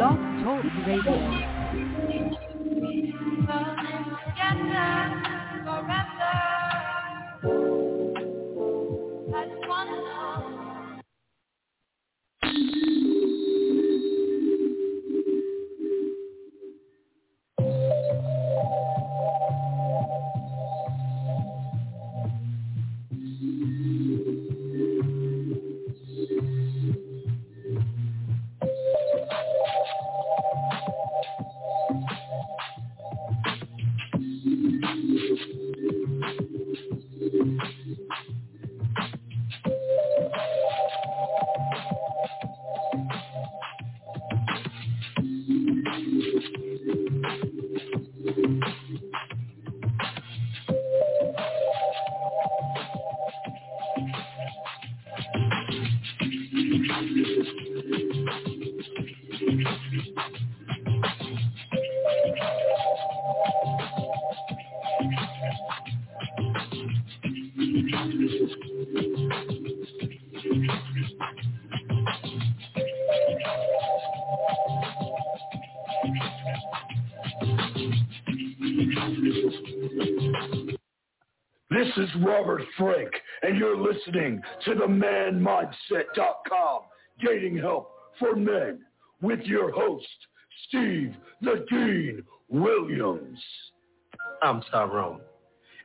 Blog Talk Radio. Listening to the ManMindset.com Dating Help for Men with your host, Steve the Dean Williams. I'm Tyrone,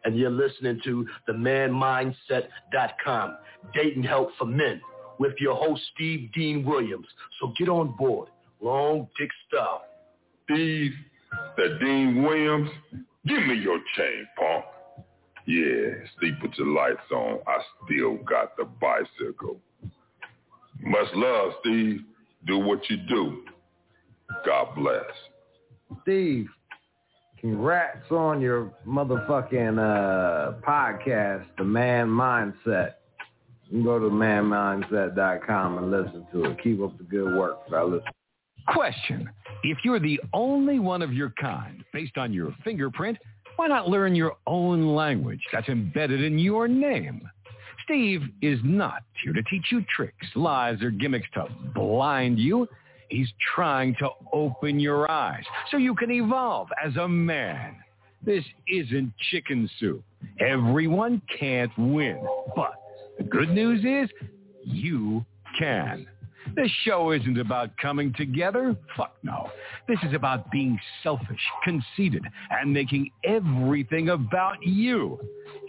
and you're listening to the ManMindset.com Dating Help for Men with your host, Steve Dean Williams. So get on board. Long dick stuff. Steve, the Dean Williams, give me your chain, punk. Yeah, sleep with your lights on. I still got the bicycle. Much love, Steve. Do what you do. God bless. Steve, congrats on your motherfucking uh, podcast, The Man Mindset. You can go to manmindset.com and listen to it. Keep up the good work, fellas. Question. If you're the only one of your kind, based on your fingerprint, why not learn your own language that's embedded in your name? Steve is not here to teach you tricks, lies, or gimmicks to blind you. He's trying to open your eyes so you can evolve as a man. This isn't chicken soup. Everyone can't win. But the good news is you can. This show isn't about coming together. Fuck no. This is about being selfish, conceited, and making everything about you.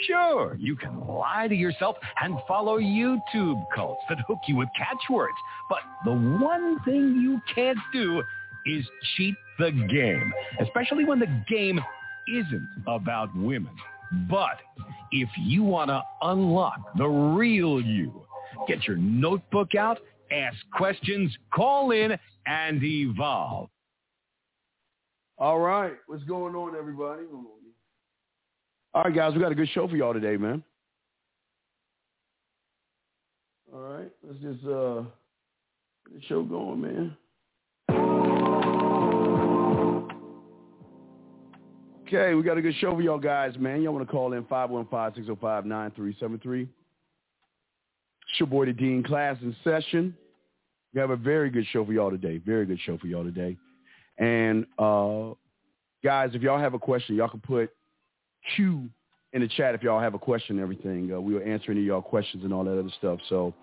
Sure, you can lie to yourself and follow YouTube cults that hook you with catchwords. But the one thing you can't do is cheat the game, especially when the game isn't about women. But if you want to unlock the real you, get your notebook out ask questions, call in, and evolve. All right. What's going on, everybody? All right, guys. We got a good show for y'all today, man. All right. Let's just uh get the show going, man. Okay, we got a good show for y'all guys, man. Y'all want to call in 515-605-9373. It's your boy, the Dean Class in session. We have a very good show for y'all today. Very good show for y'all today. And uh, guys, if y'all have a question, y'all can put Q in the chat if y'all have a question and everything. Uh, we will answer any of y'all questions and all that other stuff. So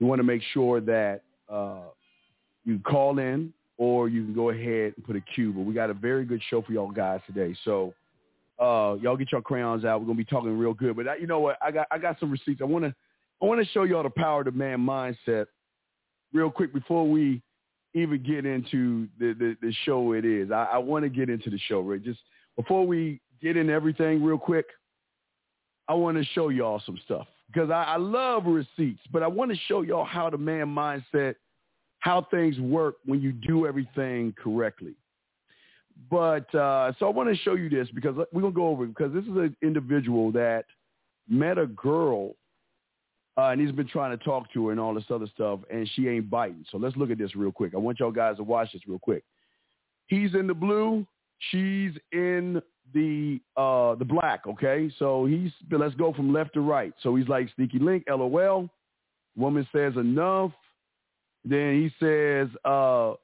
we want to make sure that uh, you call in or you can go ahead and put a Q. But we got a very good show for y'all guys today. So uh, y'all get your crayons out. We're gonna be talking real good. But I, you know what? I got I got some receipts. I want to I want to show y'all the power of the man mindset real quick before we even get into the, the, the show it is. I, I want to get into the show, right? Just before we get into everything real quick, I want to show y'all some stuff because I, I love receipts, but I want to show y'all how the man mindset, how things work when you do everything correctly. But uh, so I want to show you this because we're gonna go over it because this is an individual that met a girl uh, and he's been trying to talk to her and all this other stuff, and she ain't biting. So let's look at this real quick. I want y'all guys to watch this real quick. He's in the blue. She's in the uh, the black. Okay, so he's let's go from left to right. So he's like sneaky link. LOL. Woman says enough. Then he says uh,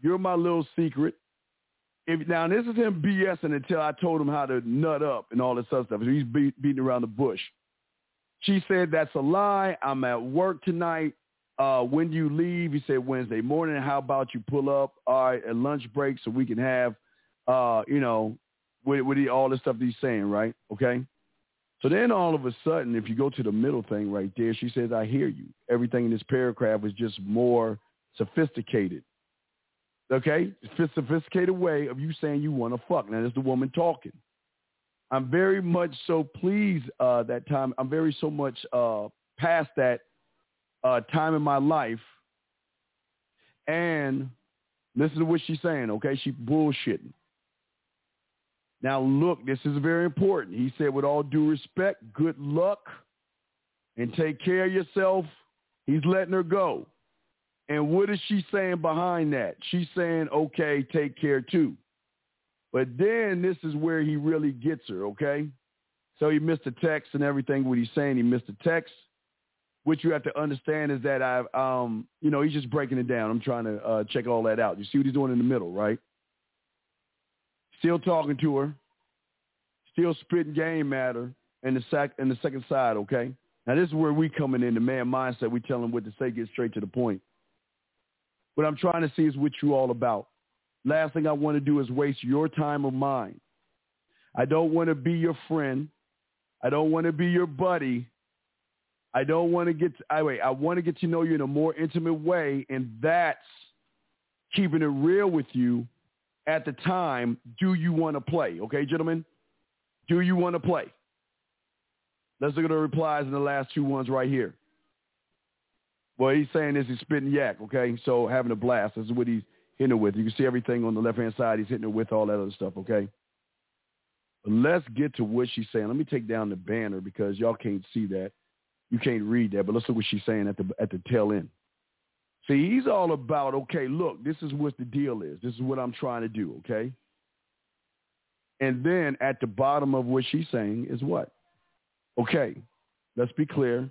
You're my little secret. If now this is him BSing until I told him how to nut up and all this other stuff. He's beat, beating around the bush. She said that's a lie. I'm at work tonight. Uh, when do you leave? He said Wednesday morning. How about you pull up all right, at lunch break so we can have, uh, you know, with, with all the stuff he's saying, right? Okay. So then all of a sudden, if you go to the middle thing right there, she says, I hear you. Everything in this paragraph is just more sophisticated. Okay? It's a sophisticated way of you saying you want to fuck. Now, there's the woman talking. I'm very much so pleased uh, that time. I'm very so much uh, past that uh, time in my life. And listen to what she's saying, okay? She bullshitting. Now, look, this is very important. He said, with all due respect, good luck and take care of yourself. He's letting her go. And what is she saying behind that? She's saying, okay, take care too. But then this is where he really gets her, okay? So he missed the text and everything. What he's saying, he missed the text. What you have to understand is that I've, um, you know, he's just breaking it down. I'm trying to uh, check all that out. You see what he's doing in the middle, right? Still talking to her. Still spitting game at her in the sec in the second side, okay? Now this is where we coming in, the man mindset. We tell him what to say, get straight to the point. What I'm trying to see is what you all about. Last thing I want to do is waste your time or mine. I don't want to be your friend. I don't want to be your buddy. I don't want to get, to, I wait, I want to get to know you in a more intimate way, and that's keeping it real with you at the time. Do you want to play? Okay, gentlemen? Do you want to play? Let's look at the replies in the last two ones right here. What he's saying is he's spitting yak, okay? So having a blast. This is what he's hitting it with. You can see everything on the left-hand side. He's hitting it with all that other stuff, okay? But let's get to what she's saying. Let me take down the banner because y'all can't see that. You can't read that, but let's look what she's saying at the at the tail end. See, he's all about, okay, look, this is what the deal is. This is what I'm trying to do, okay? And then at the bottom of what she's saying is what? Okay, let's be clear.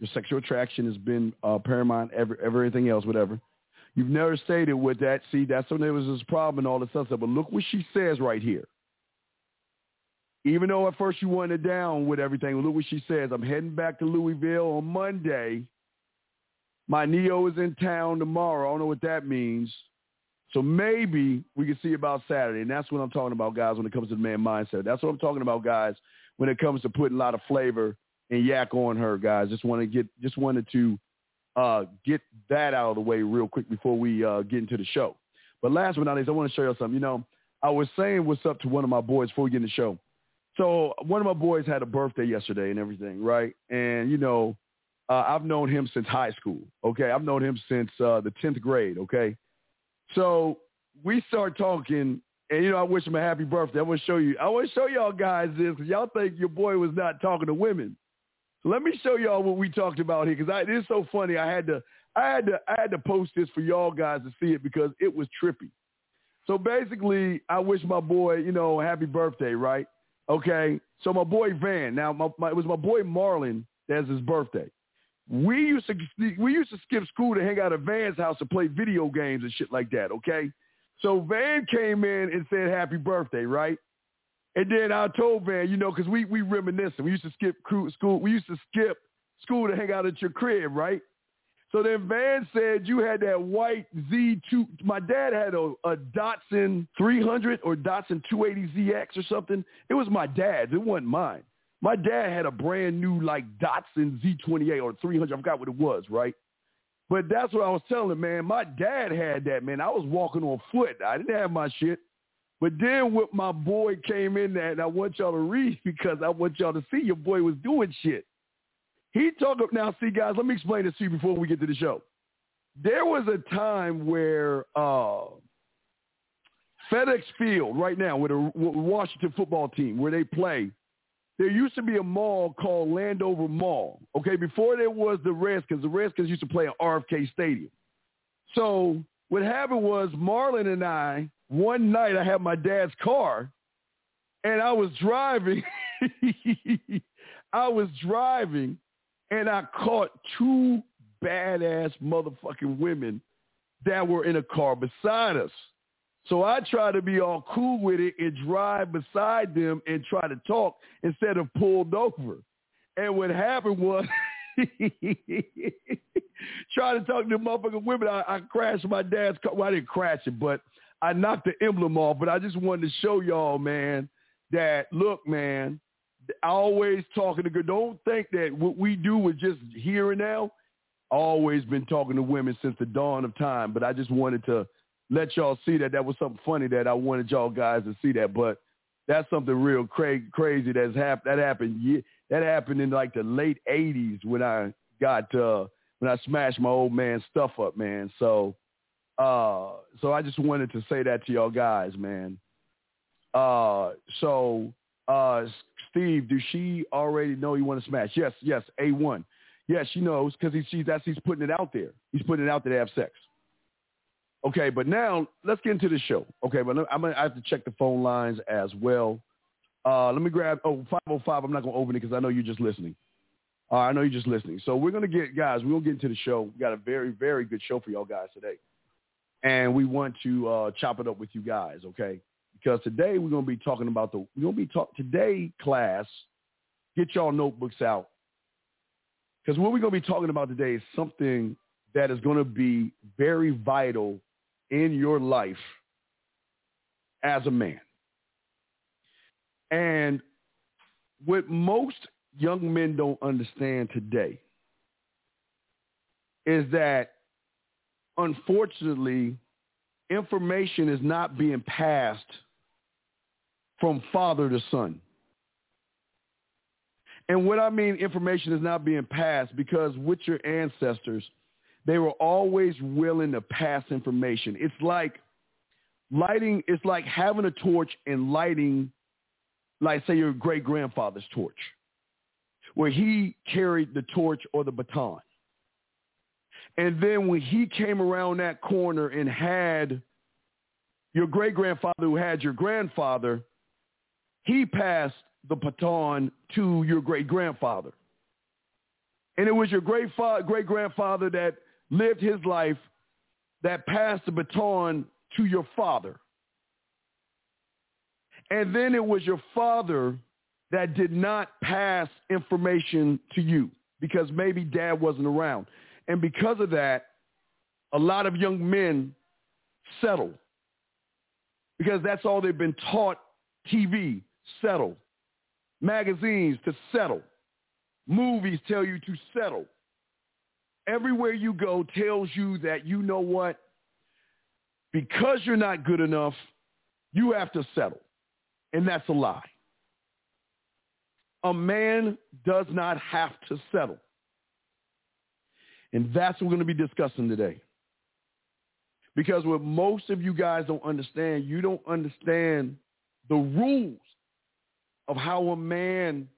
Your sexual attraction has been uh, paramount, every, everything else, whatever. You've never stated with that. See, that's when there was this problem and all this stuff. But look what she says right here. Even though at first you wanted down with everything, look what she says. I'm heading back to Louisville on Monday. My Neo is in town tomorrow. I don't know what that means. So maybe we can see about Saturday. And that's what I'm talking about, guys, when it comes to the man mindset. That's what I'm talking about, guys, when it comes to putting a lot of flavor and yak on her, guys. Just want to get just wanted to uh, get that out of the way real quick before we uh, get into the show. But last but not least, I want to show you something. You know, I was saying what's up to one of my boys before we get in the show. So one of my boys had a birthday yesterday and everything, right? And you know, uh, I've known him since high school. Okay, I've known him since uh, the tenth grade. Okay, so we start talking, and you know, I wish him a happy birthday. I want to show you. I want to show y'all guys this y'all think your boy was not talking to women. Let me show y'all what we talked about here because it is so funny. I had to, I had to, I had to post this for y'all guys to see it because it was trippy. So basically, I wish my boy, you know, happy birthday, right? Okay. So my boy Van. Now, my, my, it was my boy Marlon. That's his birthday. We used to we used to skip school to hang out at Van's house to play video games and shit like that. Okay. So Van came in and said happy birthday, right? And then I told Van, you know, because we we reminiscing. We used to skip school. We used to skip school to hang out at your crib, right? So then Van said you had that white Z2. My dad had a, a Datsun 300 or Datsun 280ZX or something. It was my dad's. It wasn't mine. My dad had a brand new like Datsun Z28 or 300. I forgot what it was, right? But that's what I was telling him, man. My dad had that, man. I was walking on foot. I didn't have my shit. But then what my boy came in there, and I want y'all to read because I want y'all to see your boy was doing shit. He talked up now. See, guys, let me explain this to you before we get to the show. There was a time where uh, FedEx Field, right now, with the Washington football team, where they play, there used to be a mall called Landover Mall. Okay, before there was the Redskins, the Redskins used to play at RFK Stadium. So what happened was Marlon and I, one night I had my dad's car and I was driving. I was driving and I caught two badass motherfucking women that were in a car beside us. So I tried to be all cool with it and drive beside them and try to talk instead of pulled over. And what happened was trying to talk to the motherfucking women. I, I crashed my dad's car. Well, I didn't crash it, but I knocked the emblem off. But I just wanted to show y'all, man, that look, man, always talking to good. Don't think that what we do was just here and now. Always been talking to women since the dawn of time. But I just wanted to let y'all see that that was something funny that I wanted y'all guys to see that. But that's something real cra- crazy that's happened. That happened. That happened in like the late '80s when I got uh, when I smashed my old man stuff up, man. So, uh, so I just wanted to say that to y'all guys, man. Uh, so, uh, Steve, does she already know you want to smash? Yes, yes, A one. Yes, she knows because he, she's that's he's putting it out there. He's putting it out there to have sex. Okay, but now let's get into the show. Okay, but I'm gonna I have to check the phone lines as well. Uh, let me grab oh 505. I'm not gonna open it because I know you're just listening. Uh, I know you're just listening. So we're gonna get guys. We're gonna get into the show. We got a very very good show for y'all guys today, and we want to uh, chop it up with you guys. Okay, because today we're gonna be talking about the we're gonna be talk today class. Get y'all notebooks out because what we're gonna be talking about today is something that is gonna be very vital in your life as a man. And what most young men don't understand today is that unfortunately information is not being passed from father to son. And what I mean information is not being passed because with your ancestors, they were always willing to pass information. It's like lighting, it's like having a torch and lighting, like say your great grandfather's torch, where he carried the torch or the baton. And then when he came around that corner and had your great grandfather who had your grandfather, he passed the baton to your great grandfather. And it was your great grandfather that lived his life that passed the baton to your father. And then it was your father that did not pass information to you because maybe dad wasn't around. And because of that, a lot of young men settle because that's all they've been taught TV, settle. Magazines to settle. Movies tell you to settle everywhere you go tells you that you know what? Because you're not good enough, you have to settle. And that's a lie. A man does not have to settle. And that's what we're going to be discussing today. Because what most of you guys don't understand, you don't understand the rules of how a man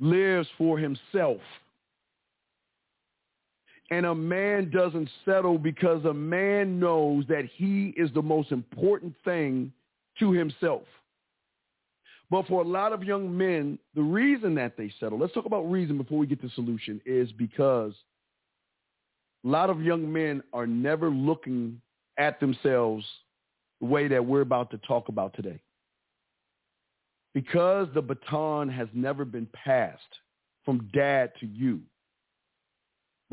lives for himself and a man doesn't settle because a man knows that he is the most important thing to himself. But for a lot of young men, the reason that they settle, let's talk about reason before we get to solution, is because a lot of young men are never looking at themselves the way that we're about to talk about today. Because the baton has never been passed from dad to you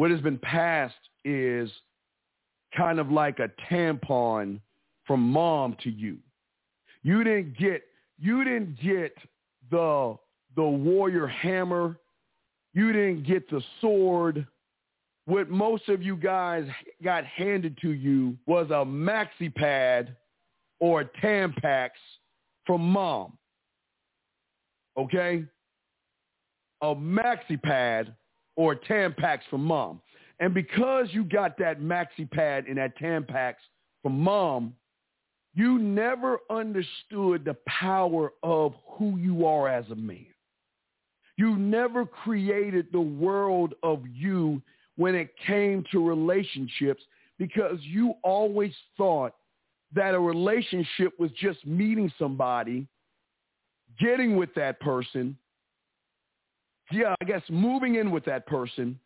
what has been passed is kind of like a tampon from mom to you. You didn't get you didn't get the the warrior hammer. You didn't get the sword. What most of you guys got handed to you was a maxi pad or a Tampax from mom. Okay? A maxi pad or Tampax from mom. And because you got that maxi pad and that Tampax from mom, you never understood the power of who you are as a man. You never created the world of you when it came to relationships because you always thought that a relationship was just meeting somebody, getting with that person, yeah, I guess moving in with that person,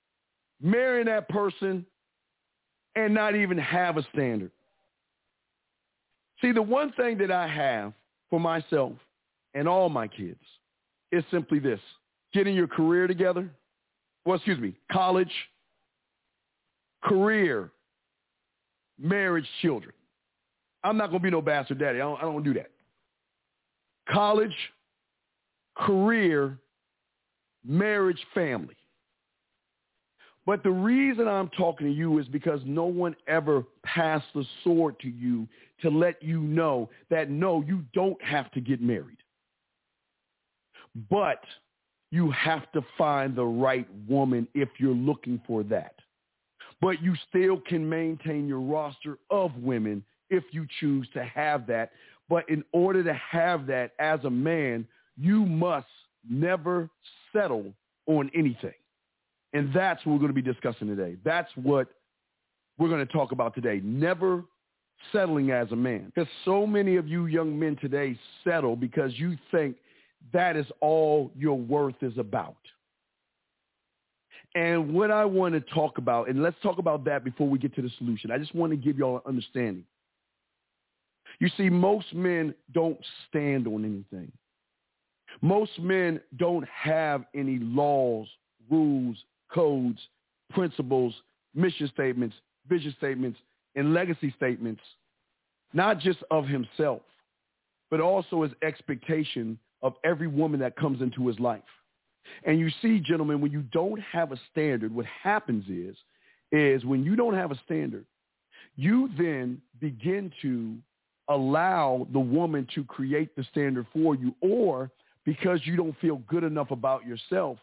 marrying that person, and not even have a standard. See, the one thing that I have for myself and all my kids is simply this. Getting your career together. Well, excuse me, college, career, marriage, children. I'm not going to be no bastard daddy. I don't, I don't do that. College, career, marriage, family. But the reason I'm talking to you is because no one ever passed the sword to you to let you know that no, you don't have to get married. But you have to find the right woman if you're looking for that. But you still can maintain your roster of women if you choose to have that. But in order to have that as a man, you must never settle on anything. And that's what we're going to be discussing today. That's what we're going to talk about today. Never settling as a man. Because so many of you young men today settle because you think that is all your worth is about. And what I want to talk about, and let's talk about that before we get to the solution. I just want to give y'all an understanding. You see, most men don't stand on anything. Most men don't have any laws, rules, codes, principles, mission statements, vision statements, and legacy statements, not just of himself, but also his expectation of every woman that comes into his life. And you see, gentlemen, when you don't have a standard, what happens is, is when you don't have a standard, you then begin to allow the woman to create the standard for you, or because you don't feel good enough about yourself,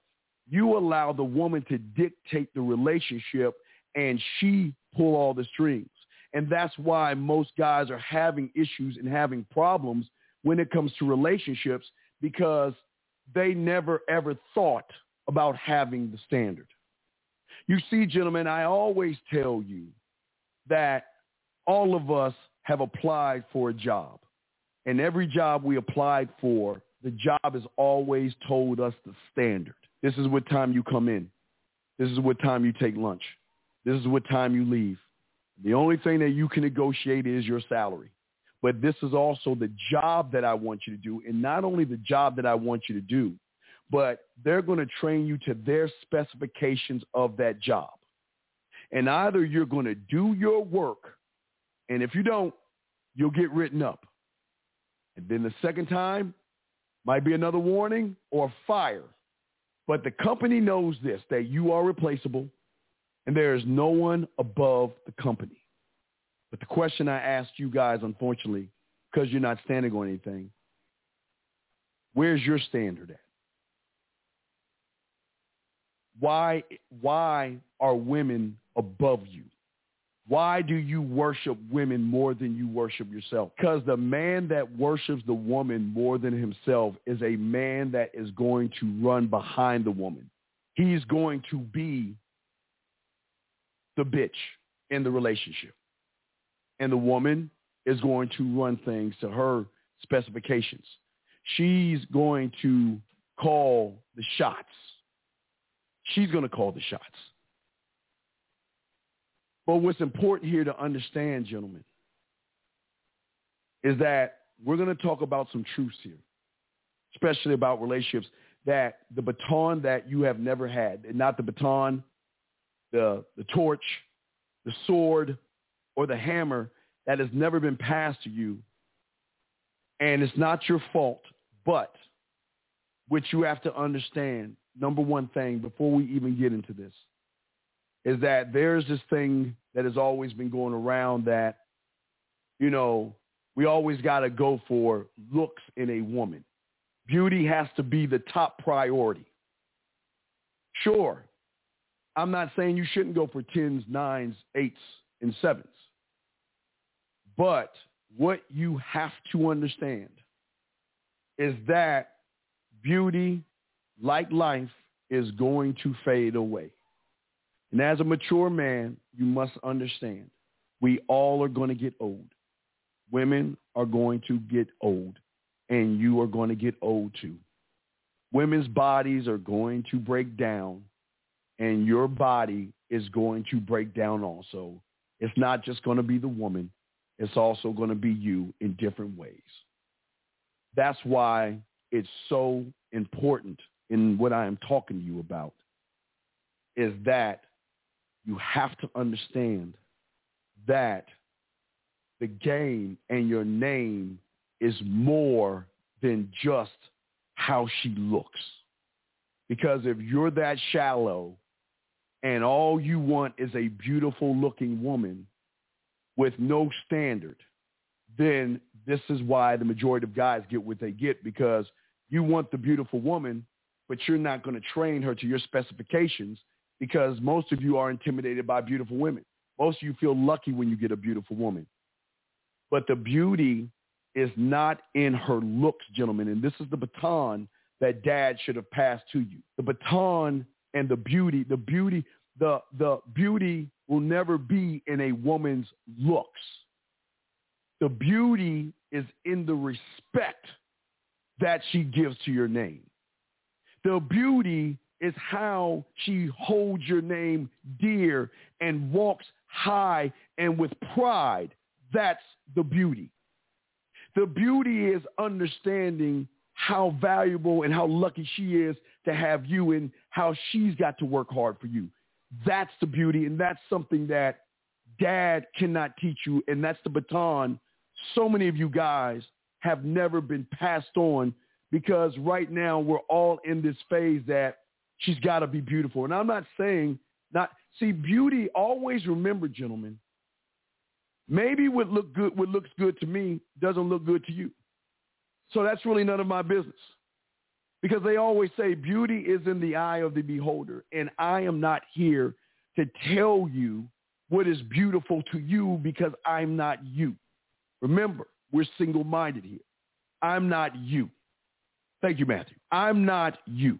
you allow the woman to dictate the relationship and she pull all the strings. And that's why most guys are having issues and having problems when it comes to relationships because they never ever thought about having the standard. You see, gentlemen, I always tell you that all of us have applied for a job. And every job we applied for, the job has always told us the standard. This is what time you come in. This is what time you take lunch. This is what time you leave. The only thing that you can negotiate is your salary. But this is also the job that I want you to do. And not only the job that I want you to do, but they're going to train you to their specifications of that job. And either you're going to do your work, and if you don't, you'll get written up. And then the second time might be another warning or fire. But the company knows this, that you are replaceable and there is no one above the company. But the question I asked you guys, unfortunately, because you're not standing on anything, where's your standard at? Why, why are women above you? Why do you worship women more than you worship yourself? Because the man that worships the woman more than himself is a man that is going to run behind the woman. He's going to be the bitch in the relationship. And the woman is going to run things to her specifications. She's going to call the shots. She's going to call the shots. But what's important here to understand, gentlemen, is that we're going to talk about some truths here, especially about relationships that the baton that you have never had, not the baton, the, the torch, the sword, or the hammer that has never been passed to you. And it's not your fault, but what you have to understand, number one thing before we even get into this, is that there's this thing that has always been going around that, you know, we always got to go for looks in a woman. Beauty has to be the top priority. Sure, I'm not saying you shouldn't go for tens, nines, eights, and sevens. But what you have to understand is that beauty, like life, is going to fade away. And as a mature man, you must understand we all are going to get old. Women are going to get old, and you are going to get old too. Women's bodies are going to break down, and your body is going to break down also. It's not just going to be the woman. It's also going to be you in different ways. That's why it's so important in what I am talking to you about is that you have to understand that the game and your name is more than just how she looks. Because if you're that shallow and all you want is a beautiful looking woman with no standard, then this is why the majority of guys get what they get because you want the beautiful woman, but you're not going to train her to your specifications because most of you are intimidated by beautiful women. Most of you feel lucky when you get a beautiful woman. But the beauty is not in her looks, gentlemen. And this is the baton that dad should have passed to you. The baton and the beauty, the beauty, the, the beauty will never be in a woman's looks. The beauty is in the respect that she gives to your name. The beauty is how she holds your name dear and walks high and with pride. That's the beauty. The beauty is understanding how valuable and how lucky she is to have you and how she's got to work hard for you. That's the beauty, and that's something that dad cannot teach you, and that's the baton so many of you guys have never been passed on because right now we're all in this phase that she's got to be beautiful. And I'm not saying not see beauty. Always remember, gentlemen, maybe what look good, what looks good to me doesn't look good to you. So that's really none of my business because they always say beauty is in the eye of the beholder. And I am not here to tell you what is beautiful to you because I'm not you. Remember, we're single-minded here. I'm not you. Thank you, Matthew. I'm not you.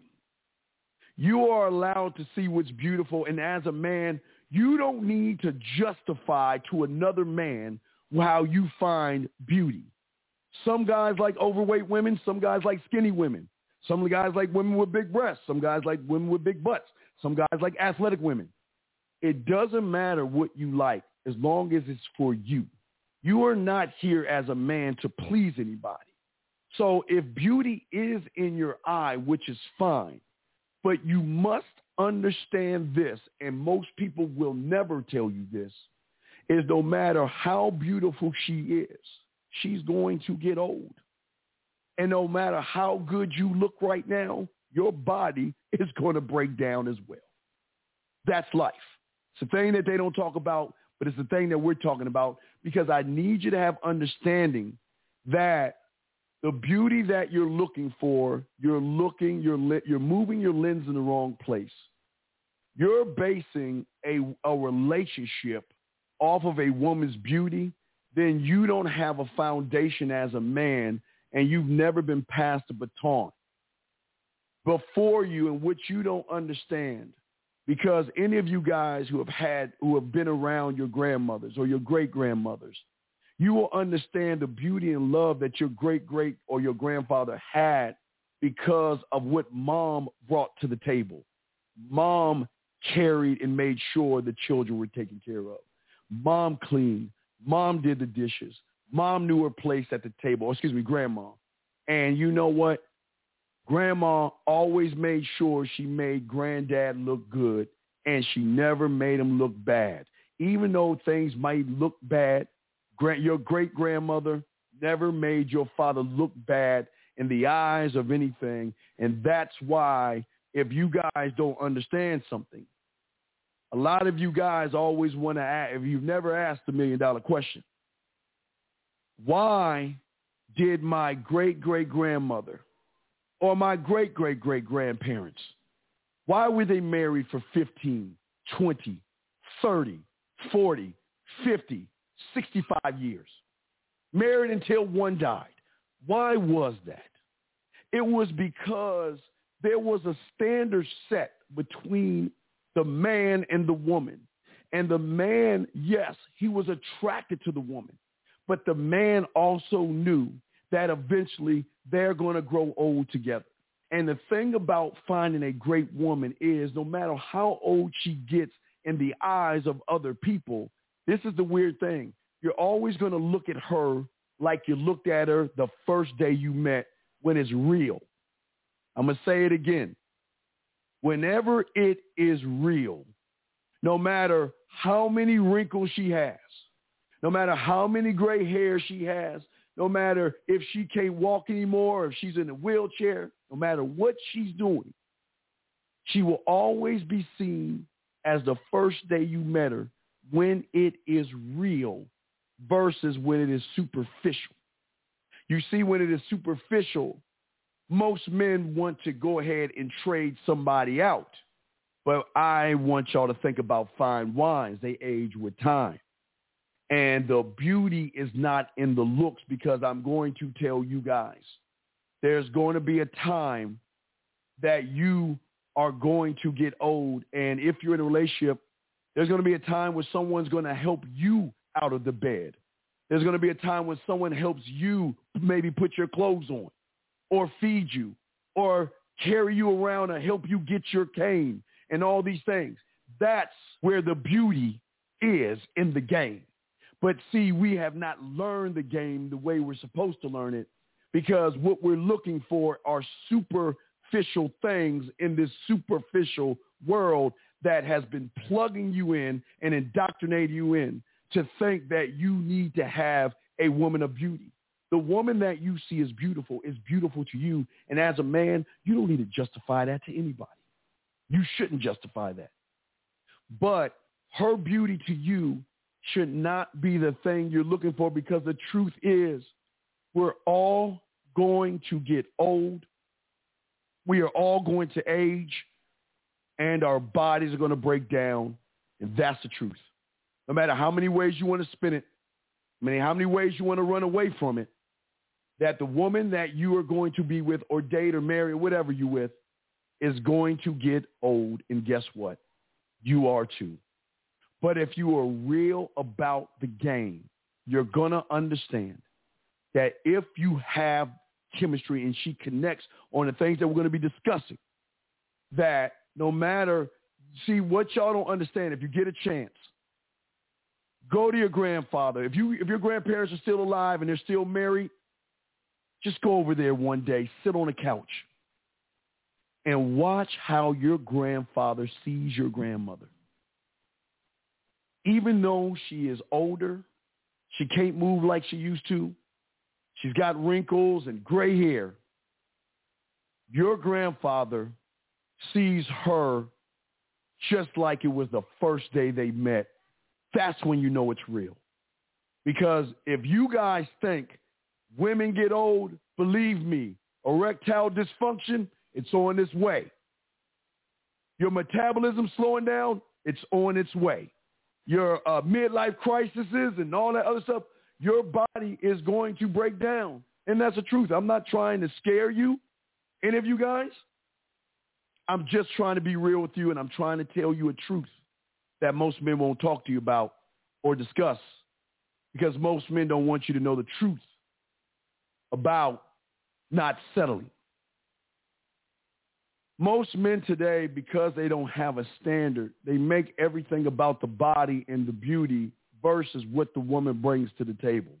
You are allowed to see what's beautiful. And as a man, you don't need to justify to another man how you find beauty. Some guys like overweight women. Some guys like skinny women. Some guys like women with big breasts. Some guys like women with big butts. Some guys like athletic women. It doesn't matter what you like as long as it's for you. You are not here as a man to please anybody. So if beauty is in your eye, which is fine, but you must understand this, and most people will never tell you this, is no matter how beautiful she is, she's going to get old. And no matter how good you look right now, your body is going to break down as well. That's life. It's a thing that they don't talk about, but it's the thing that we're talking about because I need you to have understanding that the beauty that you're looking for, you're looking, you're, you're moving your lens in the wrong place. You're basing a, a relationship off of a woman's beauty, then you don't have a foundation as a man and you've never been passed a baton before you in which you don't understand because any of you guys who have had, who have been around your grandmothers or your great grandmothers, you will understand the beauty and love that your great great or your grandfather had because of what mom brought to the table. Mom carried and made sure the children were taken care of. Mom cleaned. Mom did the dishes. Mom knew her place at the table. excuse me, grandma. And you know what? Grandma always made sure she made granddad look good and she never made him look bad. Even though things might look bad, your great grandmother never made your father look bad in the eyes of anything. And that's why if you guys don't understand something, a lot of you guys always want to ask, if you've never asked the million dollar question, why did my great great grandmother or my great great great grandparents, why were they married for 15, 20, 30, 40, 50, 65 years? Married until one died. Why was that? It was because there was a standard set between the man and the woman. And the man, yes, he was attracted to the woman. But the man also knew that eventually they're going to grow old together. And the thing about finding a great woman is no matter how old she gets in the eyes of other people, This is the weird thing. You're always going to look at her like you looked at her the first day you met when it's real. I'm going to say it again. Whenever it is real, no matter how many wrinkles she has, no matter how many gray hairs she has, no matter if she can't walk anymore, if she's in a wheelchair, no matter what she's doing, she will always be seen as the first day you met her when it is real versus when it is superficial. You see, when it is superficial, most men want to go ahead and trade somebody out. But I want y'all to think about fine wines. They age with time. And the beauty is not in the looks because I'm going to tell you guys, there's going to be a time that you are going to get old. And if you're in a relationship, there's going to be a time where someone's going to help you out of the bed. There's going to be a time when someone helps you maybe put your clothes on or feed you or carry you around or help you get your cane and all these things. That's where the beauty is in the game. But see, we have not learned the game the way we're supposed to learn it because what we're looking for are superficial things in this superficial world that has been plugging you in and indoctrinating you in to think that you need to have a woman of beauty. The woman that you see as beautiful is beautiful to you. And as a man, you don't need to justify that to anybody. You shouldn't justify that. But her beauty to you should not be the thing you're looking for because the truth is we're all going to get old. We are all going to age and our bodies are going to break down. And that's the truth. No matter how many ways you want to spin it, I mean, how many ways you want to run away from it, that the woman that you are going to be with or date or marry or whatever you with is going to get old. And guess what? You are too. But if you are real about the game, you're going to understand that if you have chemistry and she connects on the things that we're going to be discussing, that no matter, see what y'all don't understand, if you get a chance, go to your grandfather. If you if your grandparents are still alive and they're still married, just go over there one day, sit on a couch, and watch how your grandfather sees your grandmother. Even though she is older, she can't move like she used to. She's got wrinkles and gray hair. Your grandfather sees her just like it was the first day they met, that's when you know it's real. Because if you guys think women get old, believe me, erectile dysfunction, it's on its way. Your metabolism slowing down, it's on its way. Your uh, midlife crises and all that other stuff, your body is going to break down. And that's the truth. I'm not trying to scare you, any of you guys. I'm just trying to be real with you and I'm trying to tell you a truth that most men won't talk to you about or discuss because most men don't want you to know the truth about not settling. Most men today, because they don't have a standard, they make everything about the body and the beauty versus what the woman brings to the table.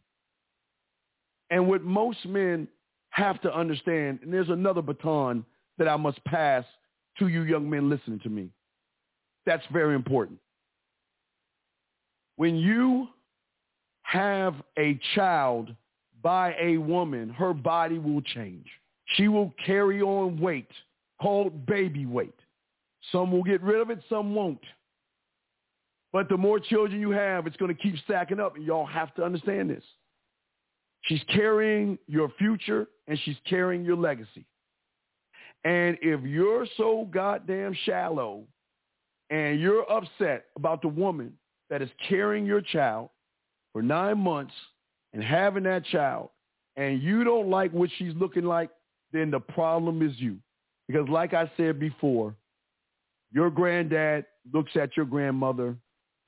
And what most men have to understand, and there's another baton that I must pass to you young men listening to me. That's very important. When you have a child by a woman, her body will change. She will carry on weight called baby weight. Some will get rid of it, some won't. But the more children you have, it's going to keep stacking up, and y'all have to understand this. She's carrying your future, and she's carrying your legacy. And if you're so goddamn shallow and you're upset about the woman that is carrying your child for nine months and having that child and you don't like what she's looking like, then the problem is you. Because like I said before, your granddad looks at your grandmother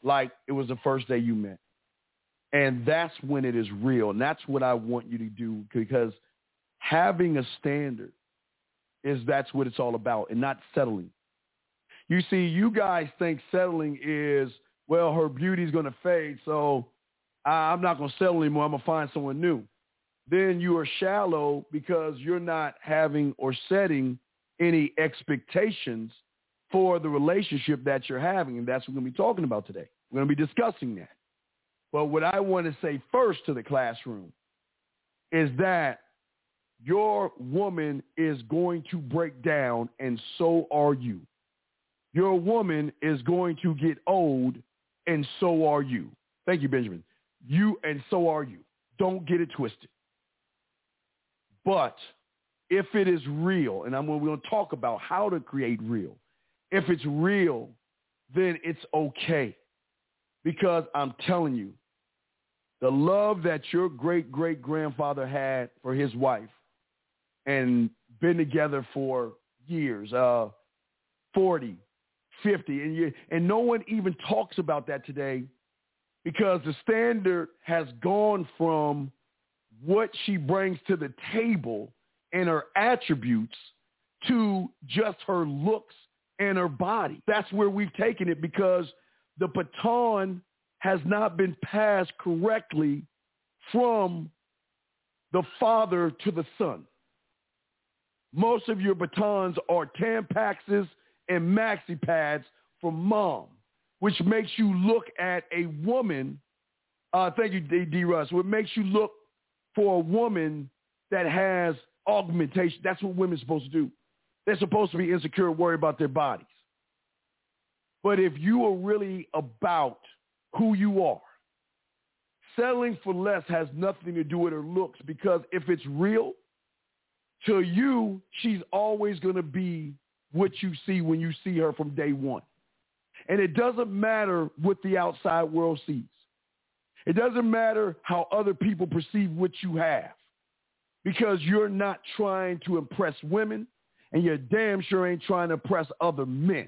like it was the first day you met. And that's when it is real. And that's what I want you to do because having a standard is that's what it's all about and not settling. You see, you guys think settling is well, her beauty's going to fade, so I'm not going to settle anymore. I'm going to find someone new. Then you are shallow because you're not having or setting any expectations for the relationship that you're having. And that's what we're going to be talking about today. We're going to be discussing that. But what I want to say first to the classroom is that your woman is going to break down and so are you. Your woman is going to get old and so are you. Thank you, Benjamin. You and so are you. Don't get it twisted. But if it is real, and I'm we're going to talk about how to create real, if it's real, then it's okay. Because I'm telling you, the love that your great great grandfather had for his wife and been together for years, uh, 40, 50, and, you, and no one even talks about that today because the standard has gone from what she brings to the table and her attributes to just her looks and her body. That's where we've taken it because the baton has not been passed correctly from the father to the son. Most of your batons are Tampaxes and maxi pads from mom, which makes you look at a woman. Uh, thank you, D. D. Russ. What makes you look for a woman that has augmentation. That's what women are supposed to do. They're supposed to be insecure and worry about their bodies. But if you are really about who you are, settling for less has nothing to do with her looks because if it's real, to you, she's always going to be what you see when you see her from day one. And it doesn't matter what the outside world sees. It doesn't matter how other people perceive what you have because you're not trying to impress women and you're damn sure ain't trying to impress other men.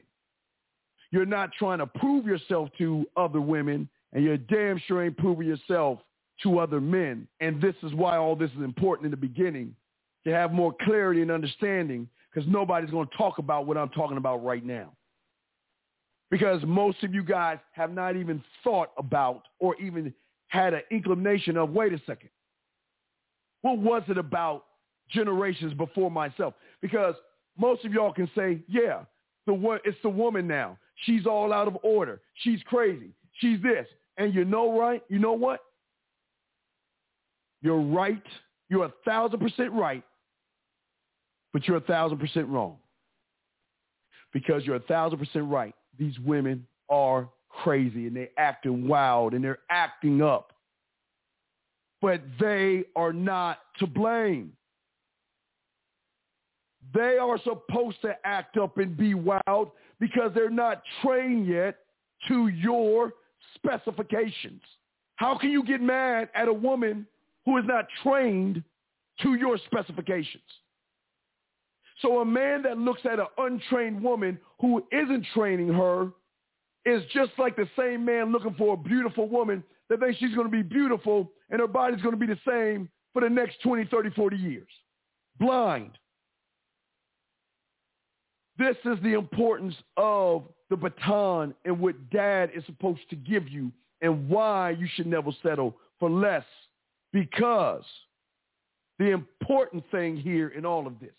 You're not trying to prove yourself to other women and you're damn sure ain't proving yourself to other men. And this is why all this is important in the beginning to have more clarity and understanding because nobody's going to talk about what I'm talking about right now. Because most of you guys have not even thought about or even had an inclination of, wait a second, what was it about generations before myself? Because most of y'all can say, yeah, the it's the woman now. She's all out of order. She's crazy. She's this. And you know right? You know what? You're right. You're a thousand percent right, but you're a thousand percent wrong. Because you're a thousand percent right. These women are crazy and they're acting wild and they're acting up. But they are not to blame. They are supposed to act up and be wild because they're not trained yet to your specifications. How can you get mad at a woman who is not trained to your specifications? So a man that looks at an untrained woman who isn't training her is just like the same man looking for a beautiful woman that thinks she's going to be beautiful and her body's going to be the same for the next 20, 30, 40 years. Blind. This is the importance of the baton and what dad is supposed to give you and why you should never settle for less because the important thing here in all of this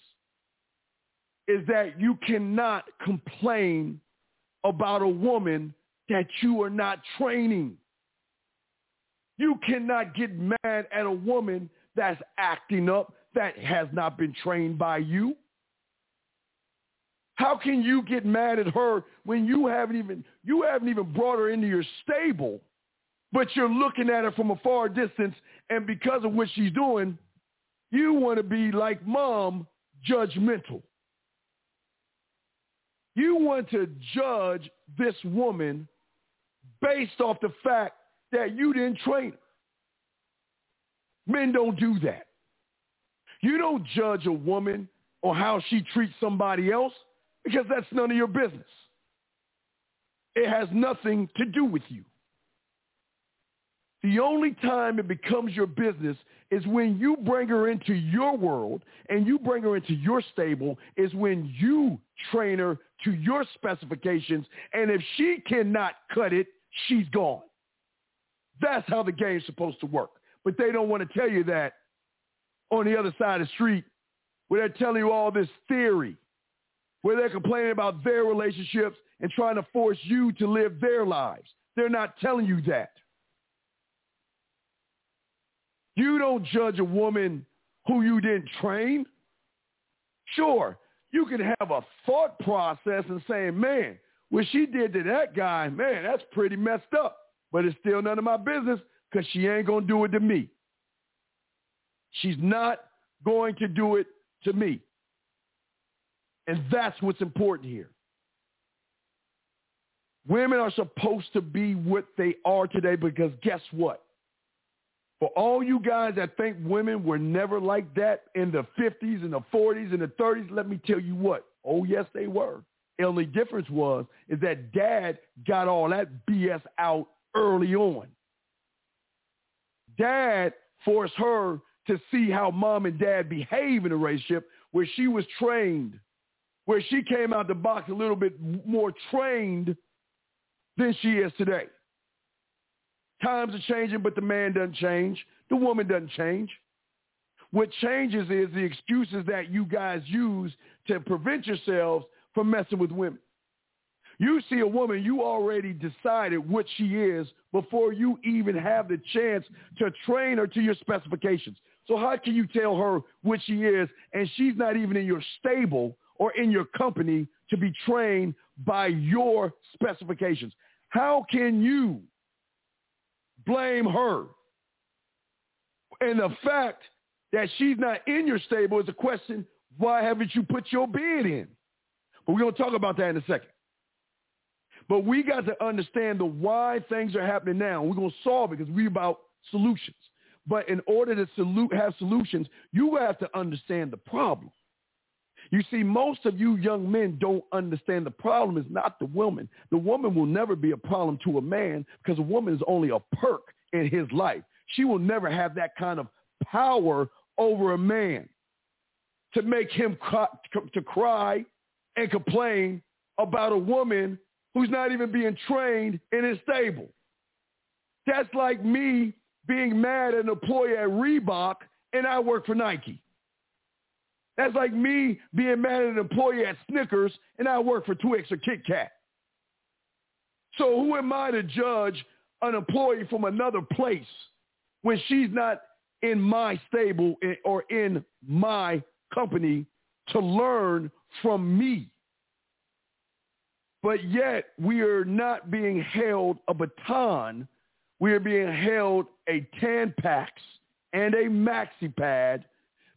is that you cannot complain about a woman that you are not training. You cannot get mad at a woman that's acting up that has not been trained by you. How can you get mad at her when you haven't even you haven't even brought her into your stable, but you're looking at her from a far distance and because of what she's doing, you want to be like mom, judgmental. You want to judge this woman based off the fact that you didn't train her. Men don't do that. You don't judge a woman on how she treats somebody else because that's none of your business. It has nothing to do with you. The only time it becomes your business is when you bring her into your world and you bring her into your stable is when you train her to your specifications. And if she cannot cut it, she's gone. That's how the game's supposed to work. But they don't want to tell you that on the other side of the street where they're telling you all this theory, where they're complaining about their relationships and trying to force you to live their lives. They're not telling you that. You don't judge a woman who you didn't train. Sure, you can have a thought process and saying, man, what she did to that guy, man, that's pretty messed up. But it's still none of my business because she ain't going to do it to me. She's not going to do it to me. And that's what's important here. Women are supposed to be what they are today because guess what? For all you guys that think women were never like that in the 50s and the 40s and the 30s, let me tell you what. Oh, yes, they were. The only difference was is that dad got all that BS out early on. Dad forced her to see how mom and dad behave in a relationship where she was trained, where she came out the box a little bit more trained than she is today. Times are changing, but the man doesn't change. The woman doesn't change. What changes is the excuses that you guys use to prevent yourselves from messing with women. You see a woman, you already decided what she is before you even have the chance to train her to your specifications. So how can you tell her what she is and she's not even in your stable or in your company to be trained by your specifications? How can you blame her. And the fact that she's not in your stable is a question, why haven't you put your bid in? But we're going to talk about that in a second. But we got to understand the why things are happening now. We're going to solve it because we're about solutions. But in order to salute, have solutions, you have to understand the problem. You see, most of you young men don't understand the problem is not the woman. The woman will never be a problem to a man because a woman is only a perk in his life. She will never have that kind of power over a man to make him cry, to cry and complain about a woman who's not even being trained in his stable. That's like me being mad at an employee at Reebok and I work for Nike. That's like me being mad at an employee at Snickers and I work for Twix or Kit Kat. So who am I to judge an employee from another place when she's not in my stable or in my company to learn from me? But yet we are not being held a baton. We are being held a Tampax and a maxi pad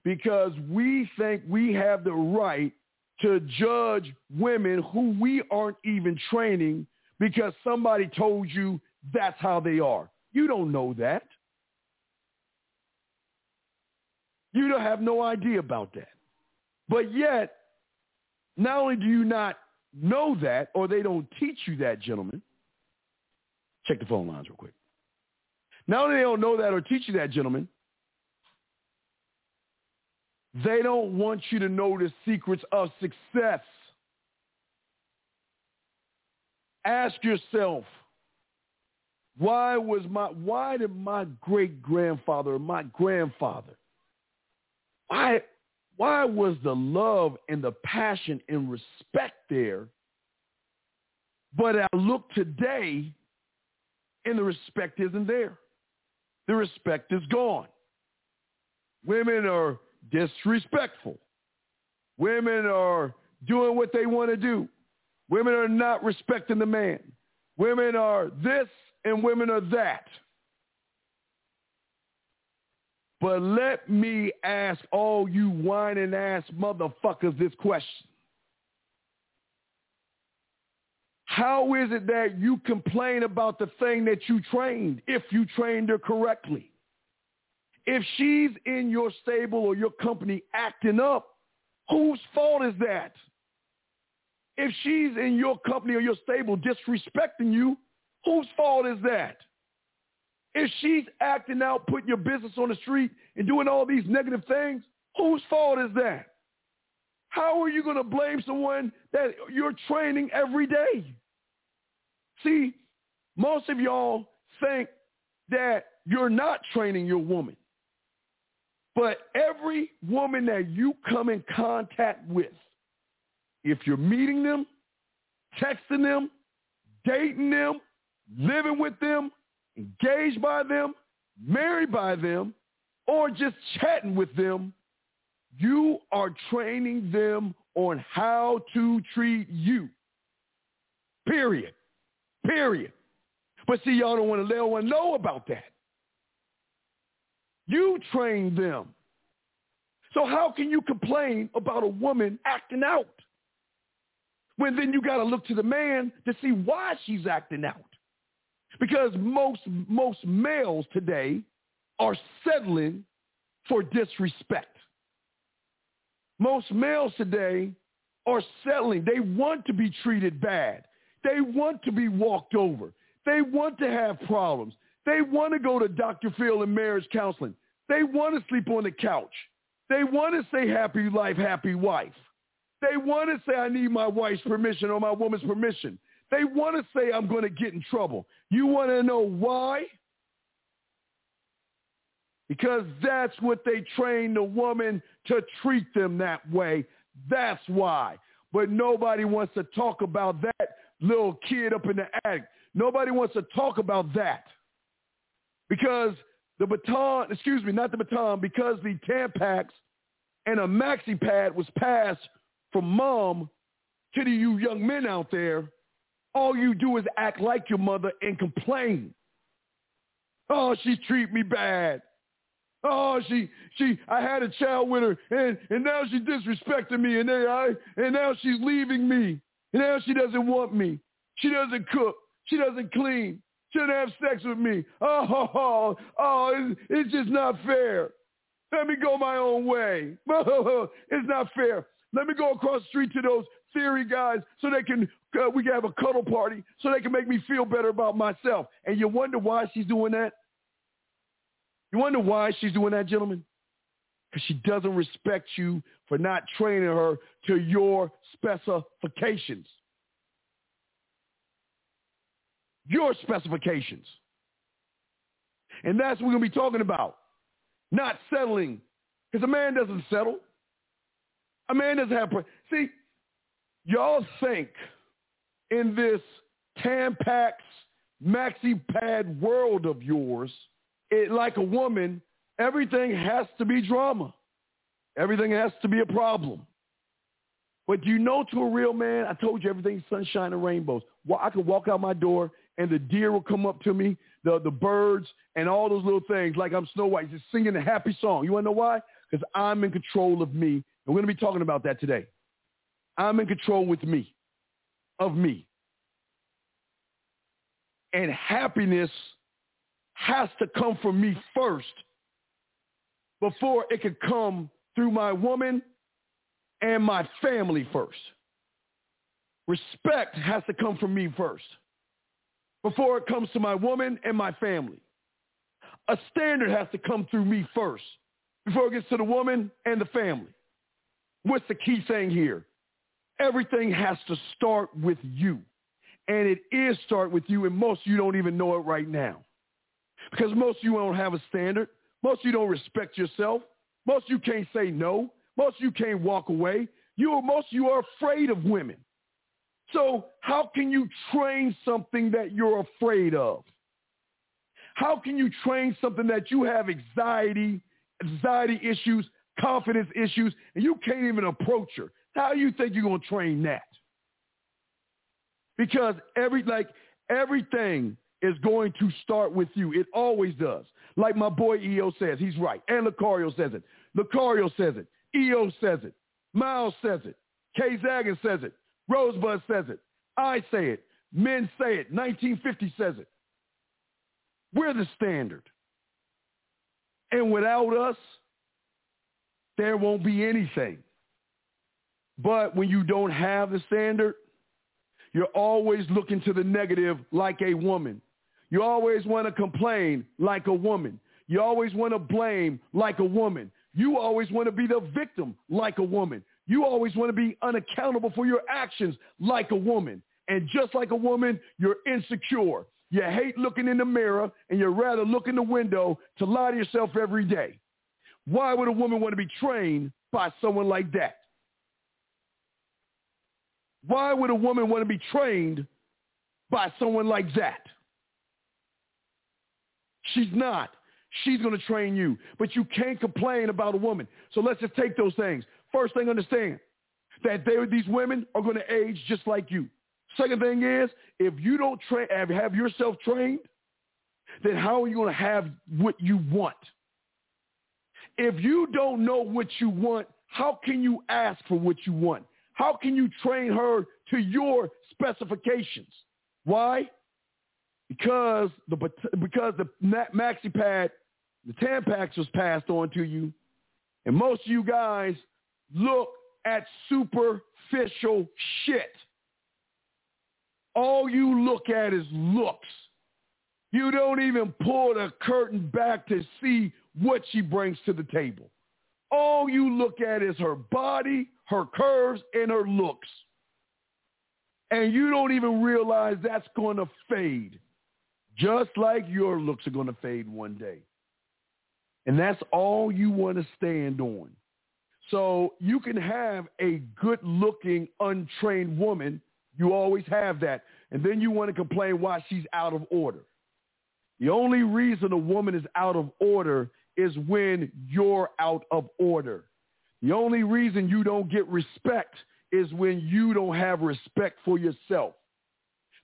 because we think we have the right to judge women who we aren't even training because somebody told you that's how they are. You don't know that. You don't have no idea about that. But yet, not only do you not know that, or they don't teach you that, gentlemen. Check the phone lines real quick. Not only they don't know that or teach you that, gentlemen, they don't want you to know the secrets of success. Ask yourself, why was my why did my great grandfather or my grandfather why why was the love and the passion and respect there? But I look today and the respect isn't there. The respect is gone. Women are disrespectful. Women are doing what they want to do. Women are not respecting the man. Women are this and women are that. But let me ask all you whining ass motherfuckers this question. How is it that you complain about the thing that you trained if you trained her correctly? If she's in your stable or your company acting up, whose fault is that? If she's in your company or your stable disrespecting you, whose fault is that? If she's acting out, putting your business on the street and doing all these negative things, whose fault is that? How are you going to blame someone that you're training every day? See, most of y'all think that you're not training your woman. But every woman that you come in contact with, if you're meeting them, texting them, dating them, living with them, engaged by them, married by them, or just chatting with them, you are training them on how to treat you. Period. Period. But see, y'all don't want to let one know about that. You train them. So how can you complain about a woman acting out? When then you got to look to the man to see why she's acting out. Because most most males today are settling for disrespect. Most males today are settling. They want to be treated bad. They want to be walked over. They want to have problems. They want to go to Dr. Phil and marriage counseling. They want to sleep on the couch. They want to say happy life, happy wife. They want to say I need my wife's permission or my woman's permission. They want to say I'm going to get in trouble. You want to know why? Because that's what they train the woman to treat them that way. That's why. But nobody wants to talk about that little kid up in the attic. Nobody wants to talk about that. Because the baton, excuse me, not the baton, because the Tampax and a maxi pad was passed from mom to the you young men out there, all you do is act like your mother and complain. Oh, she treat me bad. Oh, she she I had a child with her and, and now she disrespecting me and then I and now she's leaving me. And now she doesn't want me. She doesn't cook. She doesn't clean. She doesn't have sex with me. Oh, oh, oh it's, it's just not fair. Let me go my own way. it's not fair. Let me go across the street to those theory guys so they can we can have a cuddle party so they can make me feel better about myself. And you wonder why she's doing that? You wonder why she's doing that, gentlemen? Because she doesn't respect you for not training her to your specifications. Your specifications. And that's what we're going to be talking about. Not settling. Because a man doesn't settle. A man doesn't have... See, y'all think in this Tampax maxi pad world of yours, it, like a woman, everything has to be drama. Everything has to be a problem. But you know to a real man, I told you everything's sunshine and rainbows. Well, I could walk out my door and the deer will come up to me, the, the birds and all those little things like I'm Snow White, just singing a happy song. You want to know why? Because I'm in control of me. And we're going to be talking about that today. I'm in control with me, of me. And happiness has to come from me first before it can come through my woman and my family first. Respect has to come from me first before it comes to my woman and my family. A standard has to come through me first before it gets to the woman and the family. What's the key thing here? Everything has to start with you. And it is start with you, and most you don't even know it right now. Because most you don't have a standard. Most you don't respect yourself. Most you can't say no. Most you can't walk away. You are, most you are afraid of women. So how can you train something that you're afraid of? How can you train something that you have anxiety, anxiety issues, confidence issues, and you can't even approach her? How do you think you're going to train that? Because every like everything is going to start with you. It always does. Like my boy EO says, he's right. And Lucario says it. Lucario says it. EO says it. Miles says it. Kay Zagan says it. Rosebud says it. I say it. Men say it. 1950 says it. We're the standard. And without us, there won't be anything. But when you don't have the standard, you're always looking to the negative like a woman. You always want to complain like a woman. You always want to blame like a woman. You always want to be the victim like a woman. You always want to be unaccountable for your actions like a woman. And just like a woman, you're insecure. you hate looking in the mirror, and you rather look in the window to lie to yourself every day. Why would a woman want to be trained by someone like that? Why would a woman want to be trained by someone like that? She's not. She's going to train you. But you can't complain about a woman. So let's just take those things. First thing, understand that they, these women are going to age just like you. Second thing is, if you don't train, have yourself trained, then how are you going to have what you want? If you don't know what you want, how can you ask for what you want? How can you train her to your specifications? Why? Because the because the maxi pad, the Tampax was passed on to you, and most of you guys look at superficial shit. All you look at is looks. You don't even pull the curtain back to see what she brings to the table. All you look at is her body, her curves, and her looks. And you don't even realize that's going to fade, just like your looks are going to fade one day. And that's all you want to stand on. So you can have a good-looking, untrained woman. You always have that. And then you want to complain why she's out of order. The only reason a woman is out of order is when you're out of order. The only reason you don't get respect is when you don't have respect for yourself.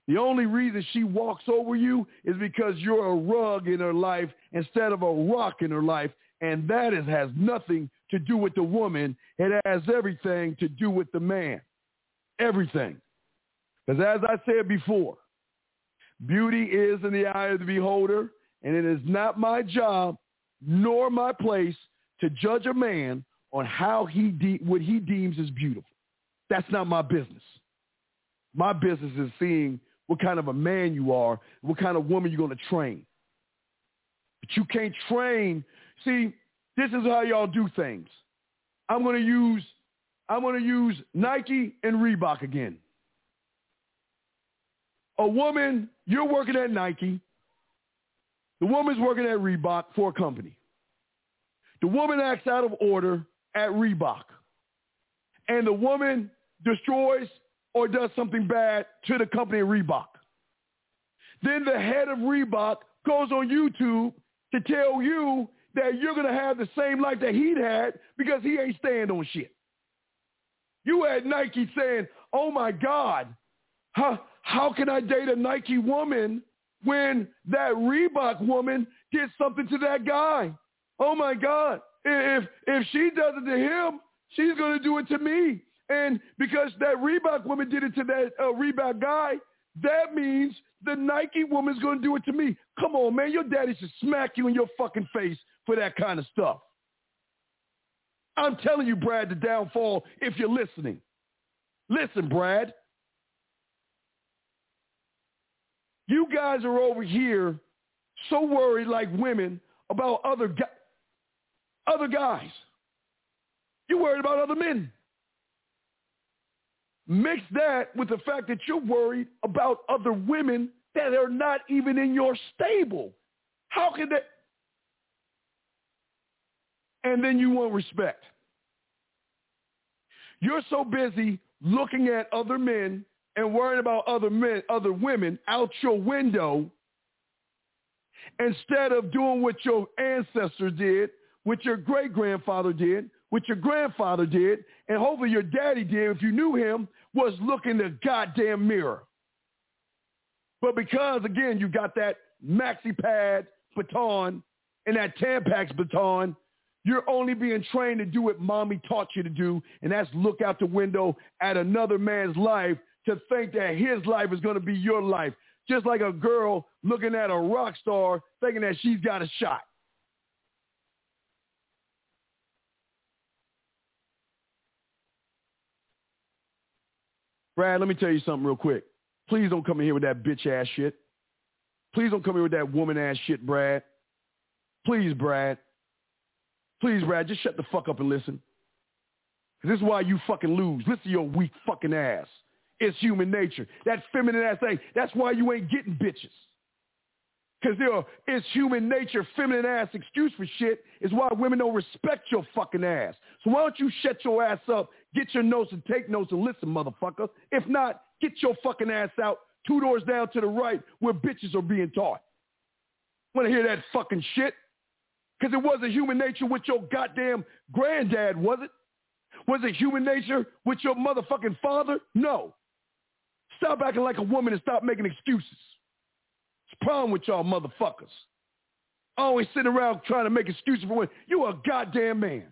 The only reason she walks over you is because you're a rug in her life instead of a rock in her life. And that is, has nothing to do with the woman. It has everything to do with the man. Everything. Because as I said before, beauty is in the eye of the beholder, and it is not my job nor my place to judge a man on how he de- what he deems is beautiful. That's not my business. My business is seeing what kind of a man you are, what kind of woman you're going to train. But you can't train. See, this is how y'all do things. I'm going to use I'm going to use Nike and Reebok again. A woman, you're working at Nike. The woman's working at Reebok for a company. The woman acts out of order at Reebok. And the woman destroys or does something bad to the company Reebok. Then the head of Reebok goes on YouTube to tell you that you're going to have the same life that he'd had because he ain't staying on shit. You had Nike saying, oh my God, how, how can I date a Nike woman when that Reebok woman did something to that guy? Oh my God. If if she does it to him, she's going to do it to me. And because that Reebok woman did it to that uh, Reebok guy, that means the Nike woman's going to do it to me. Come on, man. Your daddy should smack you in your fucking face for that kind of stuff. I'm telling you, Brad, the downfall, if you're listening. Listen, Brad. You guys are over here so worried like women about other guys other guys. You're worried about other men. Mix that with the fact that you're worried about other women that are not even in your stable. How can that? And then you want respect. You're so busy looking at other men and worrying about other men, other women out your window instead of doing what your ancestors did what your great grandfather did, what your grandfather did, and hopefully your daddy did if you knew him, was look in the goddamn mirror. But because, again, you got that maxi pad baton and that Tampax baton, you're only being trained to do what mommy taught you to do, and that's look out the window at another man's life to think that his life is going to be your life. Just like a girl looking at a rock star thinking that she's got a shot. Brad, let me tell you something real quick. Please don't come in here with that bitch ass shit. Please don't come here with that woman ass shit, Brad. Please, Brad. Please, Brad, just shut the fuck up and listen. This is why you fucking lose. Listen to your weak fucking ass. It's human nature. That feminine ass thing, that's why you ain't getting bitches. Because it's human nature, feminine ass excuse for shit is why women don't respect your fucking ass. So why don't you shut your ass up, get your notes and take notes and listen, motherfucker. If not, get your fucking ass out two doors down to the right where bitches are being taught. Want to hear that fucking shit? Because it wasn't human nature with your goddamn granddad, was it? Was it human nature with your motherfucking father? No. Stop acting like a woman and stop making excuses. It's problem with y'all motherfuckers. Always sitting around trying to make excuses for women. You a goddamn man.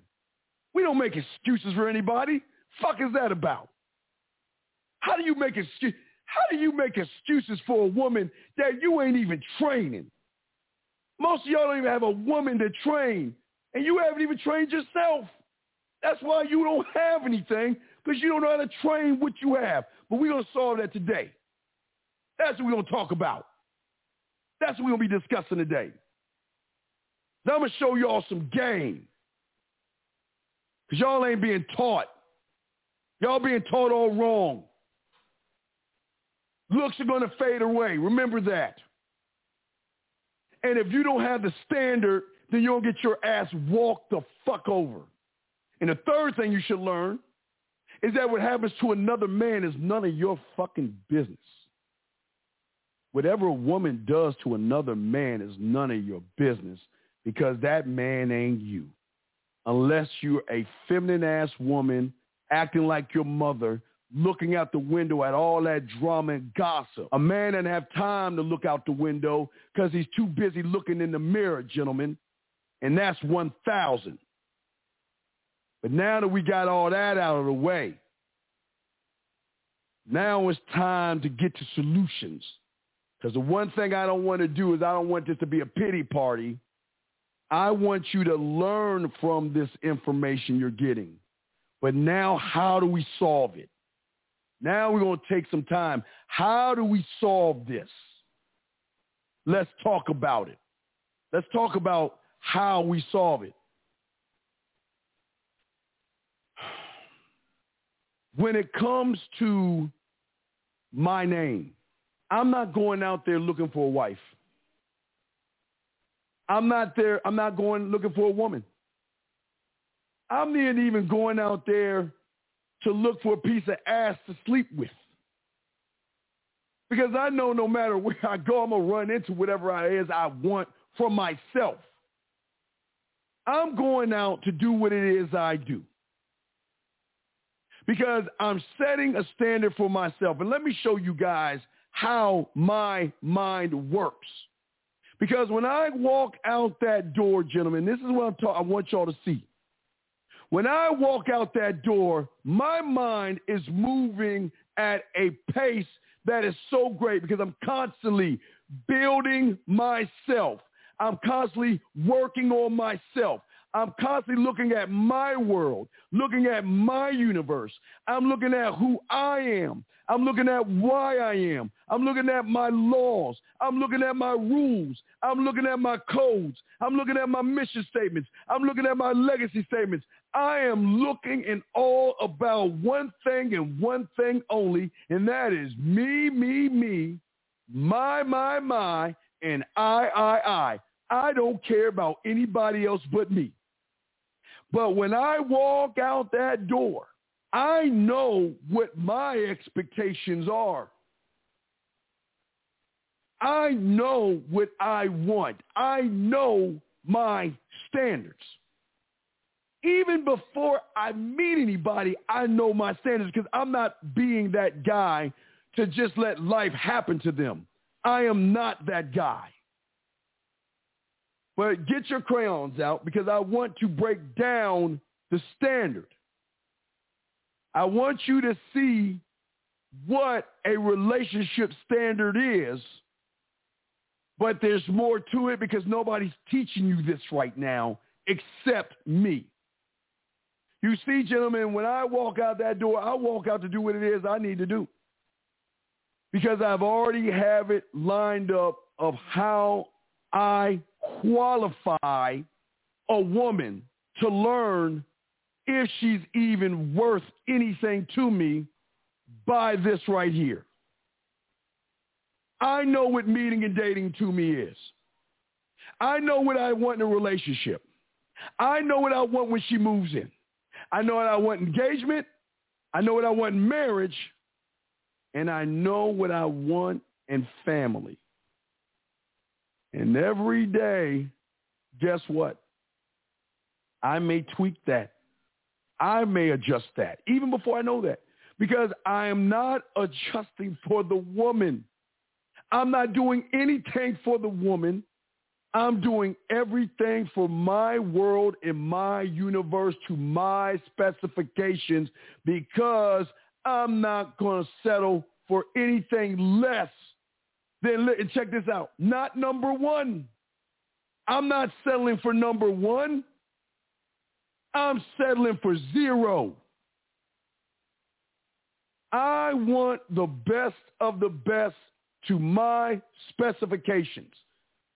We don't make excuses for anybody. Fuck is that about? How do you make excuse? How do you make excuses for a woman that you ain't even training? Most of y'all don't even have a woman to train, and you haven't even trained yourself. That's why you don't have anything, because you don't know how to train what you have. But we're to solve that today. That's what we're to talk about. That's what we're to be discussing today. Now I'm to show y'all some game. Because y'all ain't being taught. Y'all being taught all wrong. Looks are going to fade away. Remember that. And if you don't have the standard, then you'll get your ass walked the fuck over. And the third thing you should learn is that what happens to another man is none of your fucking business. Whatever a woman does to another man is none of your business because that man ain't you. Unless you're a feminine ass woman acting like your mother looking out the window at all that drama and gossip. A man doesn't have time to look out the window because he's too busy looking in the mirror, gentlemen. And that's 1,000. But now that we got all that out of the way, now it's time to get to solutions. Because the one thing I don't want to do is I don't want this to be a pity party. I want you to learn from this information you're getting. But now how do we solve it? Now we're going to take some time. How do we solve this? Let's talk about it. Let's talk about how we solve it. When it comes to my name, I'm not going out there looking for a wife. I'm not there. I'm not going looking for a woman. I'm not even going out there to look for a piece of ass to sleep with. Because I know no matter where I go, I'm going to run into whatever it is I want for myself. I'm going out to do what it is I do. Because I'm setting a standard for myself. And let me show you guys how my mind works. Because when I walk out that door, gentlemen, this is what I'm ta- I want y'all to see. When I walk out that door, my mind is moving at a pace that is so great because I'm constantly building myself. I'm constantly working on myself. I'm constantly looking at my world, looking at my universe. I'm looking at who I am. I'm looking at why I am. I'm looking at my laws. I'm looking at my rules. I'm looking at my codes. I'm looking at my mission statements. I'm looking at my legacy statements. I am looking in all about one thing and one thing only, and that is me, me, me, my, my, my, and I, I, I. I don't care about anybody else but me. But when I walk out that door, I know what my expectations are. I know what I want. I know my standards even before I meet anybody, I know my standards because I'm not being that guy to just let life happen to them. I am not that guy. But get your crayons out because I want to break down the standard. I want you to see what a relationship standard is, but there's more to it because nobody's teaching you this right now except me. You see, gentlemen, when I walk out that door, I walk out to do what it is I need to do. Because I've already have it lined up of how I qualify a woman to learn if she's even worth anything to me by this right here. I know what meeting and dating to me is. I know what I want in a relationship. I know what I want when she moves in. I know what I want engagement. I know what I want in marriage. And I know what I want in family. And every day, guess what? I may tweak that. I may adjust that, even before I know that, because I am not adjusting for the woman. I'm not doing anything for the woman. I'm doing everything for my world and my universe to my specifications because I'm not going to settle for anything less than, and check this out, not number one. I'm not settling for number one. I'm settling for zero. I want the best of the best to my specifications.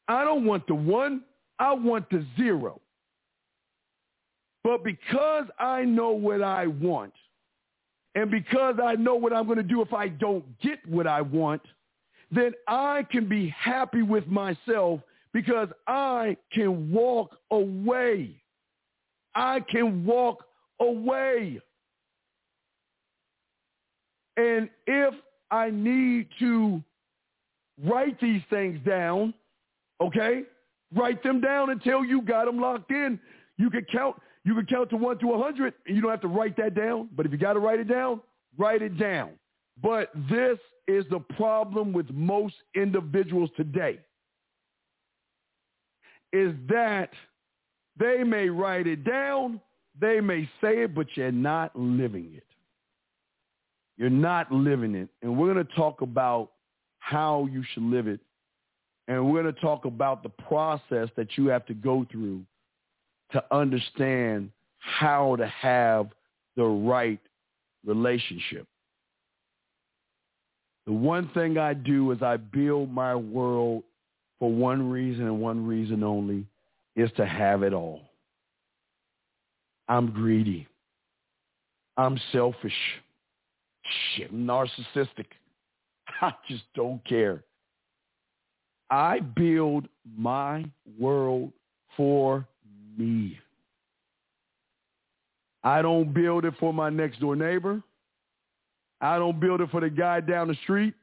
I don't want the one. I want the zero. But because I know what I want, and because I know what I'm going to do if I don't get what I want, then I can be happy with myself because I can walk away. I can walk away. And if I need to write these things down, okay, write them down until you got them locked in. You can count. You can count to one to a hundred, and you don't have to write that down. But if you got to write it down, write it down. But this is the problem with most individuals today is that they may write it down, they may say it, but you're not living it. You're not living it. And we're going to talk about how you should live it. And we're going to talk about the process that you have to go through to understand how to have the right relationship. The one thing I do is I build my world for one reason and one reason only is to have it all. I'm greedy. I'm selfish. Shit, I'm narcissistic. I just don't care. I build my world for me. I don't build it for my next door neighbor. I don't build it for the guy down the street.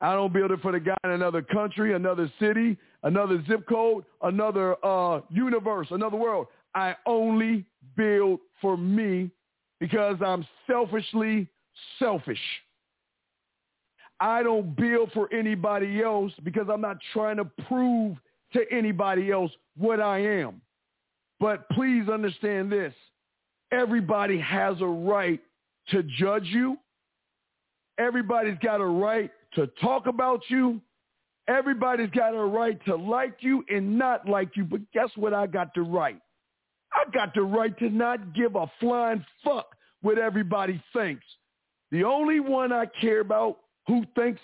I don't build it for the guy in another country, another city, another zip code, another uh, universe, another world. I only build for me because I'm selfishly selfish. I don't build for anybody else because I'm not trying to prove to anybody else what I am. But please understand this. Everybody has a right to judge you. Everybody's got a right to talk about you. Everybody's got a right to like you and not like you. But guess what I got the right? I got the right to not give a flying fuck what everybody thinks. The only one I care about who thinks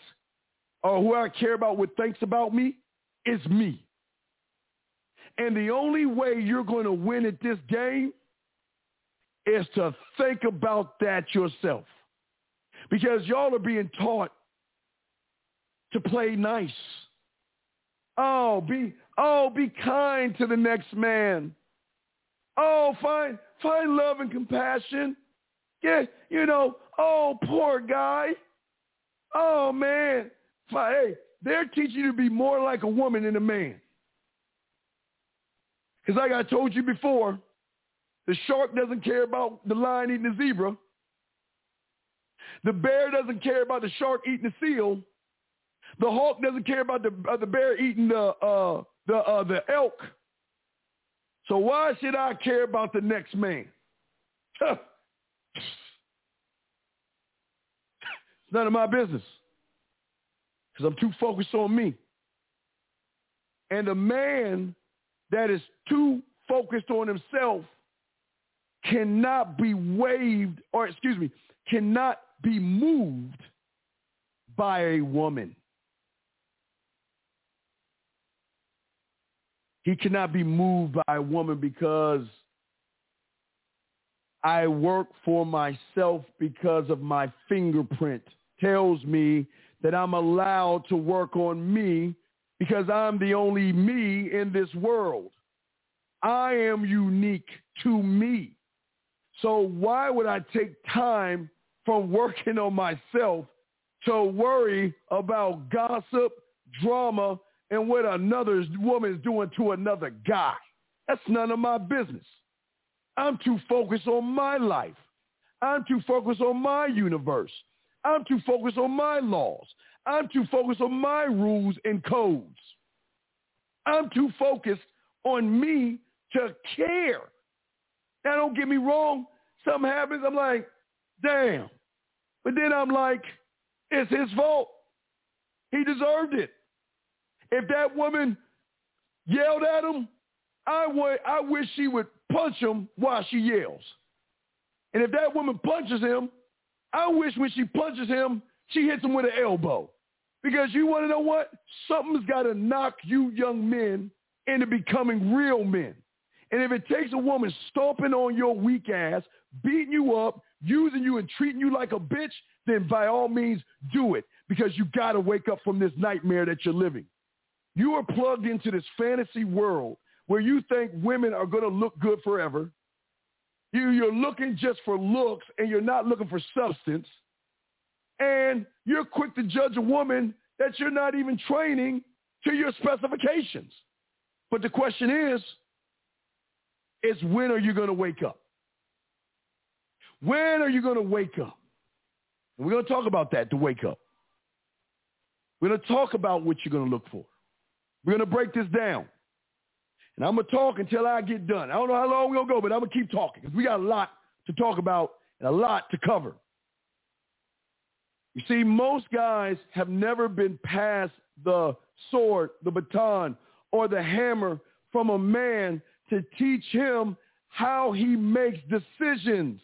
or who I care about what thinks about me is me. And the only way you're going to win at this game is to think about that yourself. Because y'all are being taught to play nice. Oh, be oh, be kind to the next man. Oh, find find love and compassion. Yeah, you know, oh, poor guy. Oh man. Hey, they're teaching you to be more like a woman than a man. Because like I told you before, the shark doesn't care about the lion eating the zebra. The bear doesn't care about the shark eating the seal. The hawk doesn't care about the uh, the bear eating the uh, the uh, the elk. So why should I care about the next man? it's none of my business because I'm too focused on me. And a man that is too focused on himself cannot be waved, or excuse me, cannot be moved by a woman. He cannot be moved by a woman because I work for myself because of my fingerprint tells me that I'm allowed to work on me because I'm the only me in this world. I am unique to me. So why would I take time from working on myself to worry about gossip, drama, and what another woman is doing to another guy? That's none of my business. I'm too focused on my life. I'm too focused on my universe. I'm too focused on my laws. I'm too focused on my rules and codes. I'm too focused on me to care. Now, don't get me wrong. Something happens, I'm like, damn. But then I'm like, it's his fault. He deserved it. If that woman yelled at him, I, I wish she would punch him while she yells. And if that woman punches him, I wish when she punches him, she hits him with an elbow. Because you want to know what? Something's got to knock you young men into becoming real men. And if it takes a woman stomping on your weak ass, beating you up, using you and treating you like a bitch, then by all means do it because you got to wake up from this nightmare that you're living. You are plugged into this fantasy world where you think women are going to look good forever. You, you're looking just for looks and you're not looking for substance. And you're quick to judge a woman that you're not even training to your specifications. But the question is, is when are you going to wake up? When are you going to wake up? And we're going to talk about that to wake up. We're going to talk about what you're going to look for. We're going to break this down. And I'm going to talk until I get done. I don't know how long we're going to go, but I'm going to keep talking because we got a lot to talk about and a lot to cover. You see, most guys have never been past the sword, the baton, or the hammer from a man to teach him how he makes decisions.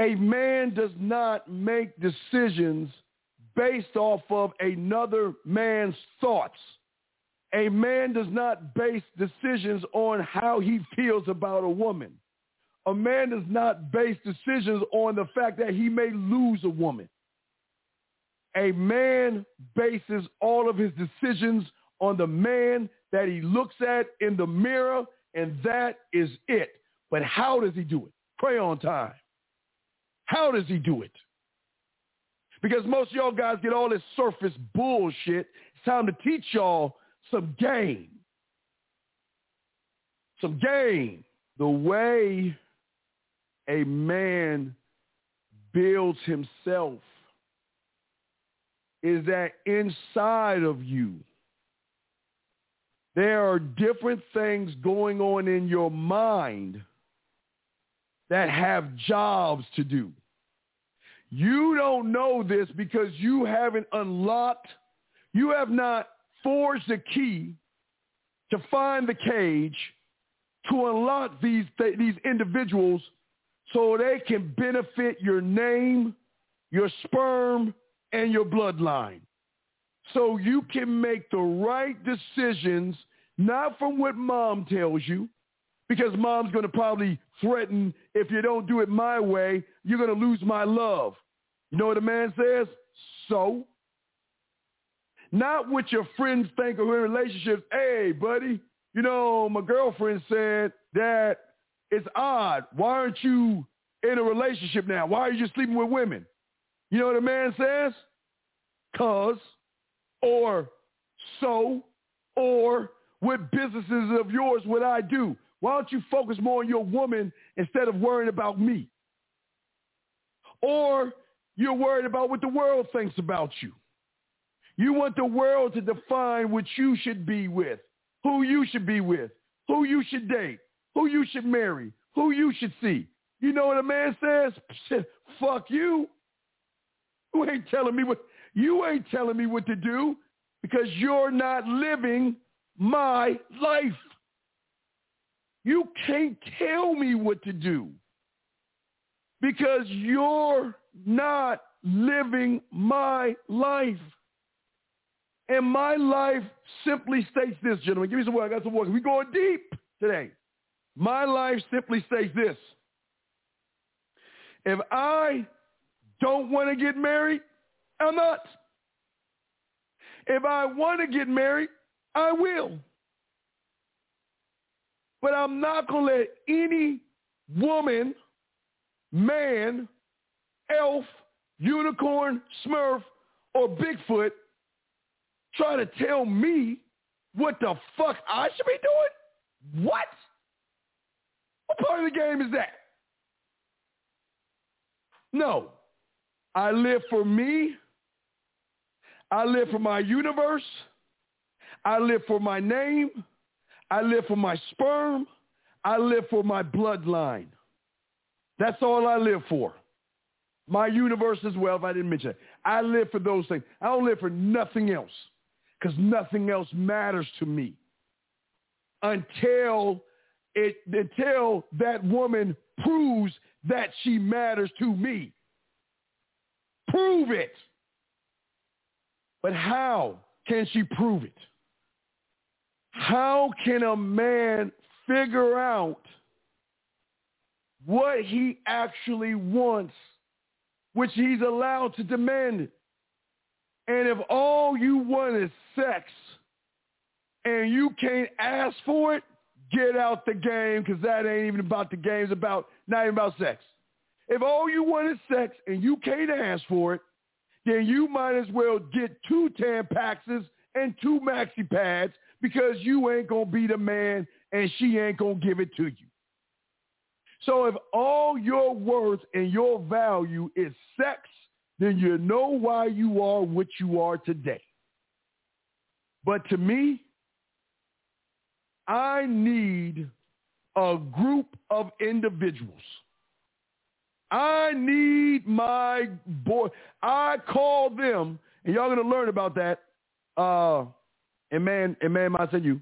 A man does not make decisions based off of another man's thoughts. A man does not base decisions on how he feels about a woman. A man does not base decisions on the fact that he may lose a woman. A man bases all of his decisions on the man that he looks at in the mirror, and that is it. But how does he do it? Pray on time. How does he do it? Because most of y'all guys get all this surface bullshit. It's time to teach y'all some game. Some game. The way a man builds himself is that inside of you, there are different things going on in your mind that have jobs to do. You don't know this because you haven't unlocked, you have not forged the key to find the cage to unlock these, th- these individuals so they can benefit your name, your sperm, and your bloodline. So you can make the right decisions, not from what mom tells you, because mom's going to probably threaten, if you don't do it my way, you're going to lose my love. You know what a man says? So? Not what your friends think of in relationships. Hey, buddy, you know, my girlfriend said that it's odd. Why aren't you in a relationship now? Why are you just sleeping with women? You know what a man says? Cause, or so, or what businesses of yours would I do? Why don't you focus more on your woman instead of worrying about me? Or you're worried about what the world thinks about you. You want the world to define what you should be with, who you should be with, who you should date, who you should marry, who you should see. You know what a man says? Fuck you. You ain't telling me what you ain't telling me what to do because you're not living my life. You can't tell me what to do because you're not living my life. And my life simply states this, gentlemen. Give me some work. I got some work. We're going deep today. My life simply states this. If I don't want to get married, I'm not. If I want to get married, I will. But I'm not going to let any woman, man, elf, unicorn, smurf, or Bigfoot try to tell me what the fuck I should be doing? What? What part of the game is that? No. I live for me. I live for my universe. I live for my name. I live for my sperm. I live for my bloodline. That's all I live for. My universe as well, if I didn't mention it. I live for those things. I don't live for nothing else because nothing else matters to me until it until that woman proves that she matters to me. Prove it. But how can she prove it? How can a man figure out what he actually wants, which he's allowed to demand? And if all you want is sex and you can't ask for it, get out the game because that ain't even about the game. It's about, not even about sex. If all you want is sex and you can't ask for it, then you might as well get two Tampaxes and two maxi pads because you ain't going to be the man and she ain't going to give it to you. So if all your worth and your value is sex, then you know why you are what you are today. But to me, I need a group of individuals. I need my boy. I call them, and y'all gonna learn about that. Uh, and man, and man, I said you.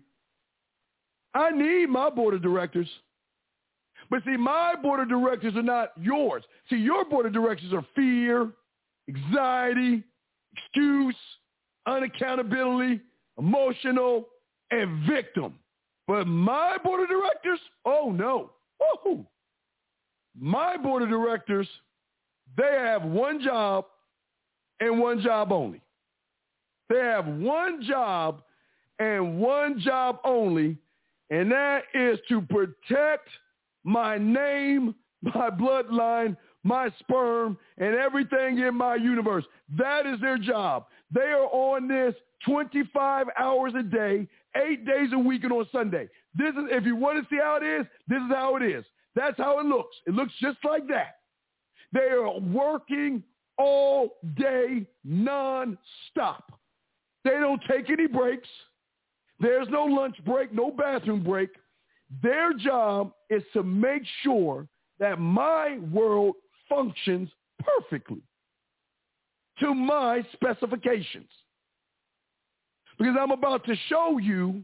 I need my board of directors. But see, my board of directors are not yours. See, your board of directors are fear, anxiety, excuse, unaccountability, emotional, and victim. But my board of directors, oh no. Woo-hoo. My board of directors, they have one job and one job only. They have one job and one job only, and that is to protect my name, my bloodline, my sperm, and everything in my universe. That is their job. They are on this 25 hours a day, eight days a week and on Sunday. This is, if you want to see how it is, this is how it is. That's how it looks. It looks just like that. They are working all day non-stop. They don't take any breaks. There's no lunch break, no bathroom break. Their job is to make sure that my world functions perfectly to my specifications. Because I'm about to show you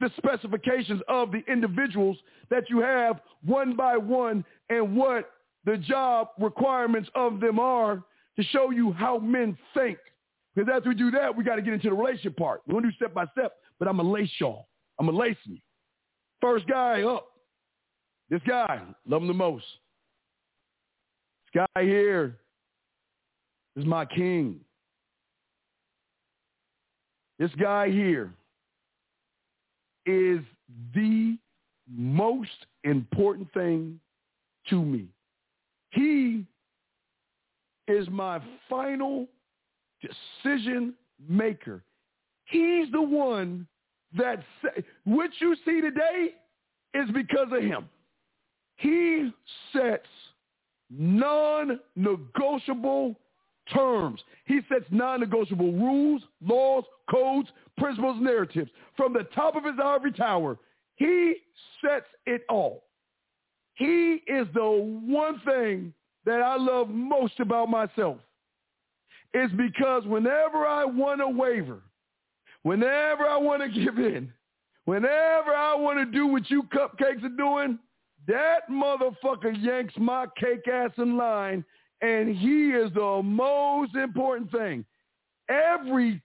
the specifications of the individuals that you have one by one and what the job requirements of them are to show you how men think. Because after we do that, we got to get into the relationship part. We're going to do step by step, but I'm going to lace y'all. I'm going to lace you. First guy up. This guy, love him the most. This guy here is my king. This guy here is the most important thing to me. He is my final decision maker. He's the one that say, what you see today is because of him. He sets non-negotiable terms. He sets non-negotiable rules, laws, codes, principles, narratives. From the top of his ivory tower, he sets it all. He is the one thing that I love most about myself. Is because whenever I want to waver, whenever I want to give in, whenever I want to do what you cupcakes are doing, that motherfucker yanks my cake ass in line and he is the most important thing. Everything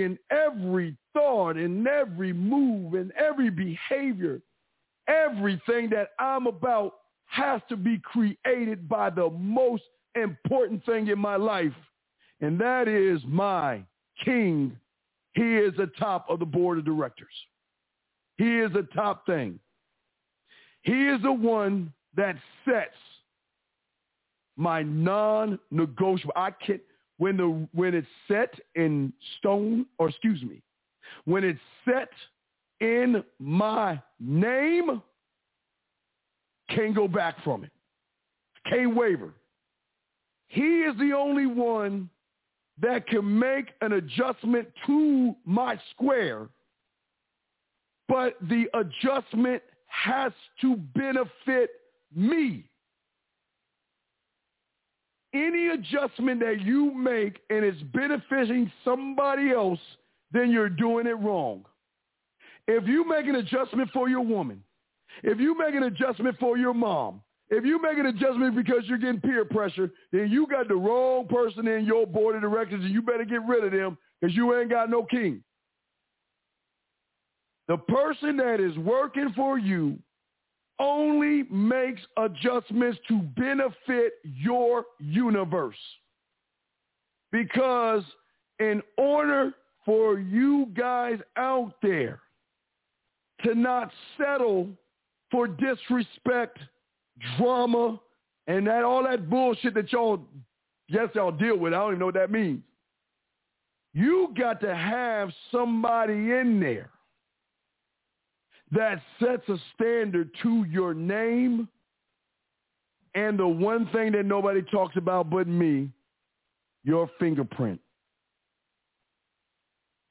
and every thought and every move and every behavior, everything that I'm about has to be created by the most important thing in my life, and that is my king, he is the top of the board of directors. He is the top thing. He is the one that sets my non-negotiable. I can't when the when it's set in stone, or excuse me, when it's set in my name, can't go back from it. Can't waver. He is the only one that can make an adjustment to my square, but the adjustment has to benefit me. Any adjustment that you make and it's benefiting somebody else, then you're doing it wrong. If you make an adjustment for your woman, if you make an adjustment for your mom, if you make an adjustment because you're getting peer pressure, then you got the wrong person in your board of directors and you better get rid of them because you ain't got no king. The person that is working for you only makes adjustments to benefit your universe. Because in order for you guys out there to not settle for disrespect, drama, and that all that bullshit that y'all, yes, y'all deal with. I don't even know what that means. You got to have somebody in there that sets a standard to your name and the one thing that nobody talks about but me, your fingerprint.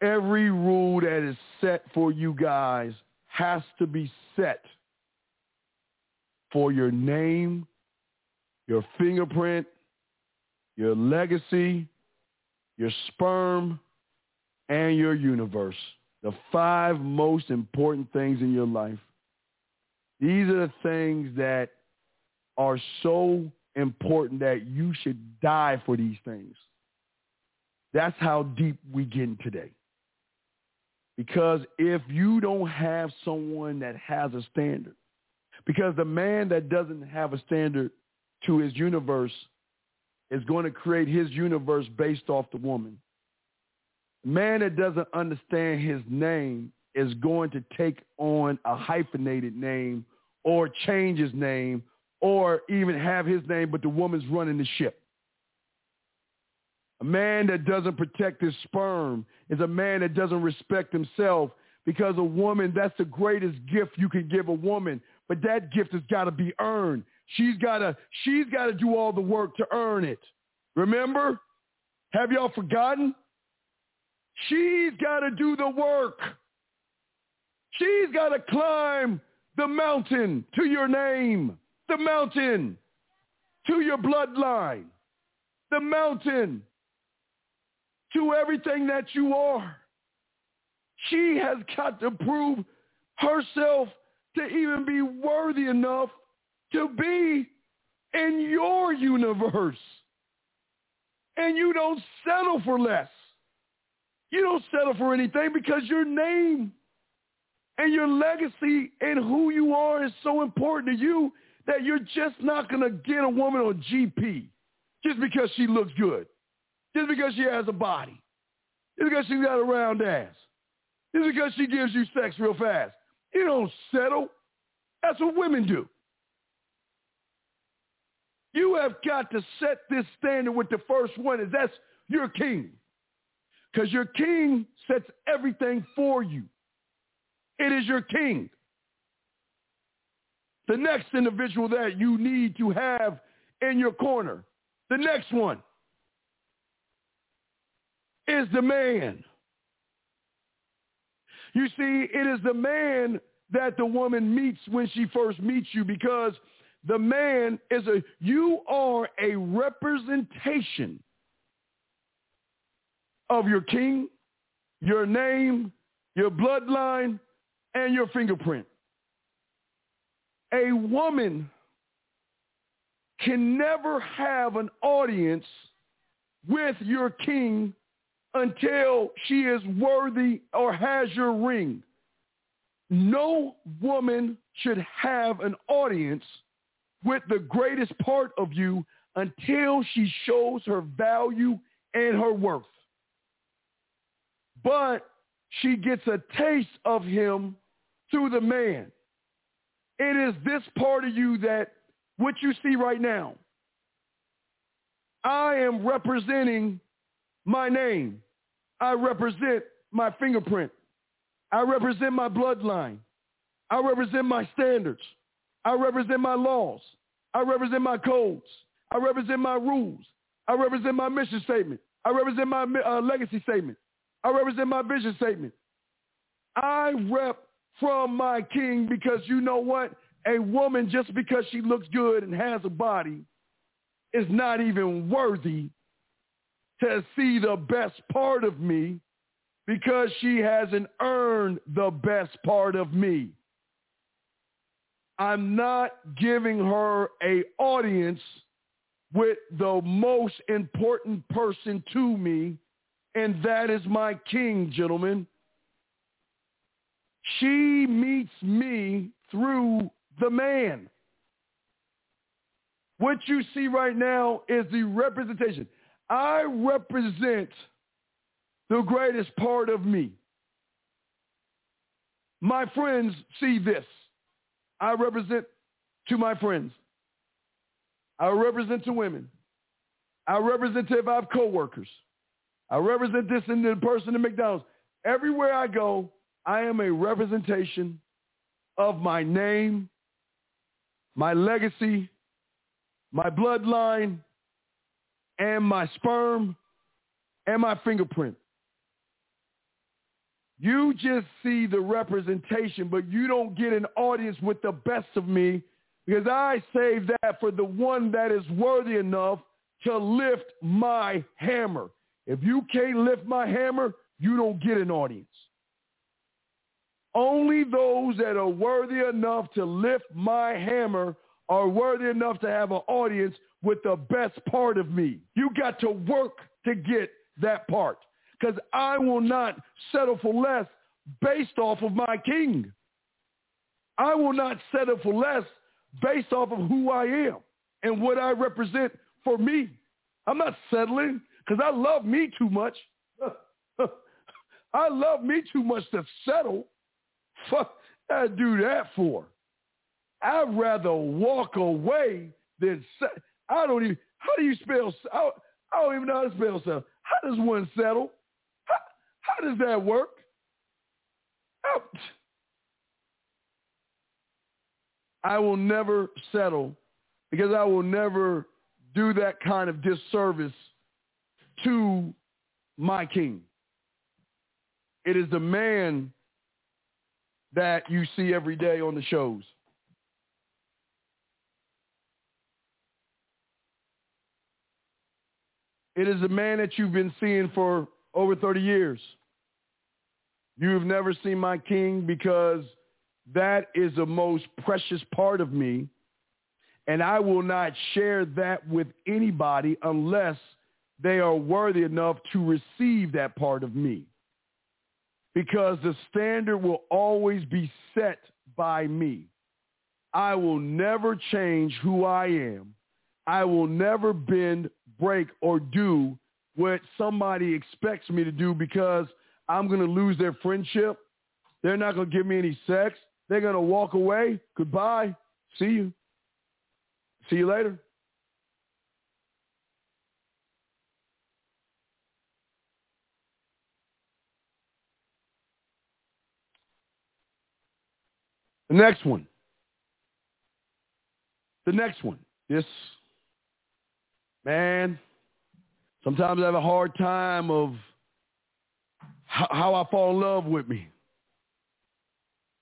Every rule that is set for you guys has to be set for your name, your fingerprint, your legacy, your sperm, and your universe. The five most important things in your life. These are the things that are so important that you should die for these things. That's how deep we get in today. Because if you don't have someone that has a standard, because the man that doesn't have a standard to his universe is going to create his universe based off the woman. Man that doesn't understand his name is going to take on a hyphenated name or change his name or even have his name, but the woman's running the ship. A man that doesn't protect his sperm is a man that doesn't respect himself because a woman, that's the greatest gift you can give a woman. But that gift has got to be earned. She's got to she's got to do all the work to earn it. Remember? Have y'all forgotten? She's got to do the work. She's got to climb the mountain to your name, the mountain to your bloodline, the mountain to everything that you are. She has got to prove herself to even be worthy enough to be in your universe. And you don't settle for less. You don't settle for anything because your name and your legacy and who you are is so important to you that you're just not going to get a woman on GP just because she looks good, just because she has a body, just because she's got a round ass, just because she gives you sex real fast. You don't settle. That's what women do. You have got to set this standard with the first one, is that's your king. Because your king sets everything for you. It is your king. The next individual that you need to have in your corner, the next one is the man. You see, it is the man that the woman meets when she first meets you because the man is a, you are a representation of your king, your name, your bloodline, and your fingerprint. A woman can never have an audience with your king until she is worthy or has your ring. No woman should have an audience with the greatest part of you until she shows her value and her worth. but she gets a taste of him through the man. It is this part of you that what you see right now. I am representing my name. I represent my fingerprint. I represent my bloodline. I represent my standards. I represent my laws. I represent my codes. I represent my rules. I represent my mission statement. I represent my uh, legacy statement. I represent my vision statement. I rep from my king because you know what? A woman, just because she looks good and has a body, is not even worthy to see the best part of me because she hasn't earned the best part of me. I'm not giving her a audience with the most important person to me, and that is my king, gentlemen. She meets me through the man. What you see right now is the representation. I represent the greatest part of me. My friends see this. I represent to my friends. I represent to women. I represent to if I have coworkers. I represent this in the person in McDonald's. Everywhere I go, I am a representation of my name, my legacy, my bloodline, and my sperm, and my fingerprint. You just see the representation, but you don't get an audience with the best of me because I save that for the one that is worthy enough to lift my hammer. If you can't lift my hammer, you don't get an audience. Only those that are worthy enough to lift my hammer are worthy enough to have an audience with the best part of me. You got to work to get that part because I will not settle for less based off of my king. I will not settle for less based off of who I am and what I represent for me. I'm not settling because I love me too much. I love me too much to settle. Fuck, I do that for. I'd rather walk away than se- I don't even. How do you spell? I, I don't even know how to spell settle. How does one settle? How does that work? I will never settle because I will never do that kind of disservice to my king. It is the man that you see every day on the shows. It is a man that you've been seeing for over 30 years. You've never seen my king because that is the most precious part of me. And I will not share that with anybody unless they are worthy enough to receive that part of me. Because the standard will always be set by me. I will never change who I am. I will never bend, break, or do what somebody expects me to do because I'm going to lose their friendship. They're not going to give me any sex. They're going to walk away. Goodbye. See you. See you later. The next one. The next one. This, man, sometimes I have a hard time of how, I fall in love with me.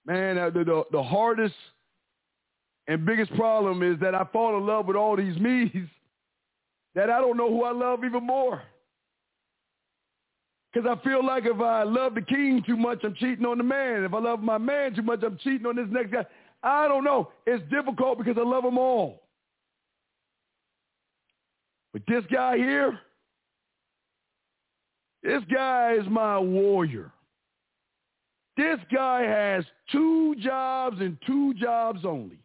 Man, uh, the, the, the hardest and biggest problem is that I fall in love with all these me's that I don't know who I love even more. Because I feel like if I love the king too much, I'm cheating on the man. If I love my man too much, I'm cheating on this next guy. I don't know. It's difficult because I love them all. But this guy here, this guy is my warrior. This guy has two jobs and two jobs only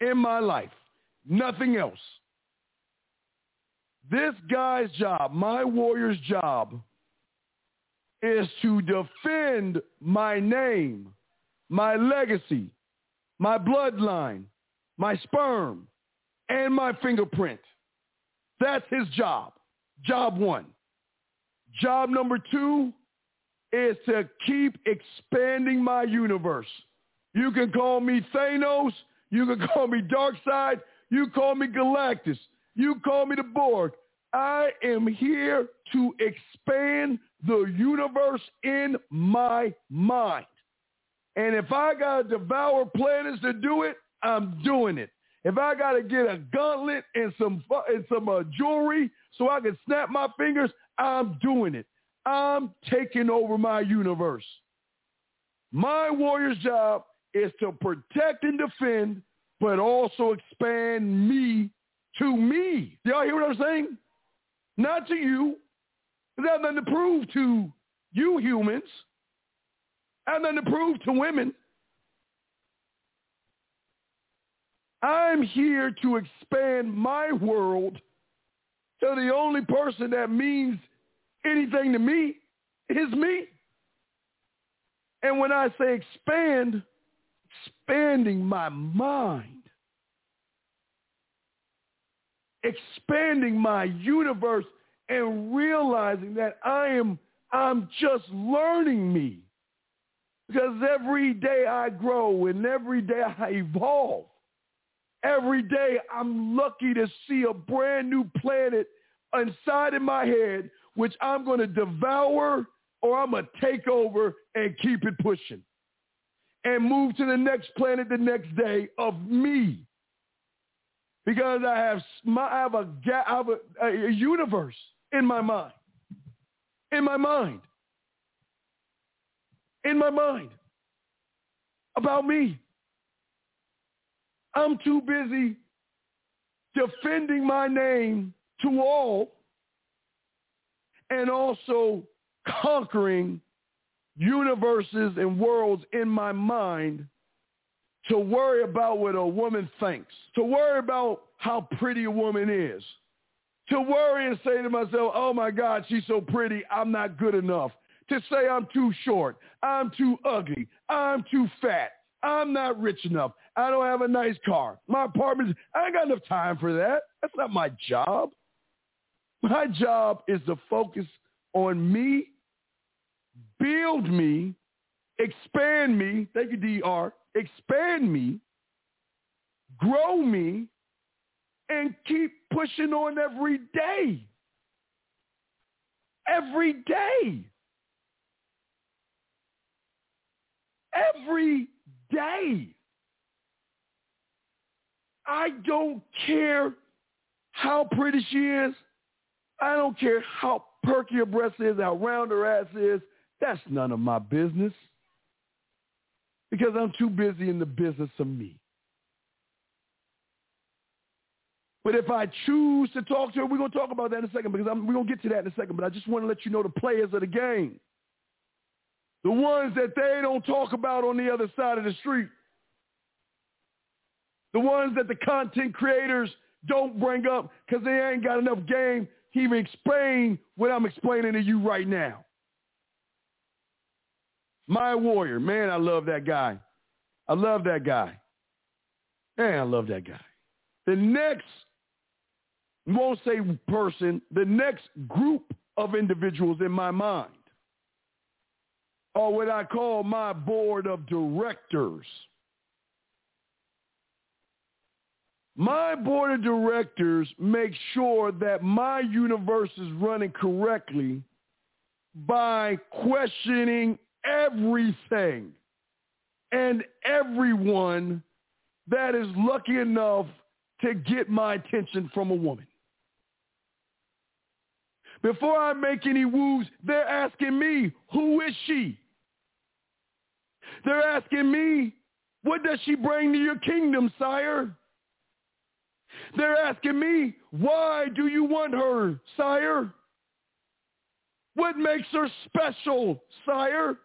in my life. Nothing else. This guy's job, my warrior's job, is to defend my name, my legacy, my bloodline, my sperm, and my fingerprint. That's his job. Job one. Job number two is to keep expanding my universe. You can call me Thanos. You can call me Darkseid. You call me Galactus. You call me the Borg. I am here to expand the universe in my mind. And if I got to devour planets to do it, I'm doing it. If I got to get a gauntlet and some and some uh, jewelry so I can snap my fingers, I'm doing it. I'm taking over my universe. My warrior's job is to protect and defend, but also expand me to me. Y'all hear what I'm saying? Not to you. There's nothing to prove to you humans. I have nothing to prove to women. I'm here to expand my world to the only person that means anything to me is me. And when I say expand, expanding my mind, expanding my universe and realizing that I am I'm just learning me. Because every day I grow and every day I evolve. Every day I'm lucky to see a brand new planet inside of my head, which I'm going to devour or I'm going to take over and keep it pushing and move to the next planet the next day of me. Because I have, I have, a, I have a, a universe in my mind. In my mind. In my mind. About me. I'm too busy defending my name to all and also conquering universes and worlds in my mind to worry about what a woman thinks, to worry about how pretty a woman is, to worry and say to myself, oh my God, she's so pretty, I'm not good enough, to say I'm too short, I'm too ugly, I'm too fat, I'm not rich enough, I don't have a nice car, my apartment, I ain't got enough time for that. That's not my job. My job is to focus on me build me, expand me, thank you, DR, expand me, grow me, and keep pushing on every day. Every day. Every day. I don't care how pretty she is. I don't care how perky her breast is, how round her ass is. That's none of my business because I'm too busy in the business of me. But if I choose to talk to her, we're going to talk about that in a second because I'm, we're going to get to that in a second. But I just want to let you know the players of the game. The ones that they don't talk about on the other side of the street. The ones that the content creators don't bring up because they ain't got enough game to even explain what I'm explaining to you right now. My warrior. Man, I love that guy. I love that guy. Man, I love that guy. The next, won't say person, the next group of individuals in my mind are what I call my board of directors. My board of directors make sure that my universe is running correctly by questioning everything and everyone that is lucky enough to get my attention from a woman. Before I make any woos, they're asking me, who is she? They're asking me, what does she bring to your kingdom, sire? They're asking me, why do you want her, sire? What makes her special, sire?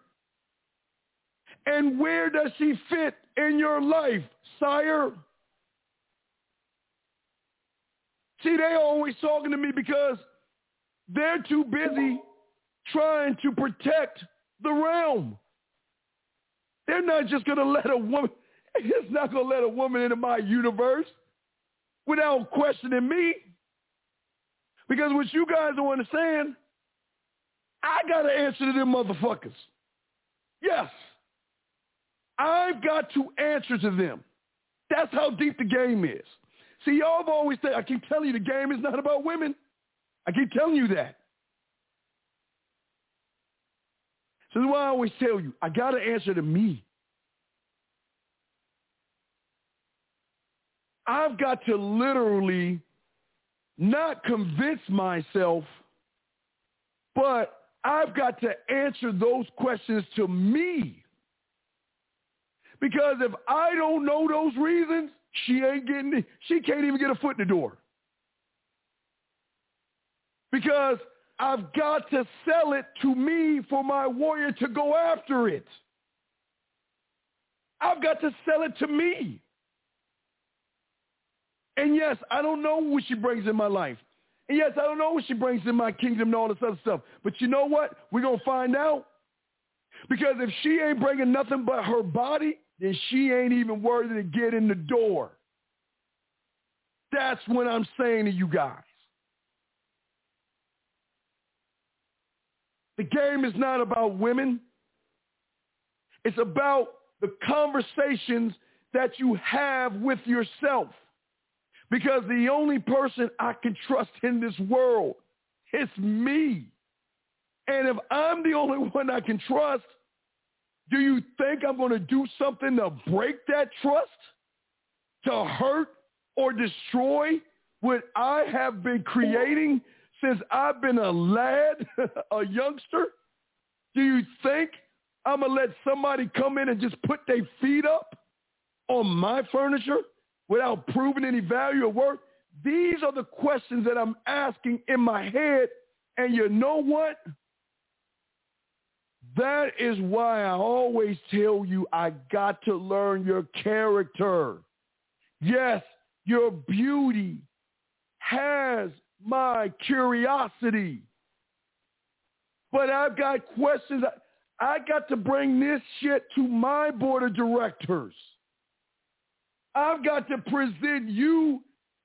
And where does she fit in your life, sire? See, they always talking to me because they're too busy trying to protect the realm. They're not just going to let a woman, it's not going to let a woman into my universe without questioning me. Because what you guys don't understand, I got to answer to them motherfuckers. Yes. I've got to answer to them. That's how deep the game is. See, y'all have always said, I keep telling you the game is not about women. I keep telling you that. So that's why I always tell you, I got to answer to me. I've got to literally not convince myself, but I've got to answer those questions to me. Because if I don't know those reasons, she ain't getting she can't even get a foot in the door. Because I've got to sell it to me for my warrior to go after it. I've got to sell it to me. And yes, I don't know what she brings in my life. And yes, I don't know what she brings in my kingdom and all this other stuff. But you know what? We're going to find out. Because if she ain't bringing nothing but her body, then she ain't even worthy to get in the door. That's what I'm saying to you guys. The game is not about women. It's about the conversations that you have with yourself. Because the only person I can trust in this world is me. And if I'm the only one I can trust, do you think I'm going to do something to break that trust? To hurt or destroy what I have been creating since I've been a lad, a youngster? Do you think I'm going to let somebody come in and just put their feet up on my furniture? Without proving any value or worth? These are the questions that I'm asking in my head. And you know what? That is why I always tell you I got to learn your character. Yes, your beauty has my curiosity. But I've got questions. I got to bring this shit to my board of directors. I've got to present you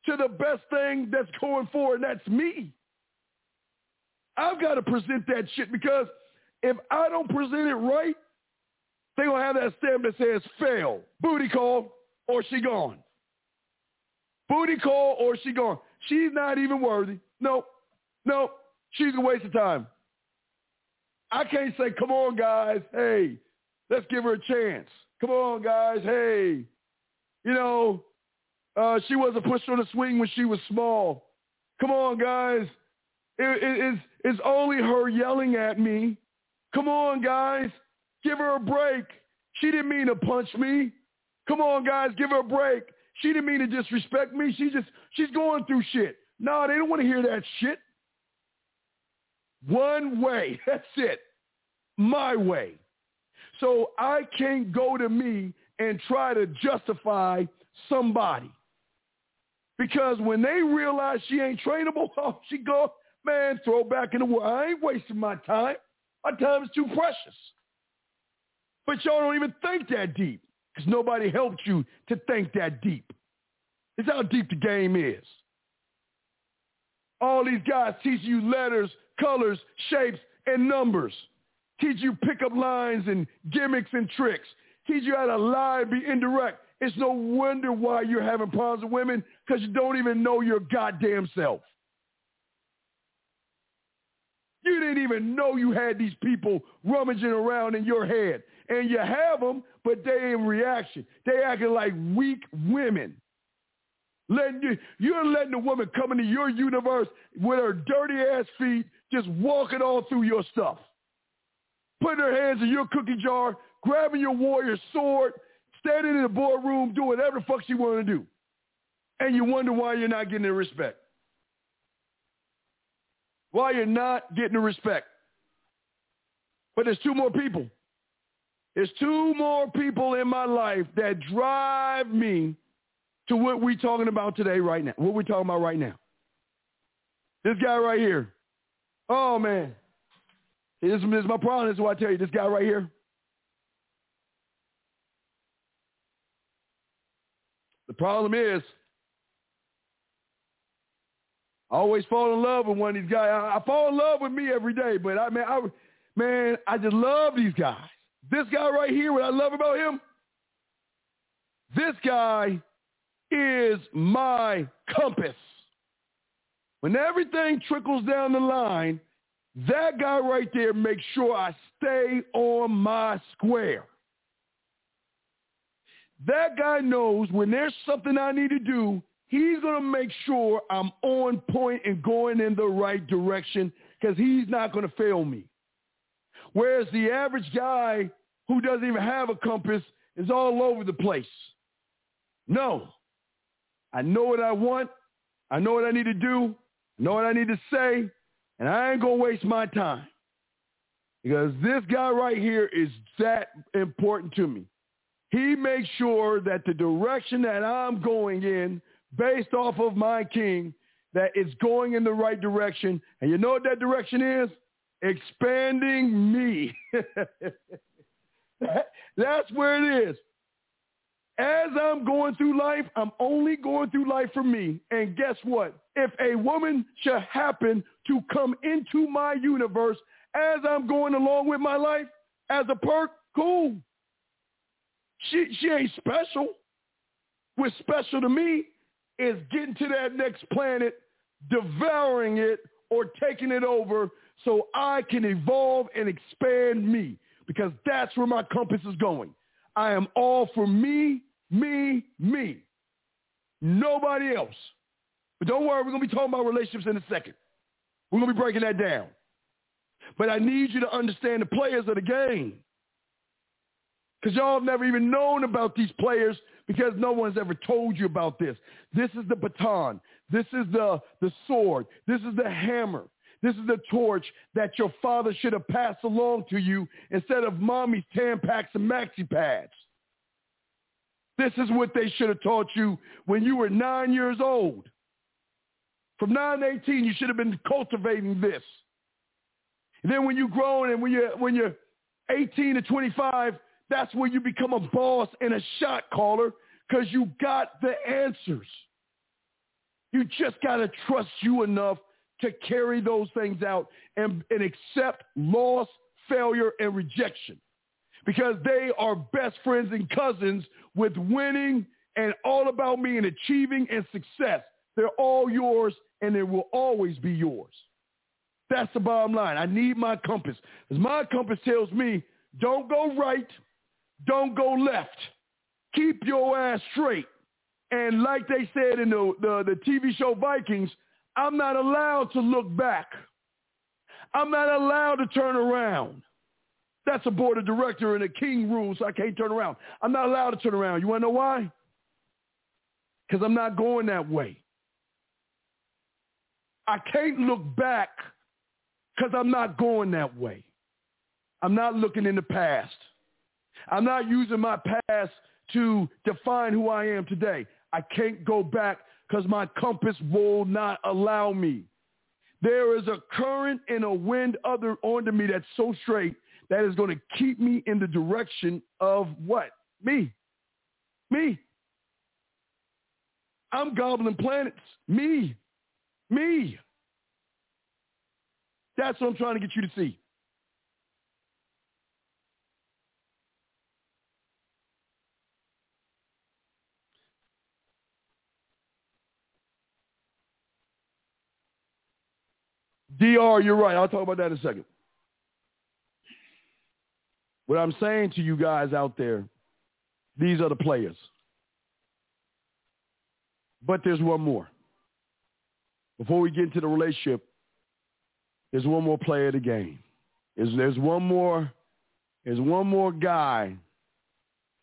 to the best thing that's going forward, and that's me. I've got to present that shit because if I don't present it right, they're going to have that stamp that says fail, booty call, or she gone. Booty call or she gone. She's not even worthy. Nope. Nope. She's a waste of time. I can't say, come on, guys. Hey, let's give her a chance. Come on, guys. Hey, you know, uh, she wasn't pushed on the swing when she was small. Come on, guys. It, it, it's, it's only her yelling at me. Come on, guys. Give her a break. She didn't mean to punch me. Come on, guys. Give her a break. She didn't mean to disrespect me. She just, she's going through shit. No, they don't want to hear that shit. One way. That's it. My way. So I can't go to me and try to justify somebody. Because when they realize she ain't trainable, oh, she go, man, throw back in the world. I ain't wasting my time. My time is too precious. But y'all don't even think that deep because nobody helped you to think that deep. It's how deep the game is. All these guys teach you letters, colors, shapes, and numbers. Teach you pickup lines and gimmicks and tricks teach you how to lie, and be indirect. It's no wonder why you're having problems with women because you don't even know your goddamn self. You didn't even know you had these people rummaging around in your head. And you have them, but they in reaction. They acting like weak women. Letting you, you're letting a woman come into your universe with her dirty ass feet, just walking all through your stuff. Putting her hands in your cookie jar, grabbing your warrior sword, standing in the boardroom, doing whatever the fuck she want to do. And you wonder why you're not getting the respect. Why you're not getting the respect. But there's two more people. There's two more people in my life that drive me to what we're talking about today right now. What we're talking about right now. This guy right here. Oh, man. This, this is my problem. This is what I tell you. This guy right here. The problem is, I always fall in love with one of these guys. I, I fall in love with me every day, but I man, I man, I just love these guys. This guy right here, what I love about him, this guy is my compass. When everything trickles down the line, that guy right there makes sure I stay on my square. That guy knows when there's something I need to do, he's going to make sure I'm on point and going in the right direction because he's not going to fail me. Whereas the average guy who doesn't even have a compass is all over the place. No. I know what I want. I know what I need to do. I know what I need to say. And I ain't going to waste my time. Because this guy right here is that important to me. He makes sure that the direction that I'm going in, based off of my king, that it's going in the right direction. And you know what that direction is? Expanding me. That's where it is. As I'm going through life, I'm only going through life for me. And guess what? If a woman should happen to come into my universe as I'm going along with my life as a perk, cool. She, she ain't special. What's special to me is getting to that next planet, devouring it, or taking it over so I can evolve and expand me because that's where my compass is going. I am all for me me, me. Nobody else. But don't worry, we're going to be talking about relationships in a second. We're going to be breaking that down. But I need you to understand the players of the game. Because y'all have never even known about these players because no one's ever told you about this. This is the baton. This is the, the sword. This is the hammer. This is the torch that your father should have passed along to you instead of mommy's Tampax and maxi pads. This is what they should have taught you when you were nine years old. From 9 to 18, you should have been cultivating this. And then when you grow and when you're, when you're 18 to 25, that's where you become a boss and a shot caller because you got the answers. You just got to trust you enough to carry those things out and, and accept loss, failure, and rejection because they are best friends and cousins with winning and all about me and achieving and success. They're all yours and they will always be yours. That's the bottom line. I need my compass. Because my compass tells me, don't go right, don't go left. Keep your ass straight. And like they said in the, the, the TV show Vikings, I'm not allowed to look back. I'm not allowed to turn around. That's a board of director and a king rule, so I can't turn around. I'm not allowed to turn around. You want to know why? Because I'm not going that way. I can't look back because I'm not going that way. I'm not looking in the past. I'm not using my past to define who I am today. I can't go back because my compass will not allow me. There is a current and a wind other under me that's so straight that is going to keep me in the direction of what? Me. Me. I'm gobbling planets. Me. Me. That's what I'm trying to get you to see. DR, you're right. I'll talk about that in a second. What I'm saying to you guys out there, these are the players. But there's one more. Before we get into the relationship, there's one more player of the game. There's, there's one more, there's one more guy.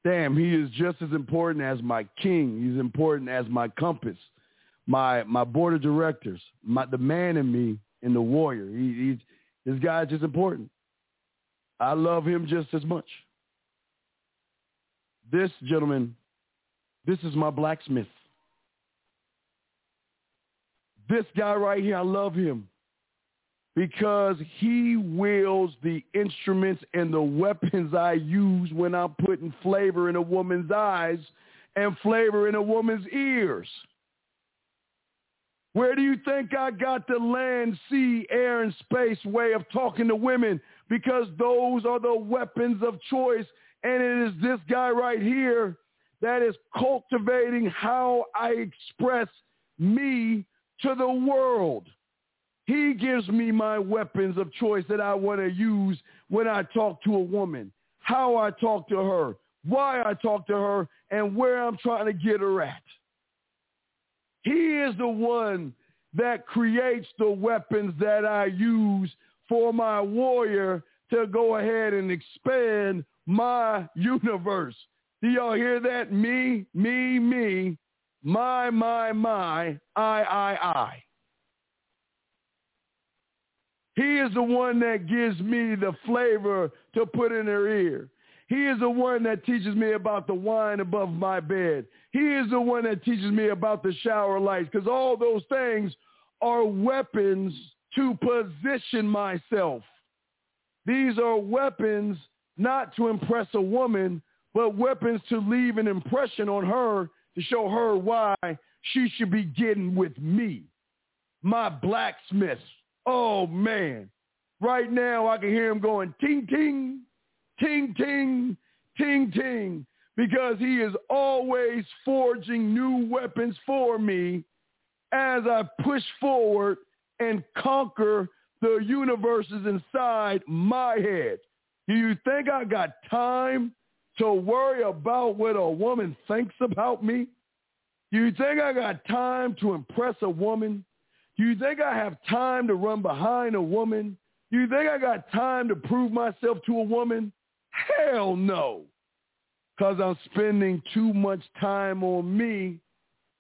Damn, he is just as important as my king. He's important as my compass, my my board of directors, my the man in me and the warrior. He, he's this guy's just important. I love him just as much. This gentleman, this is my blacksmith. This guy right here, I love him. because he wields the instruments and the weapons I use when I'm putting flavor in a woman's eyes and flavor in a woman's ears. Where do you think I got the land, sea, air, and space way of talking to women? Because those are the weapons of choice. And it is this guy right here that is cultivating how I express me to the world. He gives me my weapons of choice that I want to use when I talk to a woman, how I talk to her, why I talk to her, and where I'm trying to get her at. He is the one that creates the weapons that I use for my warrior to go ahead and expand my universe. Do y'all hear that? Me, me, me, my, my, my, I, I, I. He is the one that gives me the flavor to put in her ear. He is the one that teaches me about the wine above my bed. He is the one that teaches me about the shower lights because all those things are weapons to position myself. These are weapons not to impress a woman, but weapons to leave an impression on her to show her why she should be getting with me, my blacksmith. Oh, man. Right now, I can hear him going ting, ting, ting, ting, ting, ting, because he is always forging new weapons for me as I push forward and conquer the universes inside my head. Do you think I got time to worry about what a woman thinks about me? Do you think I got time to impress a woman? Do you think I have time to run behind a woman? Do you think I got time to prove myself to a woman? Hell no. Because I'm spending too much time on me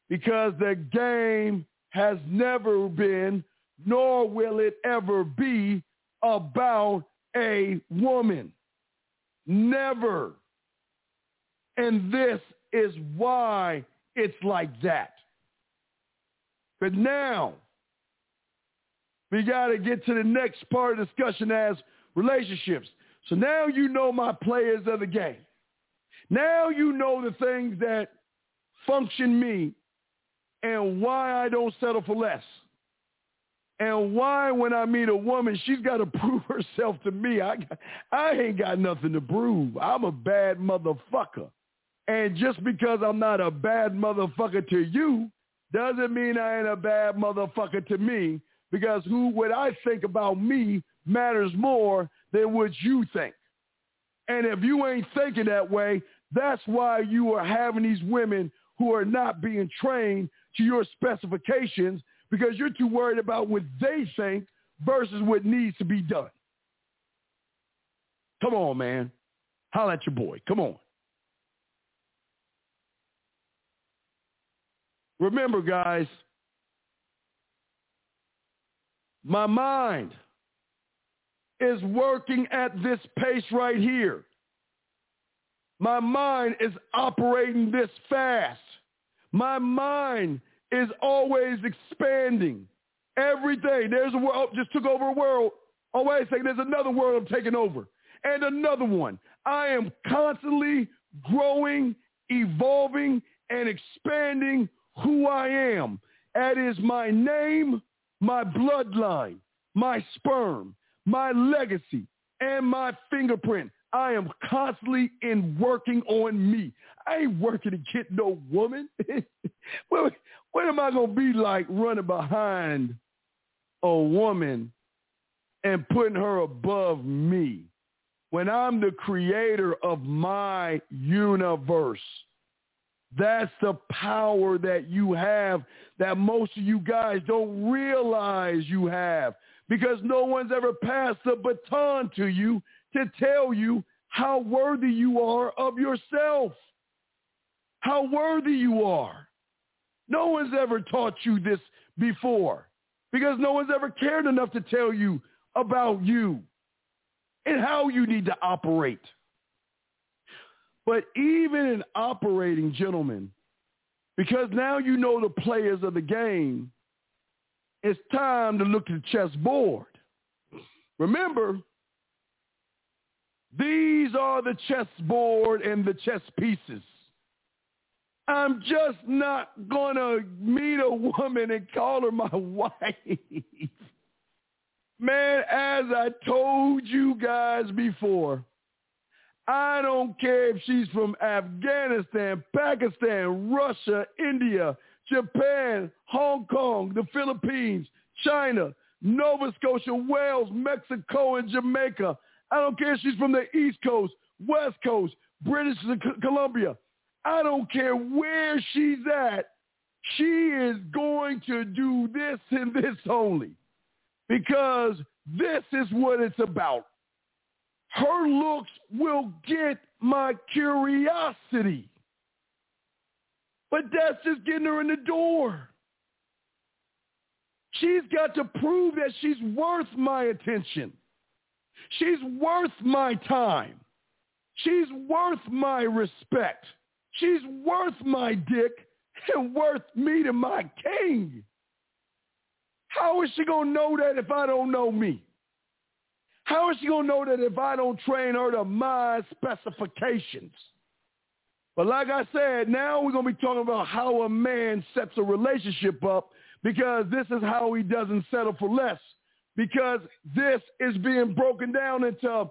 because the game has never been, nor will it ever be, about a woman. Never. And this is why it's like that. But now, we got to get to the next part of discussion as relationships. So now you know my players of the game. Now you know the things that function me and why I don't settle for less. And why when I meet a woman, she's got to prove herself to me. I, I ain't got nothing to prove. I'm a bad motherfucker. And just because I'm not a bad motherfucker to you doesn't mean I ain't a bad motherfucker to me because who what I think about me matters more than what you think. And if you ain't thinking that way, that's why you are having these women who are not being trained to your specifications because you're too worried about what they think versus what needs to be done. Come on, man. Holla at your boy. Come on. Remember, guys, my mind is working at this pace right here. My mind is operating this fast. My mind is always expanding. Every day, there's a world, oh, just took over a world. Oh, wait a second, there's another world I'm taking over. And another one. I am constantly growing, evolving, and expanding who I am. That is my name, my bloodline, my sperm, my legacy, and my fingerprint. I am constantly in working on me. I ain't working to get no woman. what, am I going to be like running behind a woman and putting her above me when I'm the creator of my universe? That's the power that you have that most of you guys don't realize you have because no one's ever passed the baton to you to tell you how worthy you are of yourself, how worthy you are. No one's ever taught you this before because no one's ever cared enough to tell you about you and how you need to operate. But even in operating, gentlemen, because now you know the players of the game, it's time to look at the chessboard. Remember, these are the chessboard and the chess pieces. I'm just not going to meet a woman and call her my wife. Man, as I told you guys before, I don't care if she's from Afghanistan, Pakistan, Russia, India, Japan, Hong Kong, the Philippines, China, Nova Scotia, Wales, Mexico, and Jamaica. I don't care if she's from the East Coast, West Coast, British Columbia. I don't care where she's at. She is going to do this and this only because this is what it's about. Her looks will get my curiosity. But that's just getting her in the door. She's got to prove that she's worth my attention. She's worth my time. She's worth my respect. She's worth my dick and worth me to my king. How is she going to know that if I don't know me? How is she going to know that if I don't train her to my specifications? But like I said, now we're going to be talking about how a man sets a relationship up because this is how he doesn't settle for less. Because this is being broken down into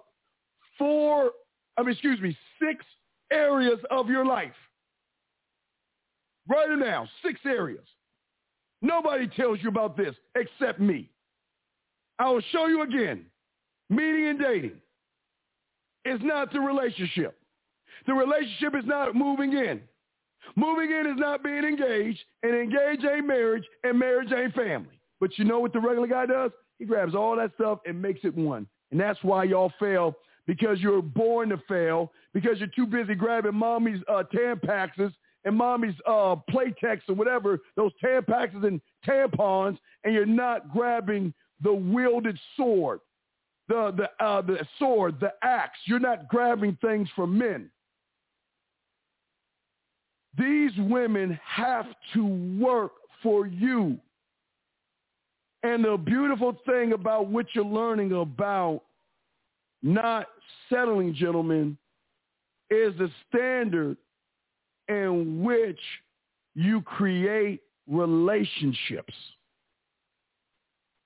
four, I mean, excuse me, six areas of your life. Them down, six areas. Nobody tells you about this except me. I will show you again. Meeting and dating is not the relationship. The relationship is not moving in. Moving in is not being engaged, and engaged ain't marriage, and marriage ain't family. But you know what the regular guy does? He grabs all that stuff and makes it one. And that's why y'all fail because you're born to fail, because you're too busy grabbing mommy's uh, Tampaxes and mommy's uh, Playtex or whatever, those Tampaxes and tampons, and you're not grabbing the wielded sword, the, the, uh, the sword, the axe. You're not grabbing things from men. These women have to work for you. And the beautiful thing about what you're learning about not settling, gentlemen, is the standard in which you create relationships.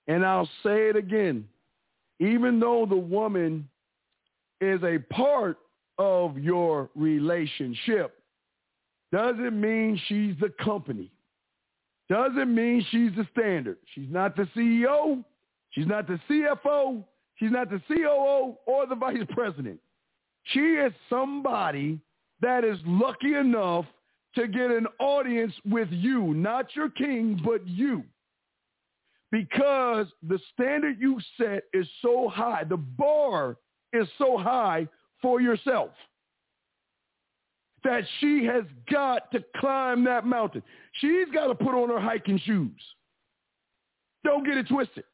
And I'll say it again. Even though the woman is a part of your relationship, doesn't mean she's the company. Doesn't mean she's the standard. She's not the CEO. She's not the CFO. She's not the COO or the vice president. She is somebody that is lucky enough to get an audience with you, not your king, but you. Because the standard you set is so high. The bar is so high for yourself that she has got to climb that mountain. She's got to put on her hiking shoes. Don't get it twisted.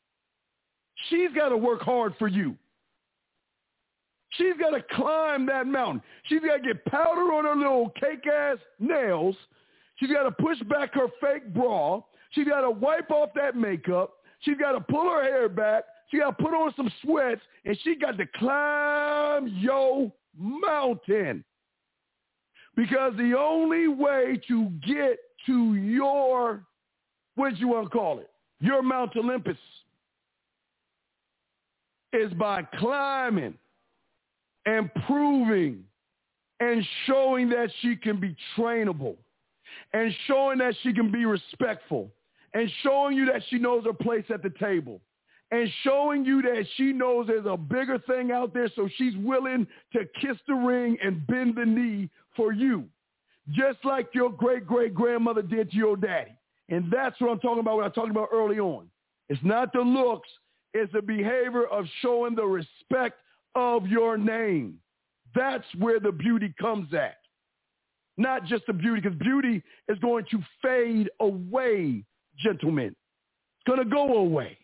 She's got to work hard for you. She's got to climb that mountain. She's got to get powder on her little cake-ass nails. She's got to push back her fake bra. She's got to wipe off that makeup. She's got to pull her hair back. She got to put on some sweats, and she got to climb your mountain. Because the only way to get to your, what you want to call it, your Mount Olympus is by climbing and proving and showing that she can be trainable and showing that she can be respectful and showing you that she knows her place at the table and showing you that she knows there's a bigger thing out there. So she's willing to kiss the ring and bend the knee for you, just like your great-great-grandmother did to your daddy. And that's what I'm talking about what I talked about early on. It's not the looks. It's the behavior of showing the respect of your name. That's where the beauty comes at. Not just the beauty, because beauty is going to fade away, gentlemen. It's going to go away.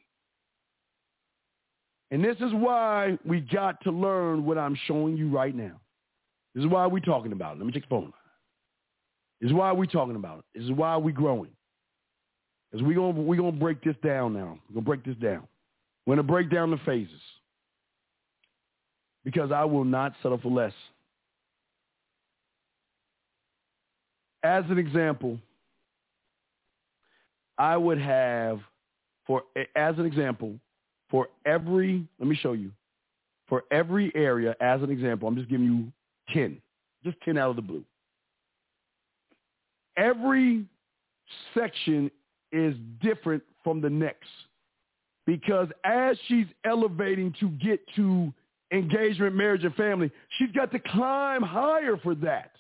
And this is why we got to learn what I'm showing you right now. This is why we're talking about it. Let me check the phone. line. This is why we're talking about it. This is why we're growing. Because we're going we're gonna break this down now. We're going to break this down. We're going to break down the phases. because I will not settle for less. As an example, I would have for as an example, for every let me show you. For every area, as an example, I'm just giving you 10. Just 10 out of the blue. Every section is different from the next because as she's elevating to get to engagement, marriage, and family, she's got to climb higher for that.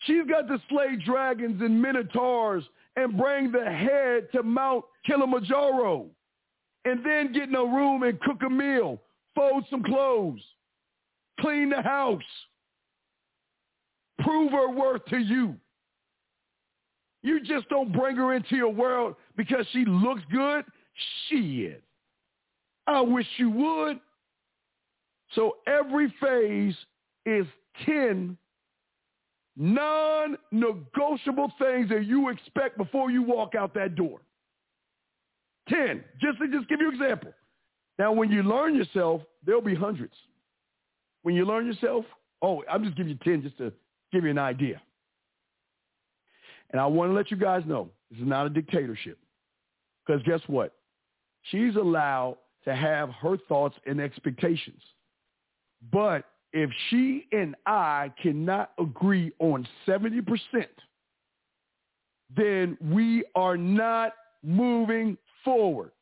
She's got to slay dragons and minotaurs and bring the head to Mount Kilimanjaro and then get in a room and cook a meal, fold some clothes, clean the house, prove her worth to you. You just don't bring her into your world because she looks good. She is. I wish you would. So every phase is 10 non-negotiable things that you expect before you walk out that door. 10. Just to just give you an example. Now, when you learn yourself, there'll be hundreds. When you learn yourself, oh, I'm just giving you 10 just to give you an idea. And I want to let you guys know, this is not a dictatorship. Because guess what? She's allowed to have her thoughts and expectations. But if she and I cannot agree on 70%, then we are not moving forward.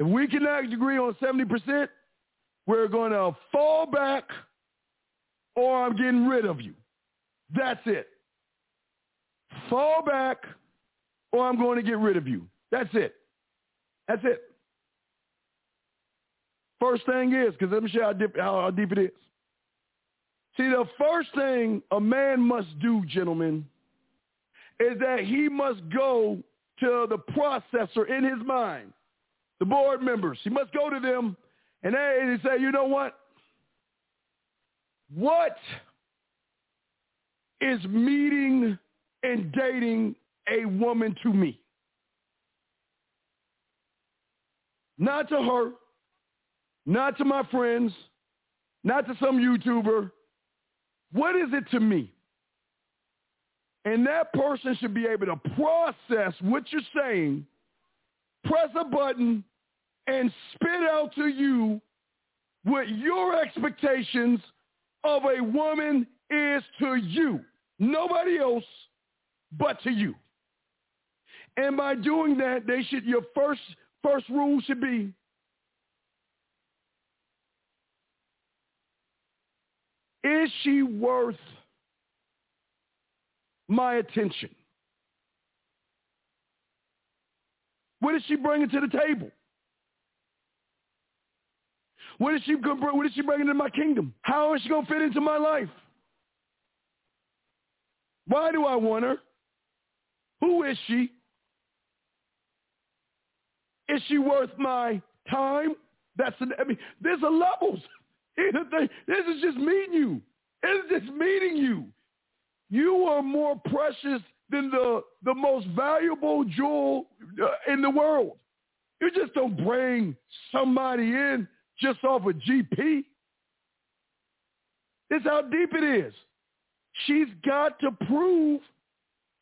If we cannot agree on 70%, we're going to fall back or I'm getting rid of you. That's it. Fall back or I'm going to get rid of you. That's it. That's it. First thing is, because let me show you how deep, how deep it is. See, the first thing a man must do, gentlemen, is that he must go to the processor in his mind, the board members. He must go to them and they say, you know what? What is meeting and dating a woman to me? Not to her, not to my friends, not to some YouTuber, what is it to me? And that person should be able to process what you're saying, press a button, and spit out to you what your expectations of a woman is to you. Nobody else but to you. And by doing that, they should your first first rule should be Is she worth my attention? What is she bringing to the table? What is she what is she bringing to my kingdom? How is she going to fit into my life? Why do I want her? Who is she? Is she worth my time? That's an, I mean, there's a levels. This is just meeting you. It's just meeting you. You are more precious than the, the most valuable jewel uh, in the world. You just don't bring somebody in just off a GP. It's how deep it is. She's got to prove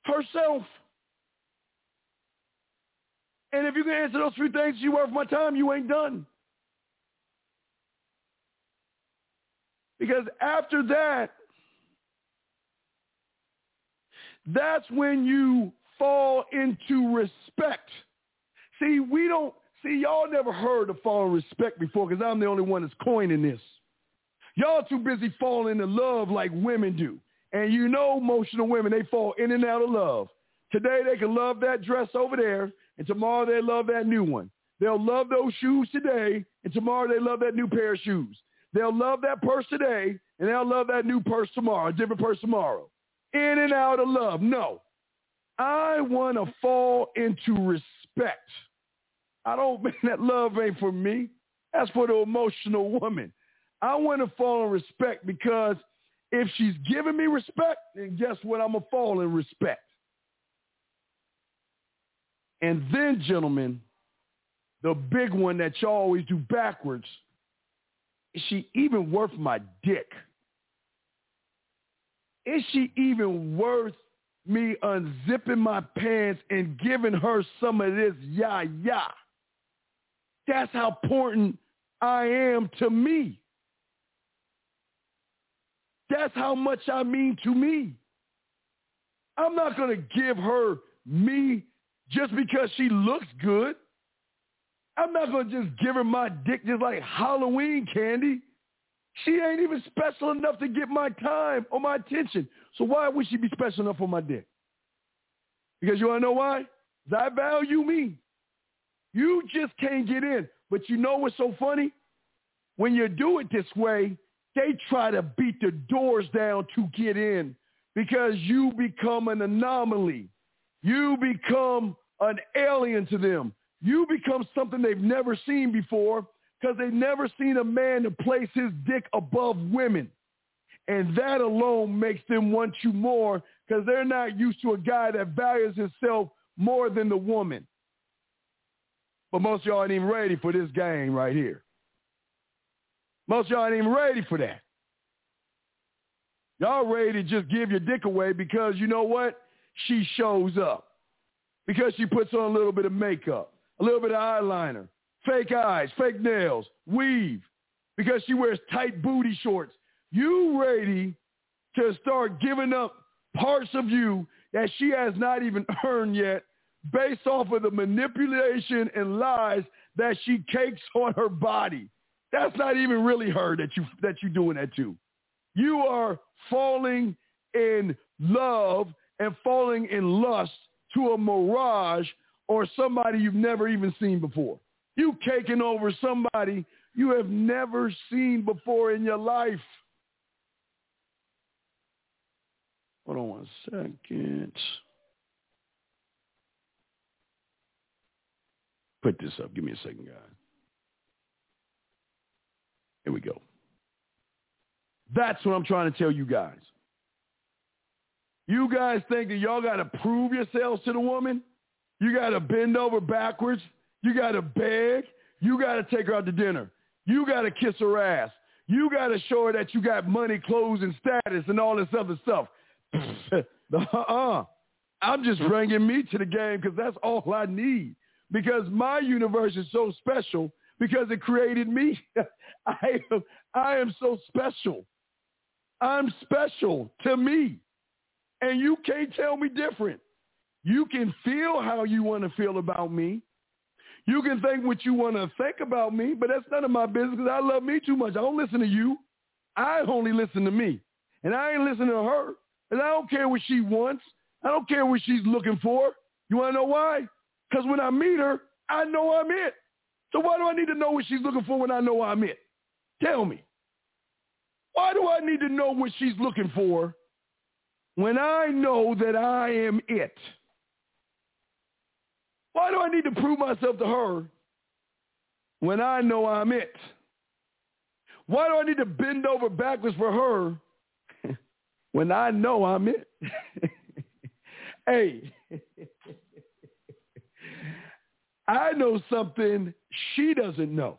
herself. And if you can answer those three things, you worth my time, you ain't done. Because after that, that's when you fall into respect. See, we don't, see, y'all never heard of falling respect before because I'm the only one that's coining this. Y'all too busy falling in love like women do. And you know emotional women, they fall in and out of love. Today they can love that dress over there, and tomorrow they love that new one. They'll love those shoes today, and tomorrow they love that new pair of shoes. They'll love that purse today, and they'll love that new purse tomorrow, a different purse tomorrow. In and out of love. No. I want to fall into respect. I don't mean that love ain't for me. That's for the emotional woman. I want to fall in respect because if she's giving me respect, then guess what? I'm going to fall in respect. And then, gentlemen, the big one that y'all always do backwards is she even worth my dick? Is she even worth me unzipping my pants and giving her some of this yah yah? That's how important I am to me. That's how much I mean to me. I'm not going to give her me just because she looks good. I'm not going to just give her my dick just like Halloween candy. She ain't even special enough to get my time or my attention. So why would she be special enough for my dick? Because you want to know why? I value me. You just can't get in. But you know what's so funny? When you do it this way, they try to beat the doors down to get in because you become an anomaly. You become an alien to them. You become something they've never seen before because they've never seen a man to place his dick above women. And that alone makes them want you more because they're not used to a guy that values himself more than the woman. But most of y'all ain't even ready for this game right here. Most y'all ain't even ready for that. Y'all ready to just give your dick away because you know what? She shows up. Because she puts on a little bit of makeup, a little bit of eyeliner, fake eyes, fake nails, weave, because she wears tight booty shorts. You ready to start giving up parts of you that she has not even earned yet based off of the manipulation and lies that she cakes on her body. That's not even really her that you that you doing that to. You are falling in love and falling in lust to a mirage or somebody you've never even seen before. You caking over somebody you have never seen before in your life. Hold on one second. Put this up. Give me a second, guys. Here we go. That's what I'm trying to tell you guys. You guys think that y'all got to prove yourselves to the woman? You got to bend over backwards. You got to beg. You got to take her out to dinner. You got to kiss her ass. You got to show her that you got money, clothes, and status and all this other stuff. uh-uh. I'm just bringing me to the game because that's all I need. Because my universe is so special because it created me. I am, I am so special. I'm special to me. And you can't tell me different. You can feel how you want to feel about me. You can think what you want to think about me, but that's none of my business because I love me too much. I don't listen to you. I only listen to me. And I ain't listening to her. And I don't care what she wants. I don't care what she's looking for. You want to know why? Because when I meet her, I know I'm it. So why do I need to know what she's looking for when I know I'm it? Tell me. Why do I need to know what she's looking for when I know that I am it? Why do I need to prove myself to her when I know I'm it? Why do I need to bend over backwards for her when I know I'm it? hey, I know something she doesn't know.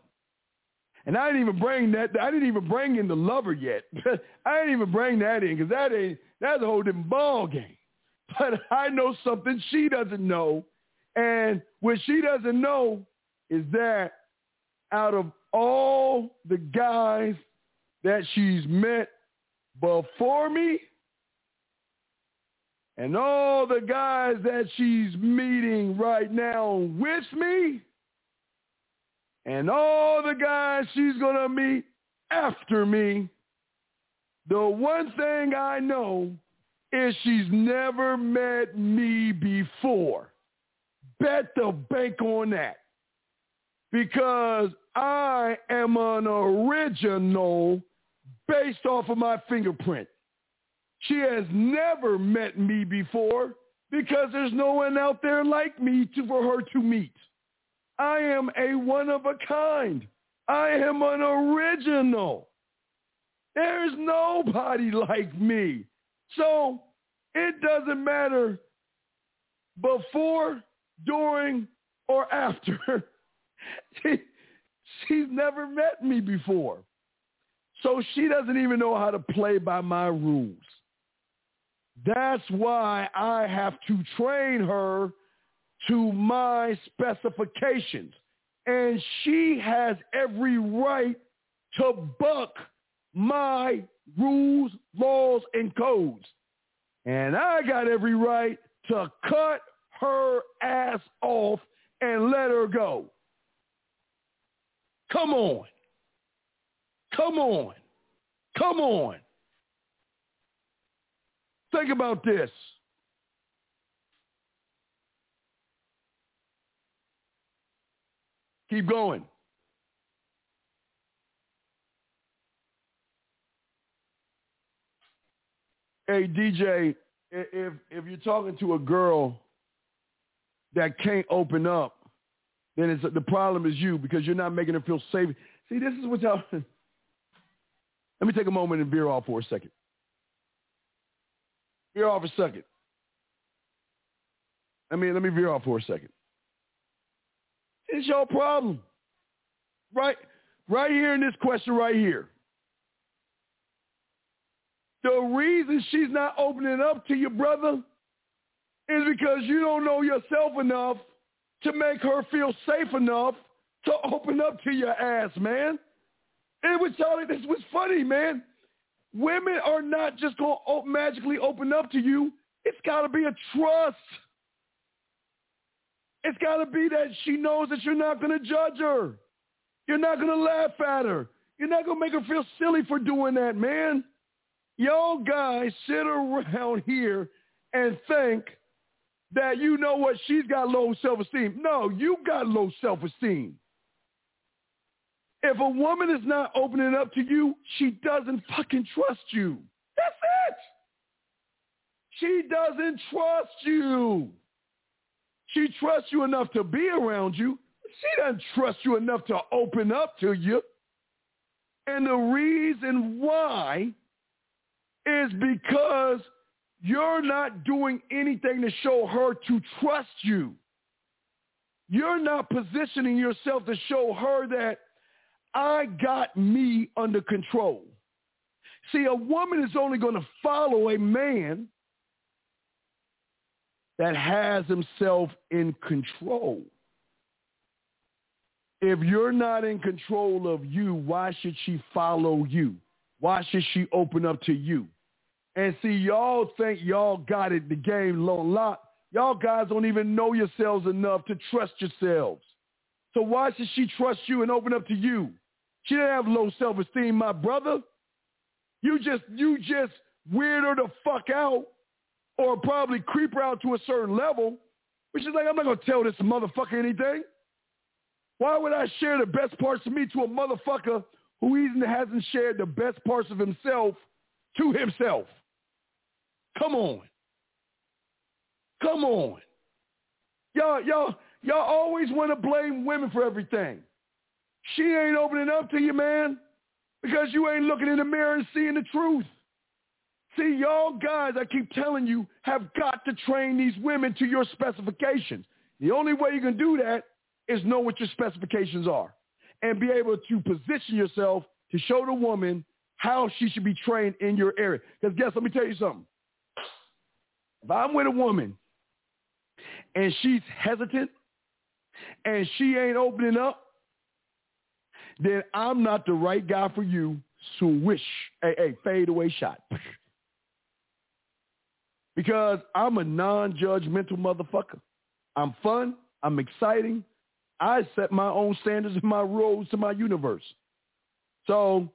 And I didn't even bring that. I didn't even bring in the lover yet. I didn't even bring that in because that ain't that's a whole different ball game. But I know something she doesn't know, and what she doesn't know is that out of all the guys that she's met before me, and all the guys that she's meeting right now with me, and all the guys she's going to meet after me, the one thing I know is she's never met me before. Bet the bank on that. Because I am an original based off of my fingerprint. She has never met me before because there's no one out there like me to, for her to meet. I am a one of a kind. I am an original. There's nobody like me. So it doesn't matter before, during, or after. she, she's never met me before. So she doesn't even know how to play by my rules. That's why I have to train her to my specifications. And she has every right to buck my rules, laws, and codes. And I got every right to cut her ass off and let her go. Come on. Come on. Come on. Think about this. Keep going. Hey DJ, if if you're talking to a girl that can't open up, then it's the problem is you because you're not making her feel safe. See, this is what y'all. Let me take a moment and veer off for a second. Veer off a second. I mean, let me veer off for a second. It's your problem. Right, right here in this question right here. The reason she's not opening up to your brother is because you don't know yourself enough to make her feel safe enough to open up to your ass, man. Charlie, this was funny, man. Women are not just going to magically open up to you. It's got to be a trust. It's got to be that she knows that you're not going to judge her. You're not going to laugh at her. You're not going to make her feel silly for doing that, man. Y'all guys sit around here and think that you know what she's got low self-esteem. No, you got low self-esteem. If a woman is not opening up to you, she doesn't fucking trust you. That's it. She doesn't trust you. She trusts you enough to be around you. She doesn't trust you enough to open up to you. And the reason why is because you're not doing anything to show her to trust you. You're not positioning yourself to show her that I got me under control. See, a woman is only going to follow a man that has himself in control. If you're not in control of you, why should she follow you? Why should she open up to you? And see, y'all think y'all got it, the game low lot. Y'all guys don't even know yourselves enough to trust yourselves. So why should she trust you and open up to you? She didn't have low self-esteem, my brother. You just, you just weird her the fuck out or probably creep out to a certain level. But she's like, I'm not going to tell this motherfucker anything. Why would I share the best parts of me to a motherfucker who even hasn't shared the best parts of himself to himself? Come on. Come on. Y'all, y'all, y'all always want to blame women for everything. She ain't opening up to you, man, because you ain't looking in the mirror and seeing the truth. See, y'all guys, I keep telling you, have got to train these women to your specifications. The only way you can do that is know what your specifications are and be able to position yourself to show the woman how she should be trained in your area. Because guess, let me tell you something. If I'm with a woman and she's hesitant and she ain't opening up, then I'm not the right guy for you. So wish, hey, hey, fade away shot. because I'm a non-judgmental motherfucker. I'm fun. I'm exciting. I set my own standards and my rules to my universe. So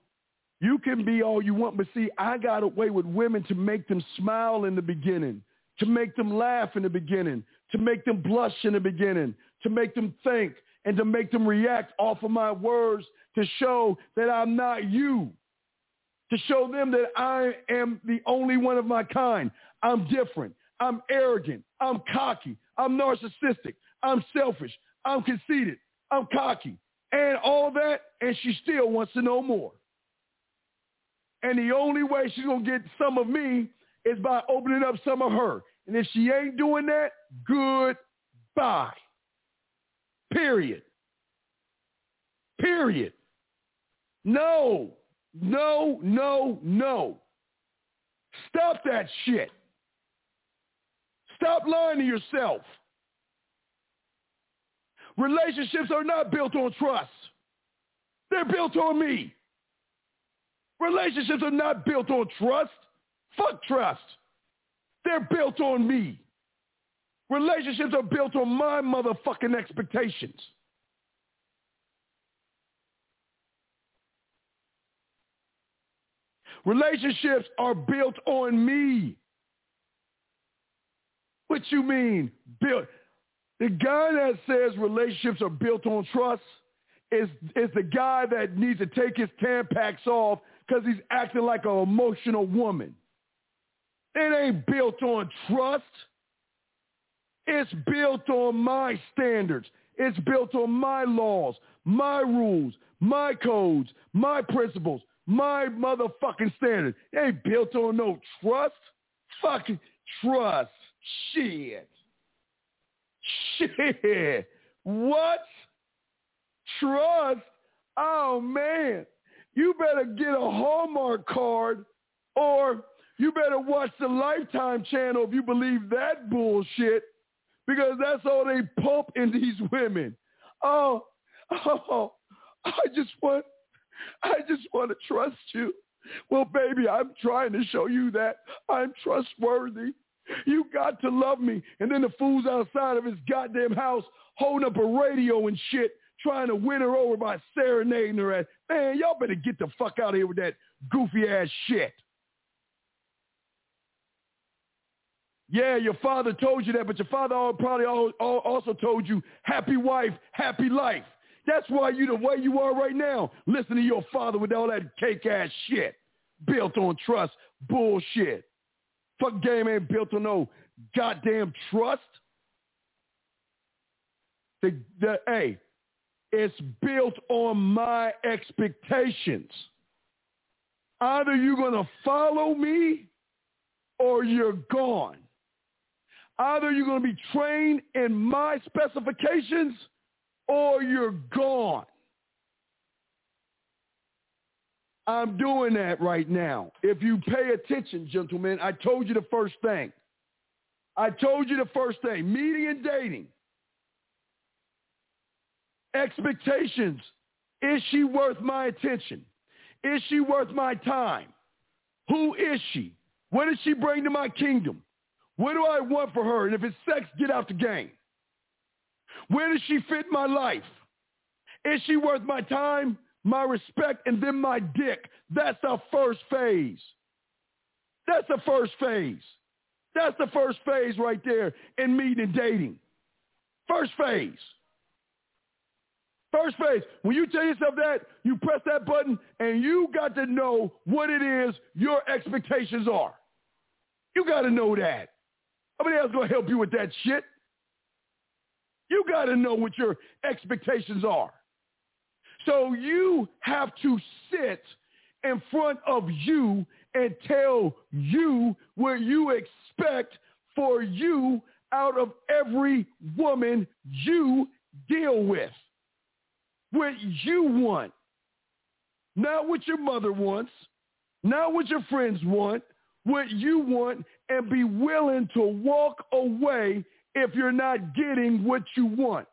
you can be all you want, but see, I got away with women to make them smile in the beginning, to make them laugh in the beginning, to make them blush in the beginning, to make them think, and to make them react off of my words to show that I'm not you, to show them that I am the only one of my kind. I'm different. I'm arrogant. I'm cocky. I'm narcissistic. I'm selfish. I'm conceited. I'm cocky. And all that, and she still wants to know more. And the only way she's going to get some of me is by opening up some of her. And if she ain't doing that, goodbye. Period. Period. No. No, no, no. Stop that shit. Stop lying to yourself. Relationships are not built on trust. They're built on me. Relationships are not built on trust. Fuck trust. They're built on me. Relationships are built on my motherfucking expectations. Relationships are built on me. What you mean built? The guy that says relationships are built on trust is, is the guy that needs to take his Tampax off because he's acting like an emotional woman. It ain't built on trust. It's built on my standards. It's built on my laws, my rules, my codes, my principles, my motherfucking standards. It ain't built on no trust. Fucking trust. Shit. Shit. What? Trust? Oh, man. You better get a Hallmark card or you better watch the Lifetime channel if you believe that bullshit because that's all they pump in these women. Oh, oh, I just want, I just want to trust you. Well, baby, I'm trying to show you that I'm trustworthy. You got to love me. And then the fool's outside of his goddamn house holding up a radio and shit, trying to win her over by serenading her. At, man, y'all better get the fuck out of here with that goofy ass shit. Yeah, your father told you that, but your father probably also told you, happy wife, happy life. That's why you the way you are right now. Listen to your father with all that cake ass shit. Built on trust. Bullshit. Fuck game ain't built on no goddamn trust. The, the, hey, it's built on my expectations. Either you're going to follow me or you're gone. Either you're going to be trained in my specifications or you're gone. I'm doing that right now. If you pay attention, gentlemen, I told you the first thing. I told you the first thing. Meeting and dating. Expectations. Is she worth my attention? Is she worth my time? Who is she? What does she bring to my kingdom? What do I want for her? And if it's sex, get out the game. Where does she fit my life? Is she worth my time? My respect, and then my dick. That's the first phase. That's the first phase. That's the first phase right there in meeting and dating. First phase. First phase. When you tell yourself that, you press that button and you got to know what it is your expectations are. You got to know that. Nobody else going to help you with that shit. You got to know what your expectations are. So you have to sit in front of you and tell you what you expect for you out of every woman you deal with. What you want. Not what your mother wants. Not what your friends want. What you want and be willing to walk away if you're not getting what you want.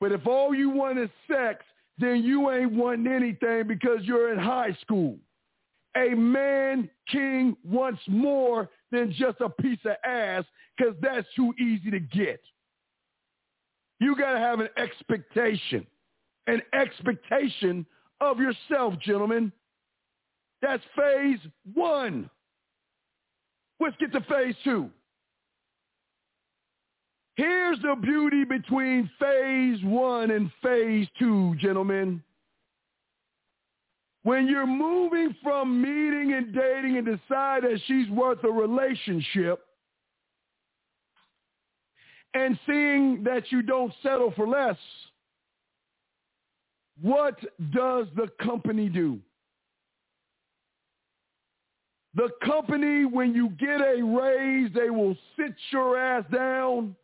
But if all you want is sex then you ain't wanting anything because you're in high school. A man king wants more than just a piece of ass because that's too easy to get. You got to have an expectation, an expectation of yourself, gentlemen. That's phase one. Let's get to phase two. Here's the beauty between phase one and phase two, gentlemen. When you're moving from meeting and dating and decide that she's worth a relationship and seeing that you don't settle for less, what does the company do? The company, when you get a raise, they will sit your ass down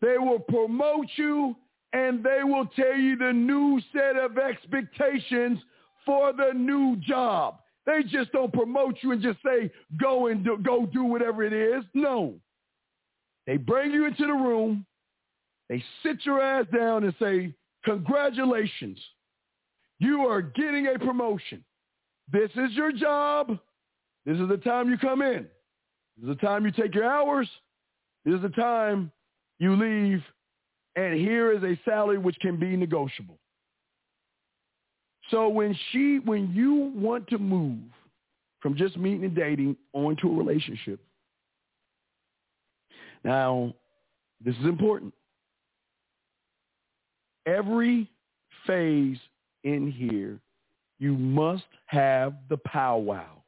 they will promote you and they will tell you the new set of expectations for the new job. They just don't promote you and just say, go and do, go do whatever it is. No. They bring you into the room. They sit your ass down and say, congratulations. You are getting a promotion. This is your job. This is the time you come in. This is the time you take your hours. This is the time you leave. And here is a salary which can be negotiable. So when she, when you want to move from just meeting and dating on to a relationship, now this is important. Every phase in here, you must have the powwow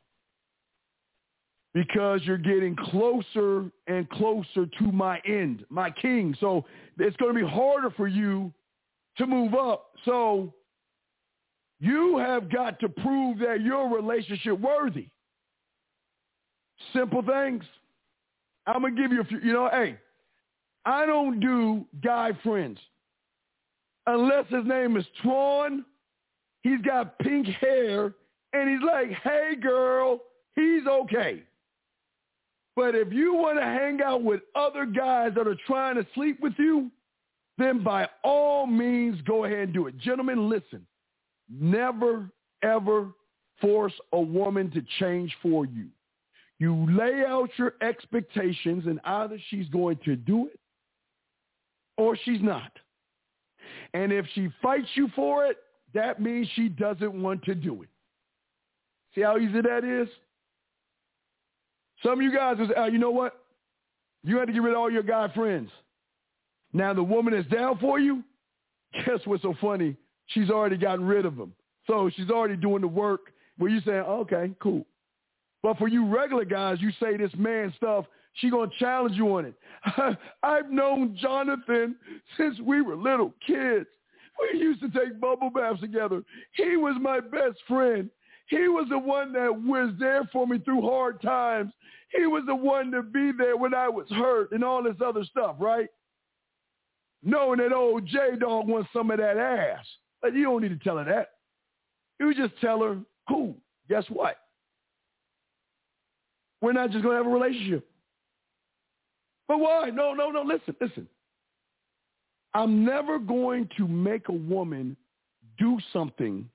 because you're getting closer and closer to my end, my king. So it's going to be harder for you to move up. So you have got to prove that you're relationship worthy. Simple things. I'm going to give you a few, you know, hey, I don't do guy friends unless his name is Twan. He's got pink hair and he's like, hey girl, he's okay. But if you want to hang out with other guys that are trying to sleep with you, then by all means go ahead and do it. Gentlemen, listen. Never, ever force a woman to change for you. You lay out your expectations and either she's going to do it or she's not. And if she fights you for it, that means she doesn't want to do it. See how easy that is? Some of you guys, uh, you know what? You had to get rid of all your guy friends. Now the woman is down for you. Guess what's so funny? she's already gotten rid of them. So she's already doing the work where you say, okay, cool. But for you regular guys, you say this man stuff, she going to challenge you on it. I've known Jonathan since we were little kids. We used to take bubble baths together. He was my best friend. He was the one that was there for me through hard times. He was the one to be there when I was hurt and all this other stuff, right? Knowing that old J-Dog wants some of that ass. But you don't need to tell her that. You just tell her, cool, guess what? We're not just going to have a relationship. But why? No, no, no, listen, listen. I'm never going to make a woman do something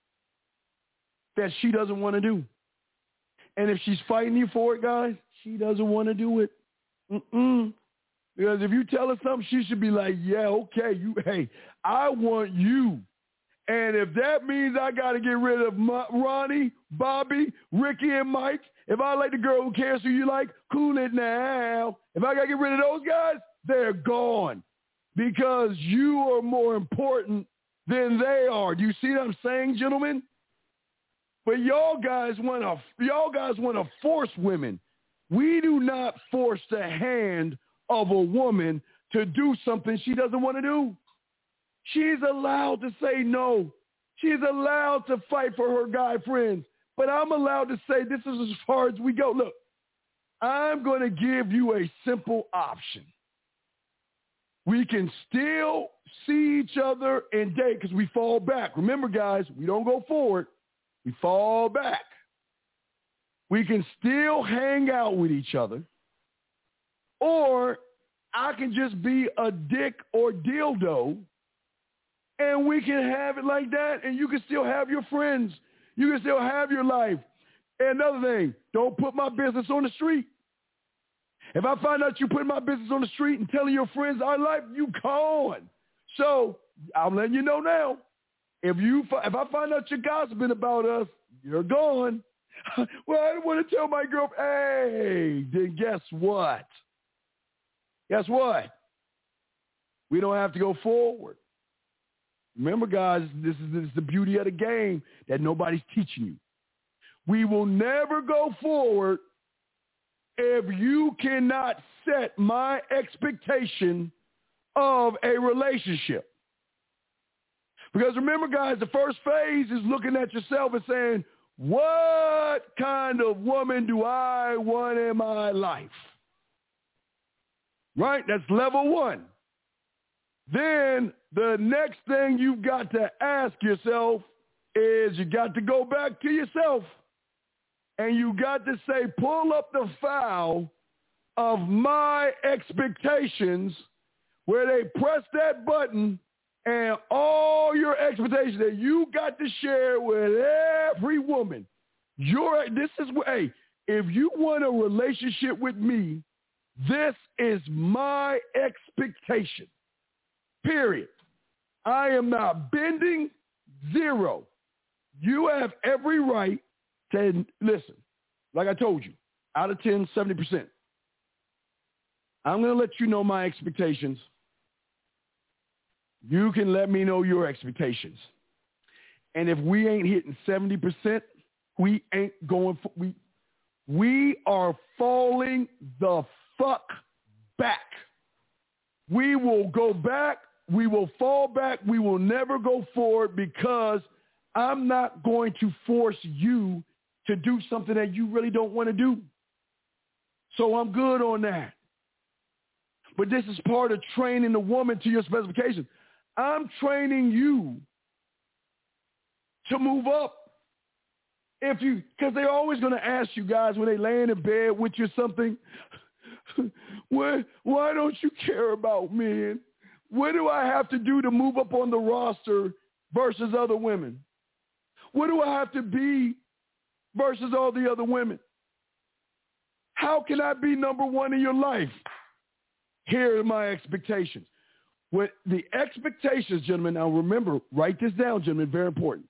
that she doesn't want to do. And if she's fighting you for it, guys, she doesn't want to do it. Mm-mm. Because if you tell her something, she should be like, yeah, okay, you, hey, I want you and if that means I got to get rid of my, Ronnie, Bobby, Ricky, and Mike, if I like the girl who cares who you like, cool it now. If I got to get rid of those guys, they're gone because you are more important than they are. Do you see what I'm saying, gentlemen? But y'all guys want to y'all guys want to force women. We do not force the hand of a woman to do something she doesn't want to do. She's allowed to say no. She's allowed to fight for her guy friends. But I'm allowed to say this is as far as we go. Look, I'm going to give you a simple option. We can still see each other and date because we fall back. Remember, guys, we don't go forward. We fall back. We can still hang out with each other. Or I can just be a dick or dildo and we can have it like that, and you can still have your friends. You can still have your life. And another thing, don't put my business on the street. If I find out you putting my business on the street and telling your friends our life, you gone. So I'm letting you know now. If you if I find out you're gossiping about us, you're gone. well, I don't want to tell my girl. Hey, then guess what? Guess what? We don't have to go forward. Remember, guys, this is, this is the beauty of the game that nobody's teaching you. We will never go forward if you cannot set my expectation of a relationship. Because remember, guys, the first phase is looking at yourself and saying, what kind of woman do I want in my life? Right? That's level one. Then the next thing you've got to ask yourself is you got to go back to yourself and you got to say, pull up the file of my expectations where they press that button and all your expectations that you got to share with every woman. Your this is hey, if you want a relationship with me, this is my expectation. Period. I am not bending zero. You have every right to listen. Like I told you, out of 10, 70%. I'm going to let you know my expectations. You can let me know your expectations. And if we ain't hitting 70%, we ain't going for, we, we are falling the fuck back. We will go back. We will fall back. We will never go forward because I'm not going to force you to do something that you really don't want to do. So I'm good on that. But this is part of training the woman to your specifications. I'm training you to move up. If you, because they're always going to ask you guys when they laying in bed with you something, why, why don't you care about men? What do I have to do to move up on the roster versus other women? What do I have to be versus all the other women? How can I be number one in your life? Here are my expectations. What the expectations, gentlemen, now remember, write this down, gentlemen, very important.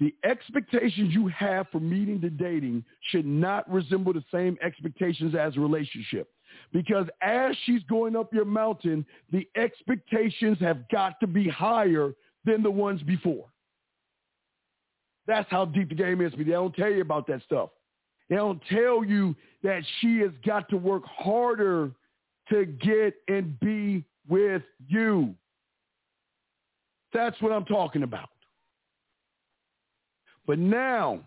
The expectations you have for meeting to dating should not resemble the same expectations as a relationship. Because as she's going up your mountain, the expectations have got to be higher than the ones before. That's how deep the game is. But they don't tell you about that stuff. They don't tell you that she has got to work harder to get and be with you. That's what I'm talking about. But now,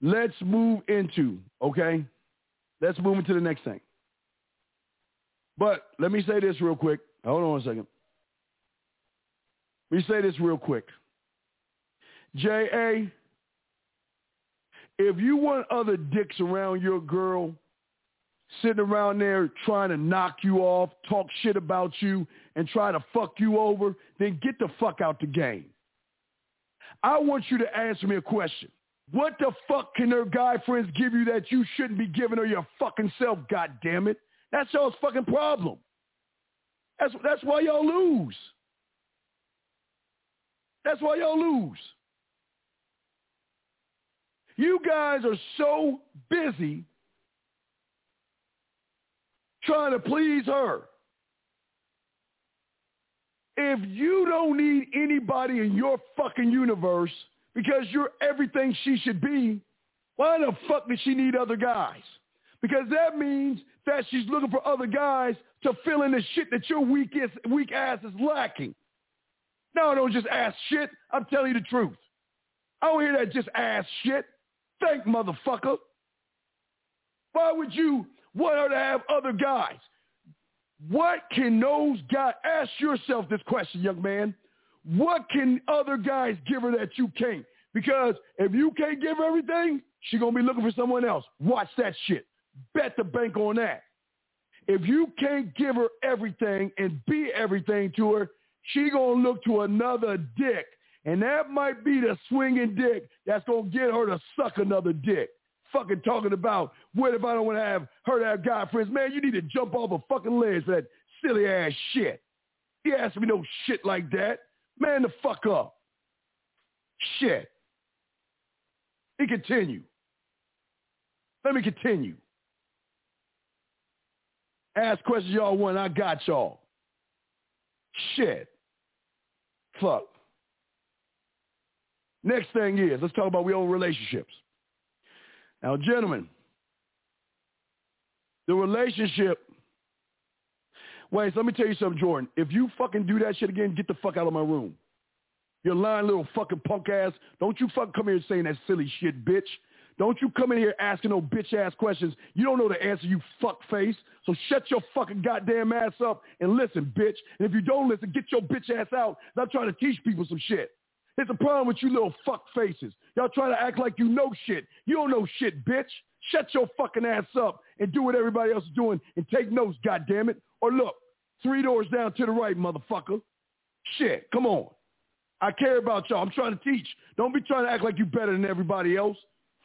let's move into, okay? Let's move into the next thing. But let me say this real quick. Hold on a second. Let me say this real quick. J.A., if you want other dicks around your girl, sitting around there trying to knock you off, talk shit about you, and try to fuck you over, then get the fuck out the game. I want you to answer me a question. What the fuck can her guy friends give you that you shouldn't be giving her your fucking self, God damn it? That's y'all's fucking problem. That's, that's why y'all lose. That's why y'all lose. You guys are so busy trying to please her. If you don't need anybody in your fucking universe because you're everything she should be, why the fuck does she need other guys? Because that means that she's looking for other guys to fill in the shit that your weak, weak ass is lacking. No, don't just ask shit. I'm telling you the truth. I don't hear that just ass shit. Think, motherfucker. Why would you want are to have other guys? What can those guys, ask yourself this question, young man. What can other guys give her that you can't? Because if you can't give her everything, she's going to be looking for someone else. Watch that shit. Bet the bank on that. If you can't give her everything and be everything to her, she going to look to another dick. And that might be the swinging dick that's going to get her to suck another dick fucking talking about what if I don't want to have her to have guy friends. Man, you need to jump off a fucking ledge that silly ass shit. He asked me no shit like that. Man, the fuck up. Shit. He continue. Let me continue. Ask questions y'all want. I got y'all. Shit. Fuck. Next thing is, let's talk about we own relationships. Now, gentlemen, the relationship. Wait, so let me tell you something, Jordan. If you fucking do that shit again, get the fuck out of my room. You lying little fucking punk ass. Don't you fucking come here saying that silly shit, bitch. Don't you come in here asking no bitch ass questions. You don't know the answer, you fuck face. So shut your fucking goddamn ass up and listen, bitch. And if you don't listen, get your bitch ass out. I'm trying to teach people some shit. It's a problem with you little fuck faces. Y'all trying to act like you know shit. You don't know shit, bitch. Shut your fucking ass up and do what everybody else is doing and take notes, goddammit. Or look, three doors down to the right, motherfucker. Shit, come on. I care about y'all. I'm trying to teach. Don't be trying to act like you better than everybody else.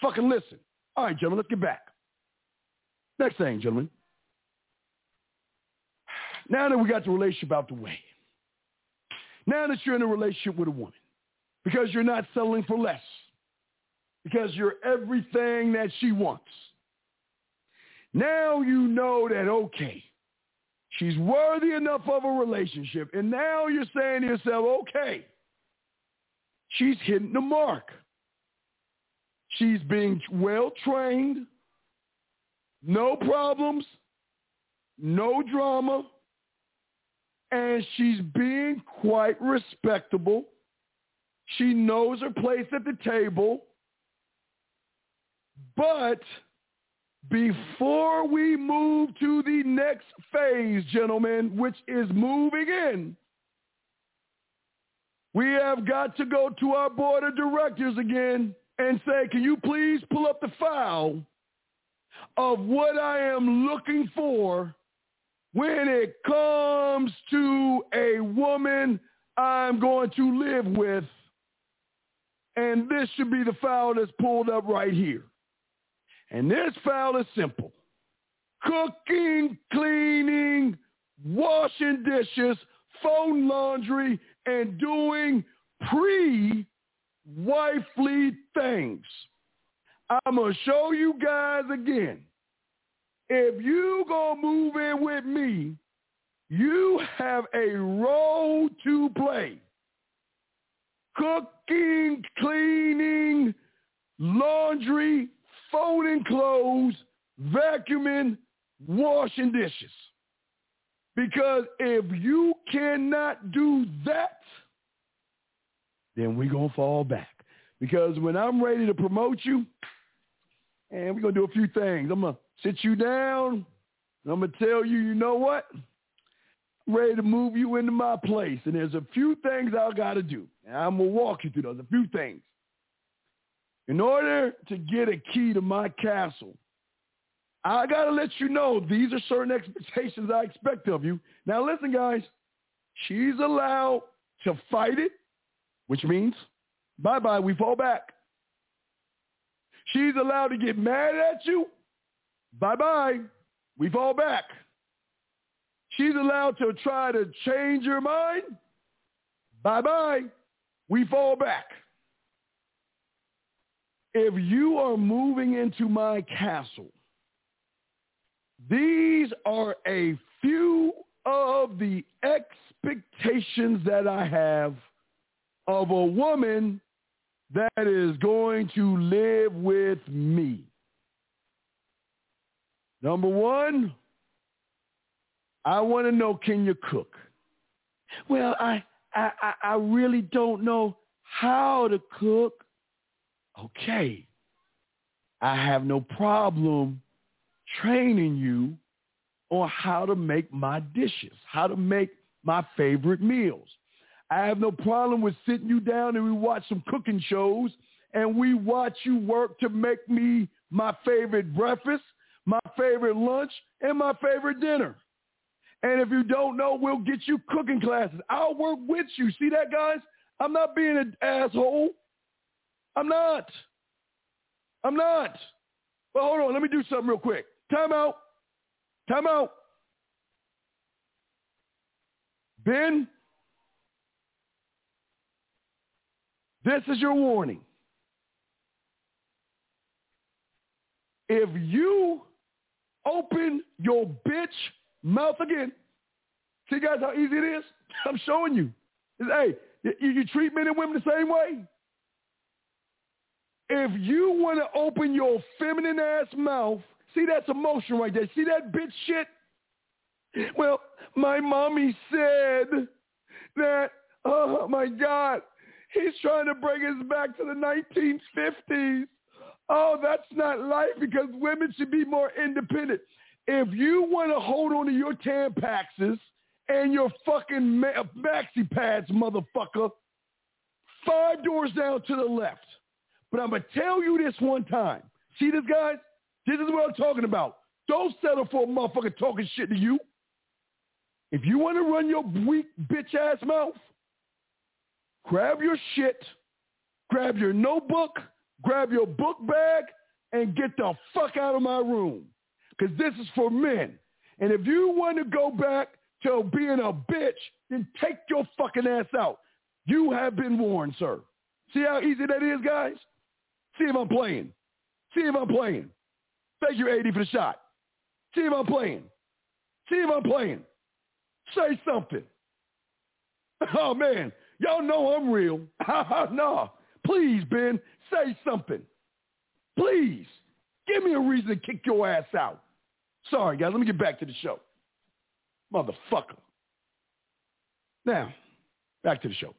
Fucking listen. All right, gentlemen, let's get back. Next thing, gentlemen. Now that we got the relationship out the way, now that you're in a relationship with a woman, because you're not settling for less, because you're everything that she wants, now you know that, okay, she's worthy enough of a relationship. And now you're saying to yourself, okay, she's hitting the mark. She's being well trained, no problems, no drama, and she's being quite respectable. She knows her place at the table. But before we move to the next phase, gentlemen, which is moving in, we have got to go to our board of directors again and say, can you please pull up the file of what I am looking for when it comes to a woman I'm going to live with. And this should be the file that's pulled up right here. And this file is simple. Cooking, cleaning, washing dishes, phone laundry, and doing pre-wifely things. I'm going to show you guys again if you gonna move in with me, you have a role to play. Cooking, cleaning, laundry, folding clothes, vacuuming, washing dishes. Because if you cannot do that, then we're going to fall back. Because when I'm ready to promote you, and we're going to do a few things. I'm going to sit you down. I'm going to tell you, you know what? Ready to move you into my place. And there's a few things I got to do. And I'm going to walk you through those, a few things. In order to get a key to my castle, I got to let you know these are certain expectations I expect of you. Now listen, guys, she's allowed to fight it, which means bye-bye, we fall back. She's allowed to get mad at you, Bye-bye. We fall back. She's allowed to try to change your mind. Bye-bye. We fall back. If you are moving into my castle, these are a few of the expectations that I have of a woman that is going to live with me. Number one, I want to know, can you cook? Well, I, I, I really don't know how to cook. Okay. I have no problem training you on how to make my dishes, how to make my favorite meals. I have no problem with sitting you down and we watch some cooking shows and we watch you work to make me my favorite breakfast my favorite lunch, and my favorite dinner. And if you don't know, we'll get you cooking classes. I'll work with you. See that, guys? I'm not being an asshole. I'm not. I'm not. But hold on. Let me do something real quick. Time out. Time out. Ben, this is your warning. If you open your bitch mouth again. See, guys, how easy it is? I'm showing you. It's, hey, you, you treat men and women the same way. If you want to open your feminine ass mouth, see that's emotion right there. See that bitch shit? Well, my mommy said that, oh my God, he's trying to bring us back to the 1950s. Oh, that's not life because women should be more independent. If you want to hold on to your Tampaxes and your fucking ma- maxi pads, motherfucker, five doors down to the left. But I'm going to tell you this one time. See this, guys? This is what I'm talking about. Don't settle for a motherfucker talking shit to you. If you want to run your weak bitch ass mouth, grab your shit, grab your notebook, grab your book bag, and get the fuck out of my room. Because this is for men. And if you want to go back to being a bitch, then take your fucking ass out. You have been warned, sir. See how easy that is, guys? See if I'm playing. See if I'm playing. Thank you, 80, for the shot. See if I'm playing. See if I'm playing. Say something. Oh, man. Y'all know I'm real. no. Please, Ben, say something. Please. Give me a reason to kick your ass out. Sorry, guys. Let me get back to the show. Motherfucker. Now, back to the show.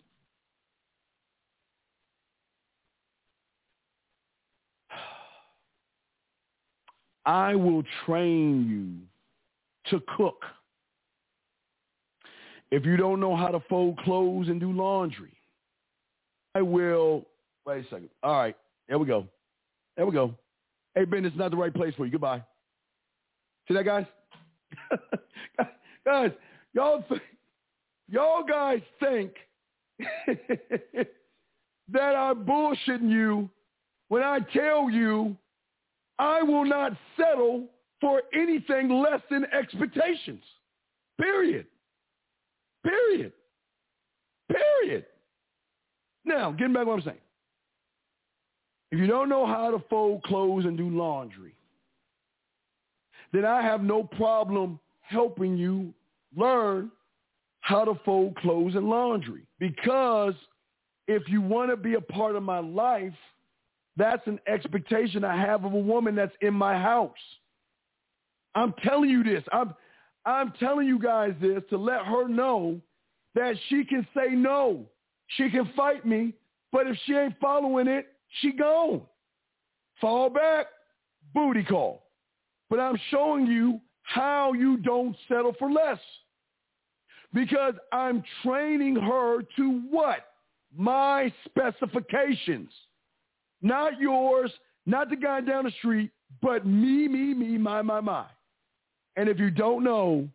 I will train you to cook. If you don't know how to fold clothes and do laundry, I will. Wait a second. All right. There we go. There we go. Hey, Ben, is not the right place for you. Goodbye. See that, guys? guys, y'all, th- y'all guys think that I'm bullshitting you when I tell you I will not settle for anything less than expectations. Period. Period. Period. Now, getting back to what I'm saying. If you don't know how to fold clothes and do laundry, then I have no problem helping you learn how to fold clothes and laundry. Because if you want to be a part of my life, that's an expectation I have of a woman that's in my house. I'm telling you this. I'm I'm telling you guys this to let her know that she can say no. She can fight me, but if she ain't following it, she gone. Fall back, booty call. But I'm showing you how you don't settle for less. Because I'm training her to what? My specifications. Not yours, not the guy down the street, but me, me, me, my, my, my. And if you don't know,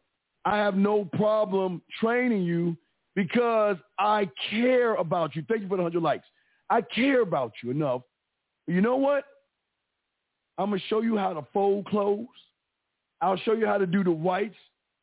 I have no problem training you because I care about you. Thank you for the 100 likes. I care about you enough. You know what? I'm going to show you how to fold clothes. I'll show you how to do the whites.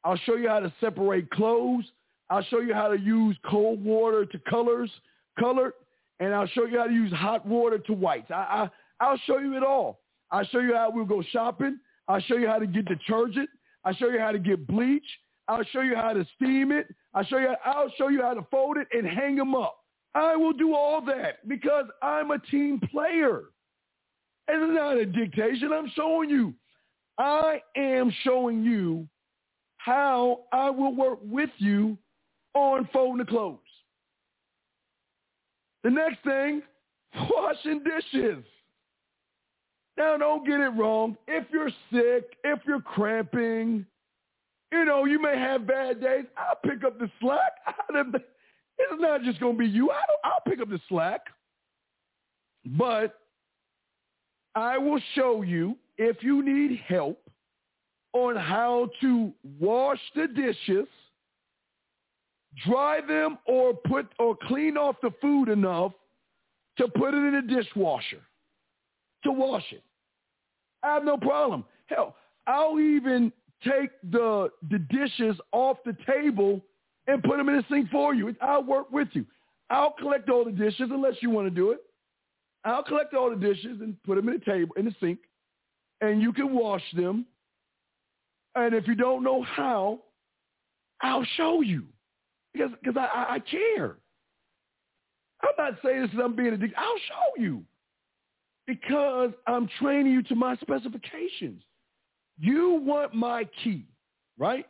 I'll show you how to separate clothes. I'll show you how to use cold water to colors, colored and I'll show you how to use hot water to whites. I, I, I'll show you it all. I'll show you how we'll go shopping. I'll show you how to get detergent. I'll show you how to get bleach. I'll show you how to steam it. I'll show you, I'll show you how to fold it and hang them up. I will do all that because I'm a team player. It's not a dictation. I'm showing you. I am showing you how I will work with you on folding the clothes. The next thing, washing dishes. Now, don't get it wrong. If you're sick, if you're cramping, you know, you may have bad days. I'll pick up the slack. It's not just going to be you. I'll pick up the slack. But I will show you if you need help on how to wash the dishes – dry them or put or clean off the food enough to put it in a dishwasher to wash it. I have no problem. Hell, I'll even take the the dishes off the table and put them in the sink for you. I'll work with you. I'll collect all the dishes unless you want to do it. I'll collect all the dishes and put them in the table in the sink, and you can wash them. And if you don't know how, I'll show you because because I, I, care. I'm not saying this because I'm being a dick. I'll show you because I'm training you to my specifications. You want my key, right?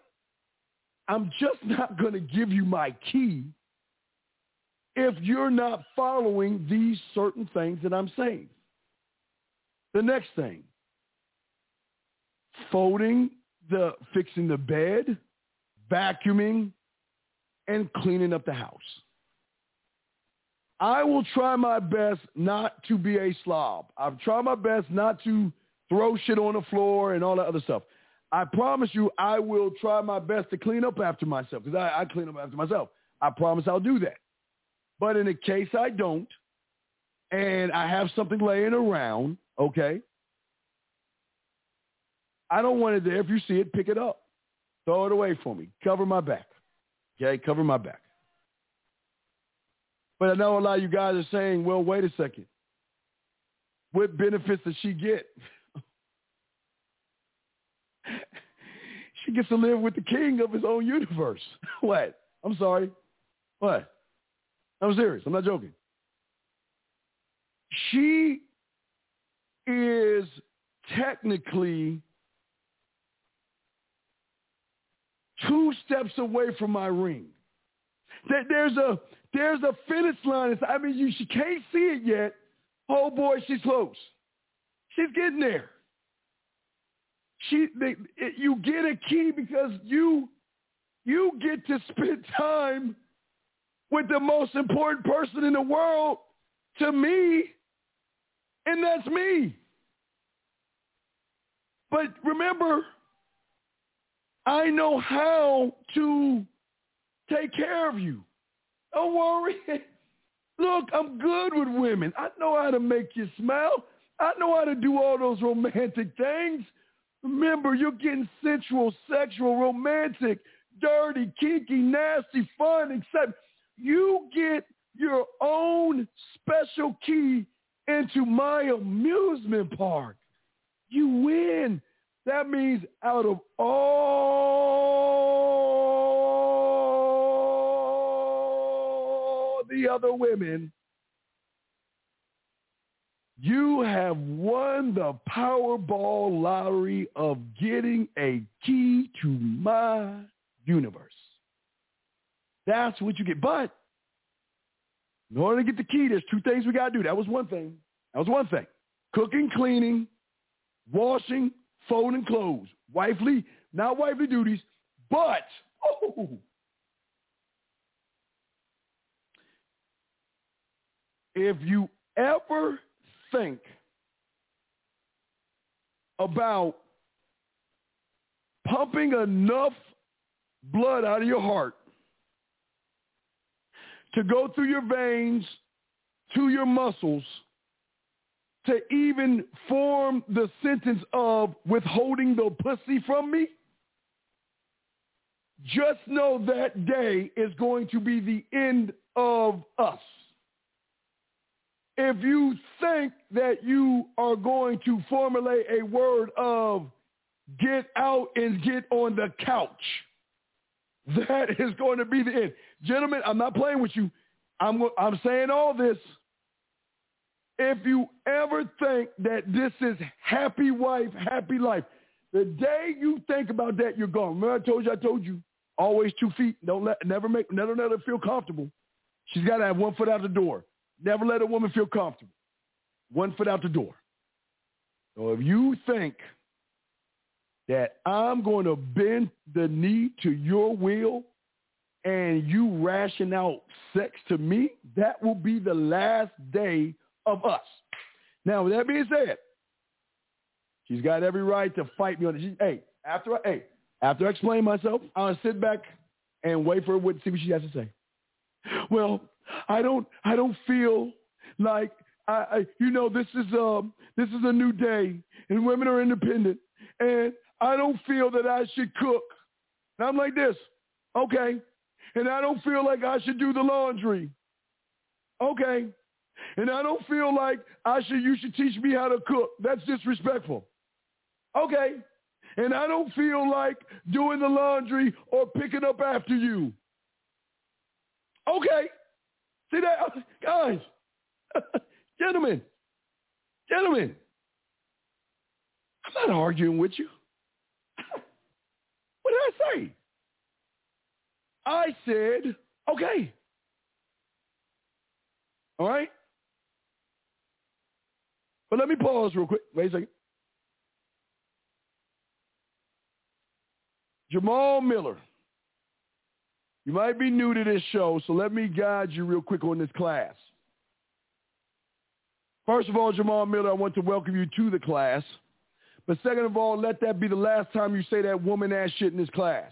I'm just not going to give you my key if you're not following these certain things that I'm saying. The next thing, folding the, fixing the bed, vacuuming, and cleaning up the house. I will try my best not to be a slob. I've tried my best not to throw shit on the floor and all that other stuff. I promise you, I will try my best to clean up after myself because I, I clean up after myself. I promise I'll do that. But in the case I don't, and I have something laying around, okay, I don't want it there. If you see it, pick it up. Throw it away for me. Cover my back. Okay, cover my back. But I know a lot of you guys are saying, well, wait a second. What benefits does she get? she gets to live with the king of his own universe. what? I'm sorry. What? I'm serious. I'm not joking. She is technically two steps away from my ring. There's a there's a finish line. I mean, you she can't see it yet. Oh boy, she's close. She's getting there. She, they, it, you get a key because you you get to spend time with the most important person in the world to me, and that's me. But remember, I know how to take care of you. Don't worry. Look, I'm good with women. I know how to make you smile. I know how to do all those romantic things. Remember, you're getting sensual, sexual, romantic, dirty, kinky, nasty, fun, except you get your own special key into my amusement park. You win. That means out of all the other women, you have won the Powerball lottery of getting a key to my universe. That's what you get. But in order to get the key, there's two things we got to do. That was one thing. That was one thing. Cooking, cleaning, washing, folding clothes. Wifely, not wifely duties, but, oh, if you ever think about pumping enough blood out of your heart to go through your veins to your muscles to even form the sentence of withholding the pussy from me, just know that day is going to be the end of us if you think that you are going to formulate a word of get out and get on the couch, that is going to be the end. Gentlemen, I'm not playing with you. I'm, I'm saying all this. If you ever think that this is happy wife, happy life, the day you think about that, you're gone. Remember I told you, I told you, always two feet. Don't let, never make, never let her feel comfortable. She's got to have one foot out the door. Never let a woman feel comfortable. One foot out the door. So if you think that I'm going to bend the knee to your will and you ration out sex to me, that will be the last day of us. Now, with that being said, she's got every right to fight me on it. hey, after I, hey, after I explain myself, I'll sit back and wait for her to see what she has to say. Well, I don't I don't feel like I, I you know this is um this is a new day and women are independent and I don't feel that I should cook. And I'm like this, okay. And I don't feel like I should do the laundry. Okay. And I don't feel like I should you should teach me how to cook. That's disrespectful. Okay. And I don't feel like doing the laundry or picking up after you. Okay. See that? Guys, gentlemen, gentlemen, I'm not arguing with you. what did I say? I said, okay. All right? But let me pause real quick. Wait a second. Jamal Miller you might be new to this show, so let me guide you real quick on this class. First of all, Jamal Miller, I want to welcome you to the class. But second of all, let that be the last time you say that woman ass shit in this class.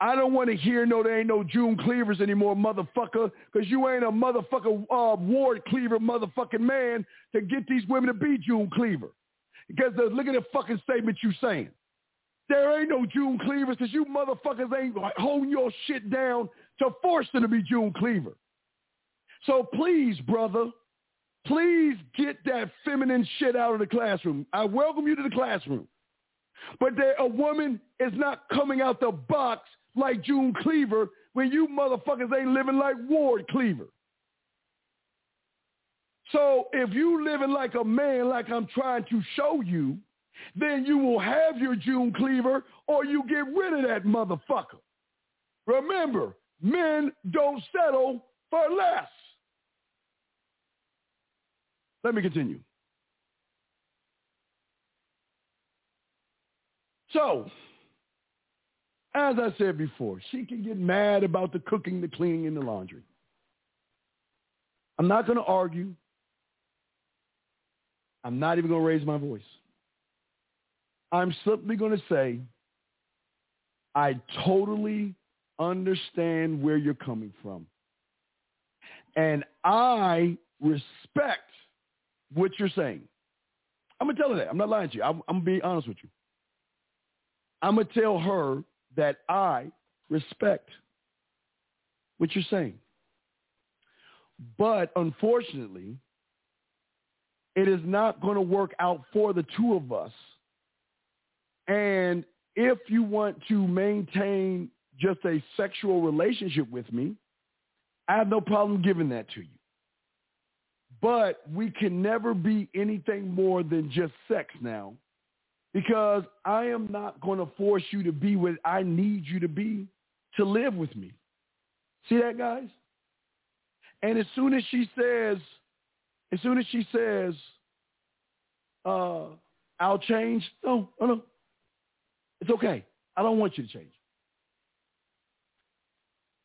I don't want to hear no, there ain't no June Cleavers anymore, motherfucker, because you ain't a motherfucker uh, Ward Cleaver motherfucking man to get these women to be June Cleaver. Because look at the fucking statement you saying. There ain't no June Cleavers because you motherfuckers ain't holding your shit down to force them to be June Cleaver. So please, brother, please get that feminine shit out of the classroom. I welcome you to the classroom. But there, a woman is not coming out the box like June Cleaver when you motherfuckers ain't living like Ward Cleaver. So if you living like a man like I'm trying to show you, then you will have your June Cleaver or you get rid of that motherfucker. Remember, men don't settle for less. Let me continue. So, as I said before, she can get mad about the cooking, the cleaning, and the laundry. I'm not going to argue. I'm not even going to raise my voice. I'm simply going to say, I totally understand where you're coming from. And I respect what you're saying. I'm going to tell her that. I'm not lying to you. I'm, I'm going to be honest with you. I'm going to tell her that I respect what you're saying. But unfortunately, it is not going to work out for the two of us. And if you want to maintain just a sexual relationship with me, I have no problem giving that to you. But we can never be anything more than just sex now because I am not going to force you to be what I need you to be to live with me. See that, guys? And as soon as she says, as soon as she says, uh, I'll change, no, no, no. It's okay. I don't want you to change.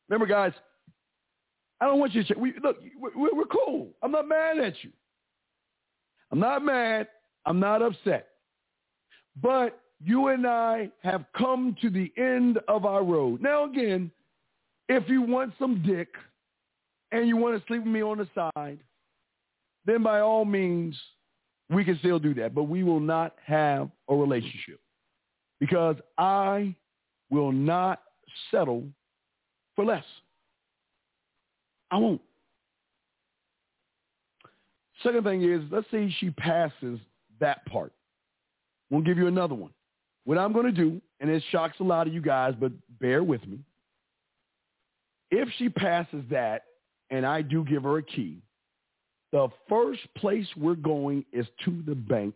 Remember, guys, I don't want you to change. We, look, we're, we're cool. I'm not mad at you. I'm not mad. I'm not upset. But you and I have come to the end of our road. Now, again, if you want some dick and you want to sleep with me on the side, then by all means, we can still do that. But we will not have a relationship because I will not settle for less. I won't. Second thing is, let's say she passes that part. We'll give you another one. What I'm going to do, and it shocks a lot of you guys, but bear with me. If she passes that, and I do give her a key, the first place we're going is to the bank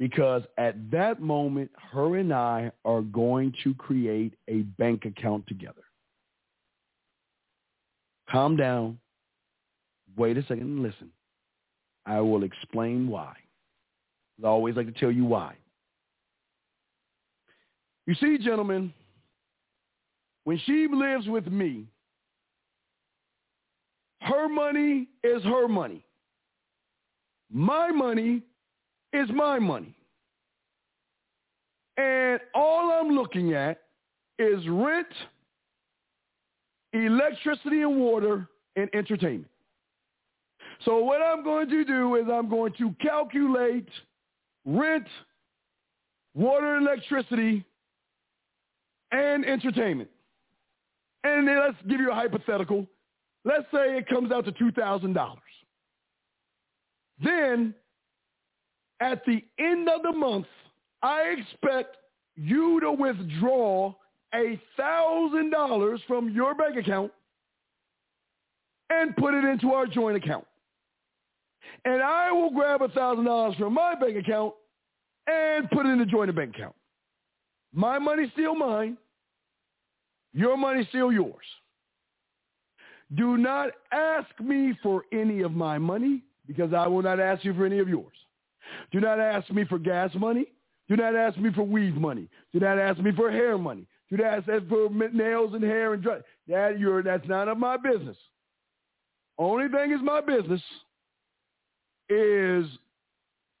because at that moment, her and I are going to create a bank account together. Calm down. Wait a second and listen. I will explain why. I always like to tell you why. You see, gentlemen, when she lives with me, her money is her money. My money is my money. And all I'm looking at is rent, electricity and water, and entertainment. So what I'm going to do is I'm going to calculate rent, water, electricity, and entertainment. And let's give you a hypothetical. Let's say it comes out to $2,000. Then at the end of the month, I expect you to withdraw $1,000 from your bank account and put it into our joint account. And I will grab $1,000 from my bank account and put it in the joint bank account. My money's still mine. Your money's still yours. Do not ask me for any of my money because I will not ask you for any of yours. Do not ask me for gas money. Do not ask me for weed money. Do not ask me for hair money. Do not ask for nails and hair and dress. That you're, that's none of my business. Only thing is my business is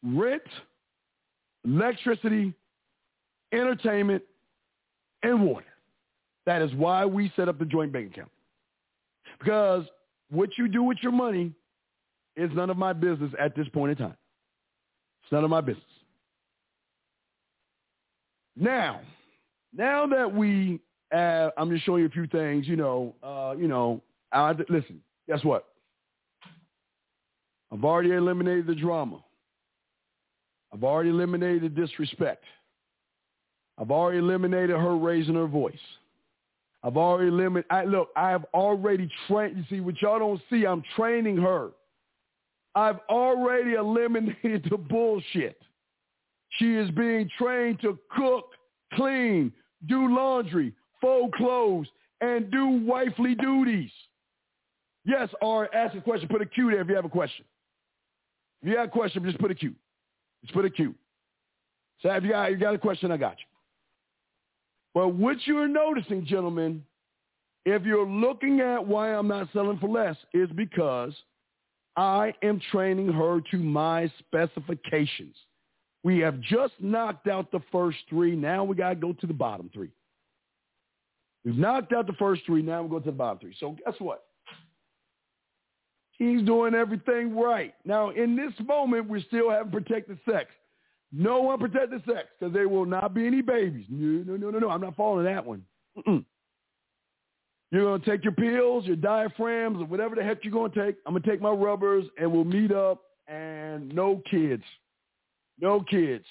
rent, electricity, entertainment, and water. That is why we set up the joint bank account. Because what you do with your money is none of my business at this point in time. It's none of my business. Now, now that we, uh, I'm just showing you a few things. You know, uh, you know. I, listen. Guess what? I've already eliminated the drama. I've already eliminated the disrespect. I've already eliminated her raising her voice. I've already eliminated. I, look, I have already trained. You see, what y'all don't see, I'm training her. I've already eliminated the bullshit. She is being trained to cook, clean, do laundry, fold clothes, and do wifely duties. Yes, or ask a question. Put a Q there if you have a question. If you got a question, just put a Q. Just put a Q. So if you got, you got a question, I got you. But what you're noticing, gentlemen, if you're looking at why I'm not selling for less, is because I am training her to my specifications. We have just knocked out the first three. Now we got to go to the bottom three. We've knocked out the first three. Now we go to the bottom three. So guess what? He's doing everything right. Now, in this moment, we're still have protected sex. No unprotected sex because there will not be any babies. No, no, no, no, no. I'm not following that one. Mm-mm. You're going to take your pills, your diaphragms, or whatever the heck you're going to take. I'm going to take my rubbers and we'll meet up and no kids. No kids.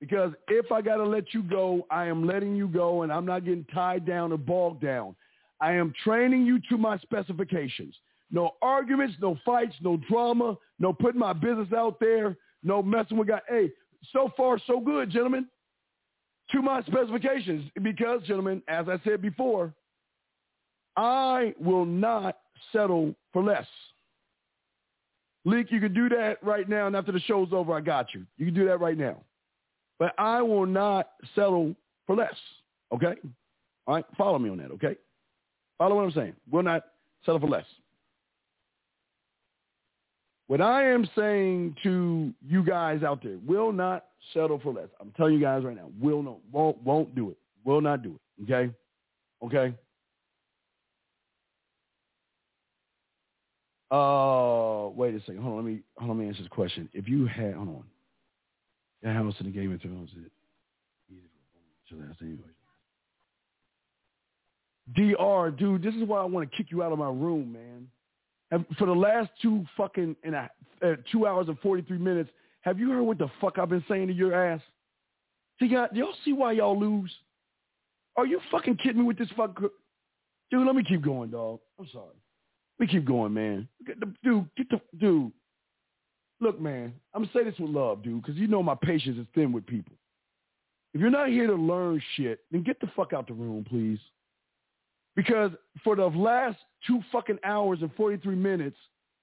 Because if I got to let you go, I am letting you go and I'm not getting tied down or bogged down. I am training you to my specifications. No arguments, no fights, no drama, no putting my business out there, no messing with guys. Hey, so far so good, gentlemen. To my specifications, because, gentlemen, as I said before, I will not settle for less. Leak, you can do that right now, and after the show's over, I got you. You can do that right now. But I will not settle for less. Okay? All right? Follow me on that, okay? Follow what I'm saying. We'll not settle for less. What I am saying to you guys out there, will not settle for less. I'm telling you guys right now, will not, won't, won't do it. Will not do it. Okay? Okay? Uh, wait a second. Hold on. Let me, hold on, let me answer this question. If you had, hold on. That house in the Game of Thrones, it DR, dude, this is why I want to kick you out of my room, man. For the last two fucking in a, uh, two hours and forty three minutes, have you heard what the fuck I've been saying to your ass? See, y'all, y'all see why y'all lose? Are you fucking kidding me with this fuck? Dude, let me keep going, dog. I'm sorry. Let me keep going, man. The, dude, get the dude. Look, man, I'm gonna say this with love, dude, because you know my patience is thin with people. If you're not here to learn shit, then get the fuck out the room, please. Because for the last two fucking hours and 43 minutes,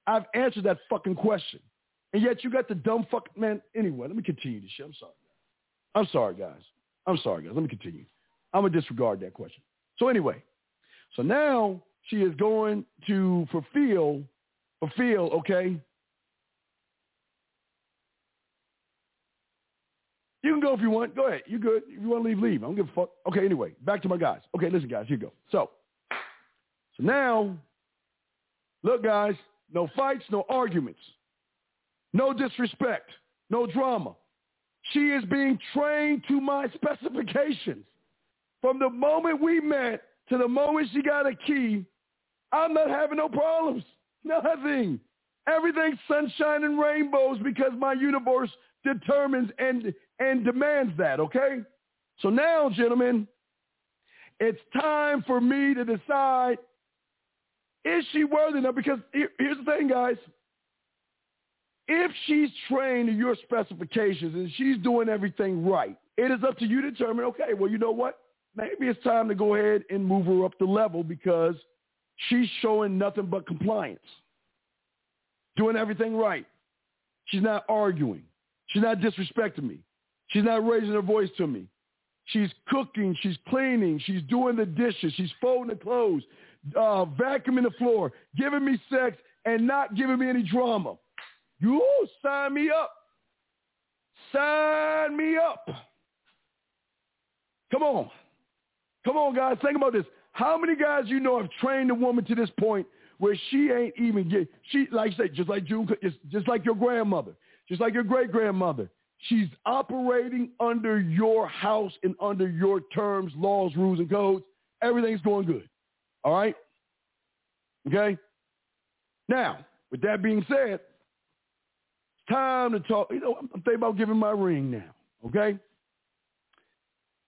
I've answered that fucking question. And yet you got the dumb fuck man. Anyway, let me continue this shit. I'm sorry. I'm sorry, guys. I'm sorry, guys. Let me continue. I'm gonna disregard that question. So anyway, so now she is going to fulfill, fulfill, okay. You can go if you want. Go ahead. You good. If you want to leave, leave. I don't give a fuck. Okay, anyway, back to my guys. Okay, listen, guys. Here you go. So now, look, guys, no fights, no arguments, no disrespect, no drama. She is being trained to my specifications. From the moment we met to the moment she got a key, I'm not having no problems. Nothing. Everything's sunshine and rainbows because my universe determines and, and demands that, okay? So now, gentlemen, it's time for me to decide is she worthy enough? Because here's the thing, guys. If she's trained to your specifications and she's doing everything right, it is up to you to determine, okay, well, you know what? Maybe it's time to go ahead and move her up the level because she's showing nothing but compliance. Doing everything right. She's not arguing. She's not disrespecting me. She's not raising her voice to me. She's cooking. She's cleaning. She's doing the dishes. She's folding the clothes uh, vacuuming the floor, giving me sex, and not giving me any drama. You sign me up. Sign me up. Come on. Come on, guys. Think about this. How many guys you know have trained a woman to this point where she ain't even get she like I say, just like June, just, just like your grandmother, just like your great grandmother. She's operating under your house and under your terms, laws, rules, and codes. Everything's going good. All right? Okay? Now, with that being said, it's time to talk. You know, I'm thinking about giving my ring now. Okay?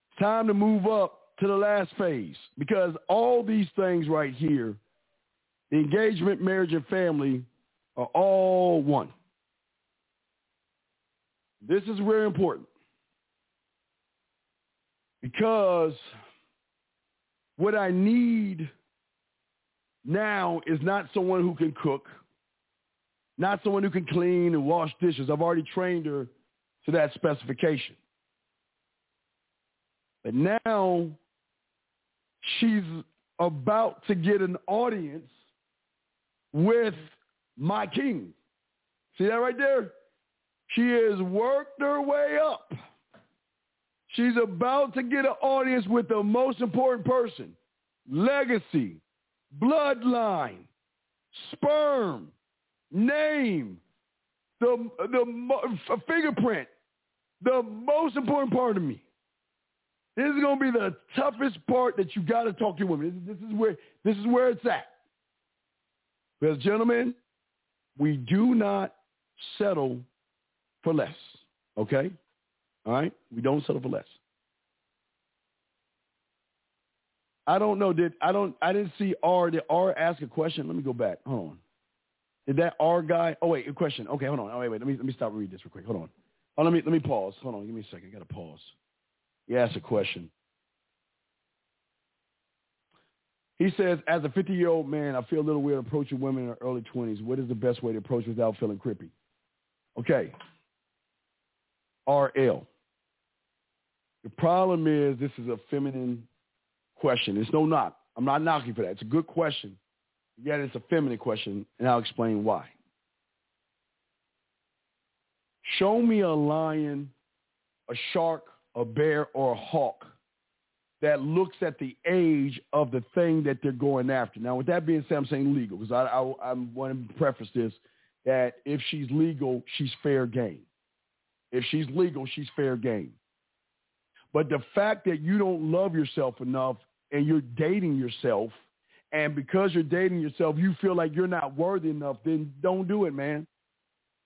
It's time to move up to the last phase because all these things right here, the engagement, marriage, and family, are all one. This is very important because what I need now is not someone who can cook, not someone who can clean and wash dishes. I've already trained her to that specification. But now she's about to get an audience with my king. See that right there? She has worked her way up. She's about to get an audience with the most important person. Legacy, bloodline, sperm, name, the, the fingerprint, the most important part of me. This is going to be the toughest part that you got to talk to women. This, is where this is where it's at. Because gentlemen, we do not settle for less. Okay? All right? We don't settle for less. I don't know. Did I don't I didn't see R. Did R ask a question? Let me go back. Hold on. Did that R guy? Oh wait, a question. Okay, hold on. Oh wait, wait. Let me let me stop read this real quick. Hold on. Oh, let me let me pause. Hold on. Give me a second. I gotta pause. He asked a question. He says, as a 50-year-old man, I feel a little weird approaching women in their early 20s. What is the best way to approach without feeling creepy? Okay. RL. The problem is this is a feminine question. It's no knock. I'm not knocking for that. It's a good question. Yet it's a feminine question, and I'll explain why. Show me a lion, a shark, a bear, or a hawk that looks at the age of the thing that they're going after. Now, with that being said, I'm saying legal because I, I, I want to preface this that if she's legal, she's fair game. If she's legal, she's fair game. But the fact that you don't love yourself enough and you're dating yourself, and because you're dating yourself, you feel like you're not worthy enough, then don't do it, man.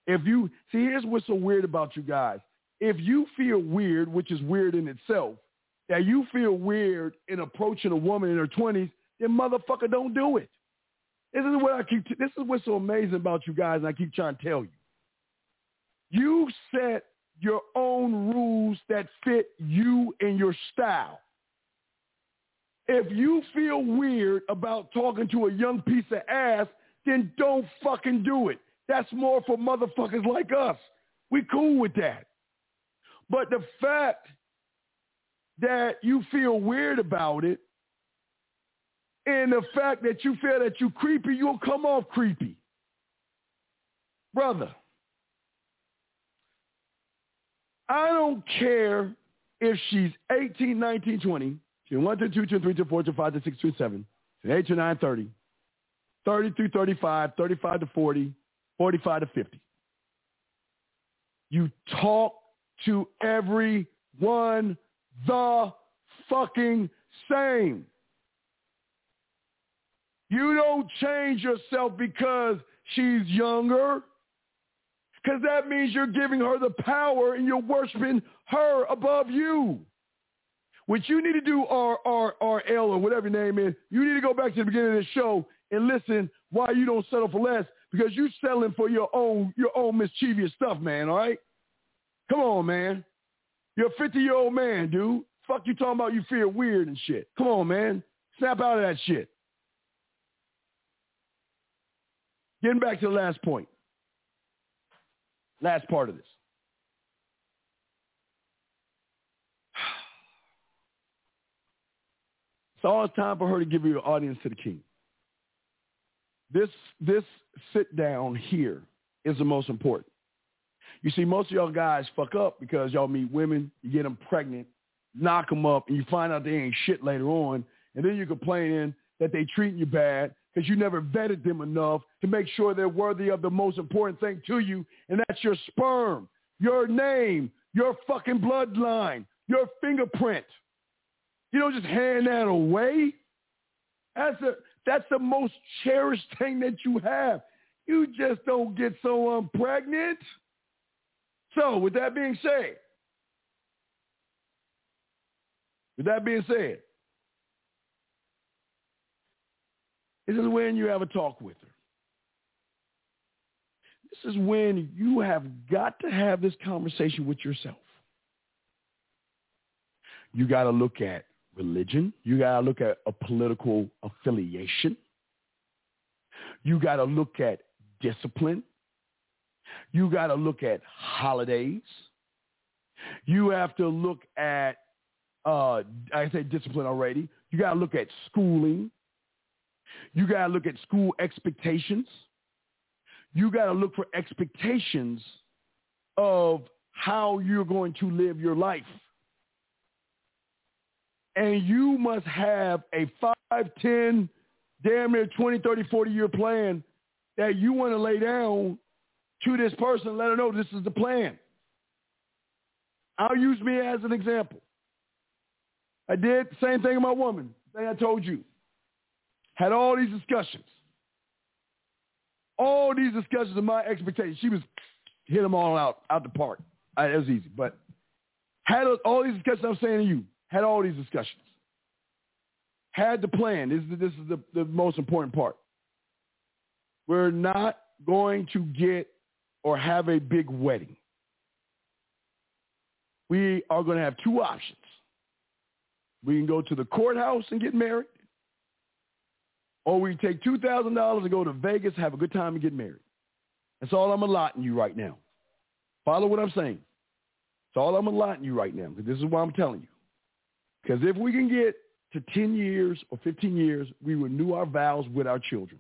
If you see, here's what's so weird about you guys. If you feel weird, which is weird in itself, that you feel weird in approaching a woman in her 20s, then motherfucker, don't do it. This is what I keep. This is what's so amazing about you guys, and I keep trying to tell you. You set your own rules that fit you and your style. If you feel weird about talking to a young piece of ass, then don't fucking do it. That's more for motherfuckers like us. We cool with that. But the fact that you feel weird about it and the fact that you feel that you're creepy, you'll come off creepy. Brother, I don't care if she's 18, 19, 20, she's 1 to 2 to 3 to 4 to 5 to 6 to 7, to 8 to 9, 30, 30 through 35, 35 to 40, 45 to 50. You talk to everyone the fucking same. You don't change yourself because she's younger. Because that means you're giving her the power and you're worshiping her above you. What you need to do, R R R L or whatever your name is, you need to go back to the beginning of the show and listen why you don't settle for less because you're settling for your own your own mischievous stuff, man. All right, come on, man. You're a 50 year old man, dude. Fuck you talking about you feel weird and shit. Come on, man. Snap out of that shit. Getting back to the last point. Last part of this. It's time for her to give you an audience to the king. This this sit down here is the most important. You see, most of y'all guys fuck up because y'all meet women, you get them pregnant, knock them up, and you find out they ain't shit later on, and then you're complaining that they treating you bad because you never vetted them enough to make sure they're worthy of the most important thing to you, and that's your sperm, your name, your fucking bloodline, your fingerprint. You don't just hand that away. That's a that's the most cherished thing that you have. You just don't get someone um, pregnant. So with that being said, with that being said, this is when you have a talk with her. This is when you have got to have this conversation with yourself. You got to look at religion. You got to look at a political affiliation. You got to look at discipline. You got to look at holidays. You have to look at, uh, I said discipline already. You got to look at schooling. You got to look at school expectations. You got to look for expectations of how you're going to live your life and you must have a 5, 10, damn near 20, 30, 40 year plan that you want to lay down to this person let her know this is the plan. I'll use me as an example. I did the same thing with my woman, thing I told you. Had all these discussions. All these discussions of my expectations. She was hit them all out, out the park. it was easy. But had all these discussions I'm saying to you, had all these discussions. Had the plan. This is, this is the, the most important part. We're not going to get or have a big wedding. We are going to have two options. We can go to the courthouse and get married, or we take $2,000 and go to Vegas, have a good time, and get married. That's all I'm allotting you right now. Follow what I'm saying. That's all I'm allotting you right now. because This is what I'm telling you. Because if we can get to 10 years or 15 years, we renew our vows with our children.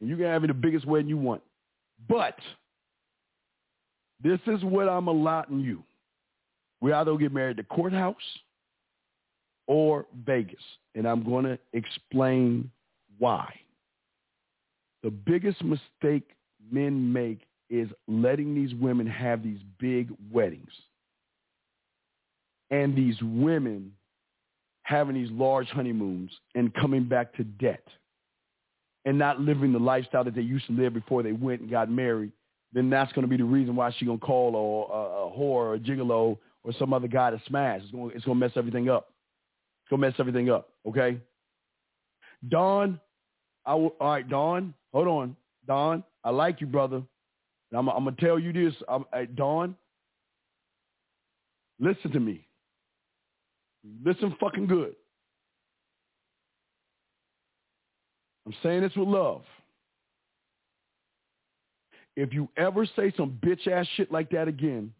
And you can have it the biggest wedding you want. But this is what I'm allotting you. We either get married at the courthouse or Vegas. And I'm going to explain why. The biggest mistake men make is letting these women have these big weddings. And these women having these large honeymoons and coming back to debt and not living the lifestyle that they used to live before they went and got married, then that's going to be the reason why she's going to call a, a, a whore or a gigolo or some other guy to smash. It's going, it's going to mess everything up. It's going to mess everything up, okay? Don, all right, Don, hold on. Don, I like you, brother. I'm, I'm going to tell you this. I'm, Don, listen to me. Listen fucking good. I'm saying this with love. If you ever say some bitch ass shit like that again,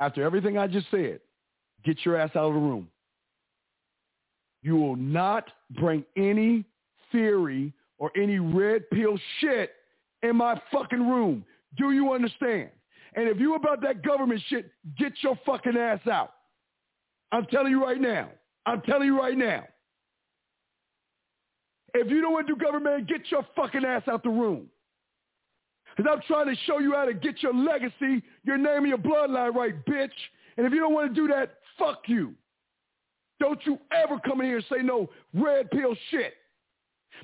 after everything I just said, get your ass out of the room. You will not bring any theory or any red pill shit in my fucking room. Do you understand? And if you about that government shit, get your fucking ass out. I'm telling you right now. I'm telling you right now. If you don't want to do government, get your fucking ass out the room. Because I'm trying to show you how to get your legacy, your name, and your bloodline right, bitch. And if you don't want to do that, fuck you. Don't you ever come in here and say no red pill shit.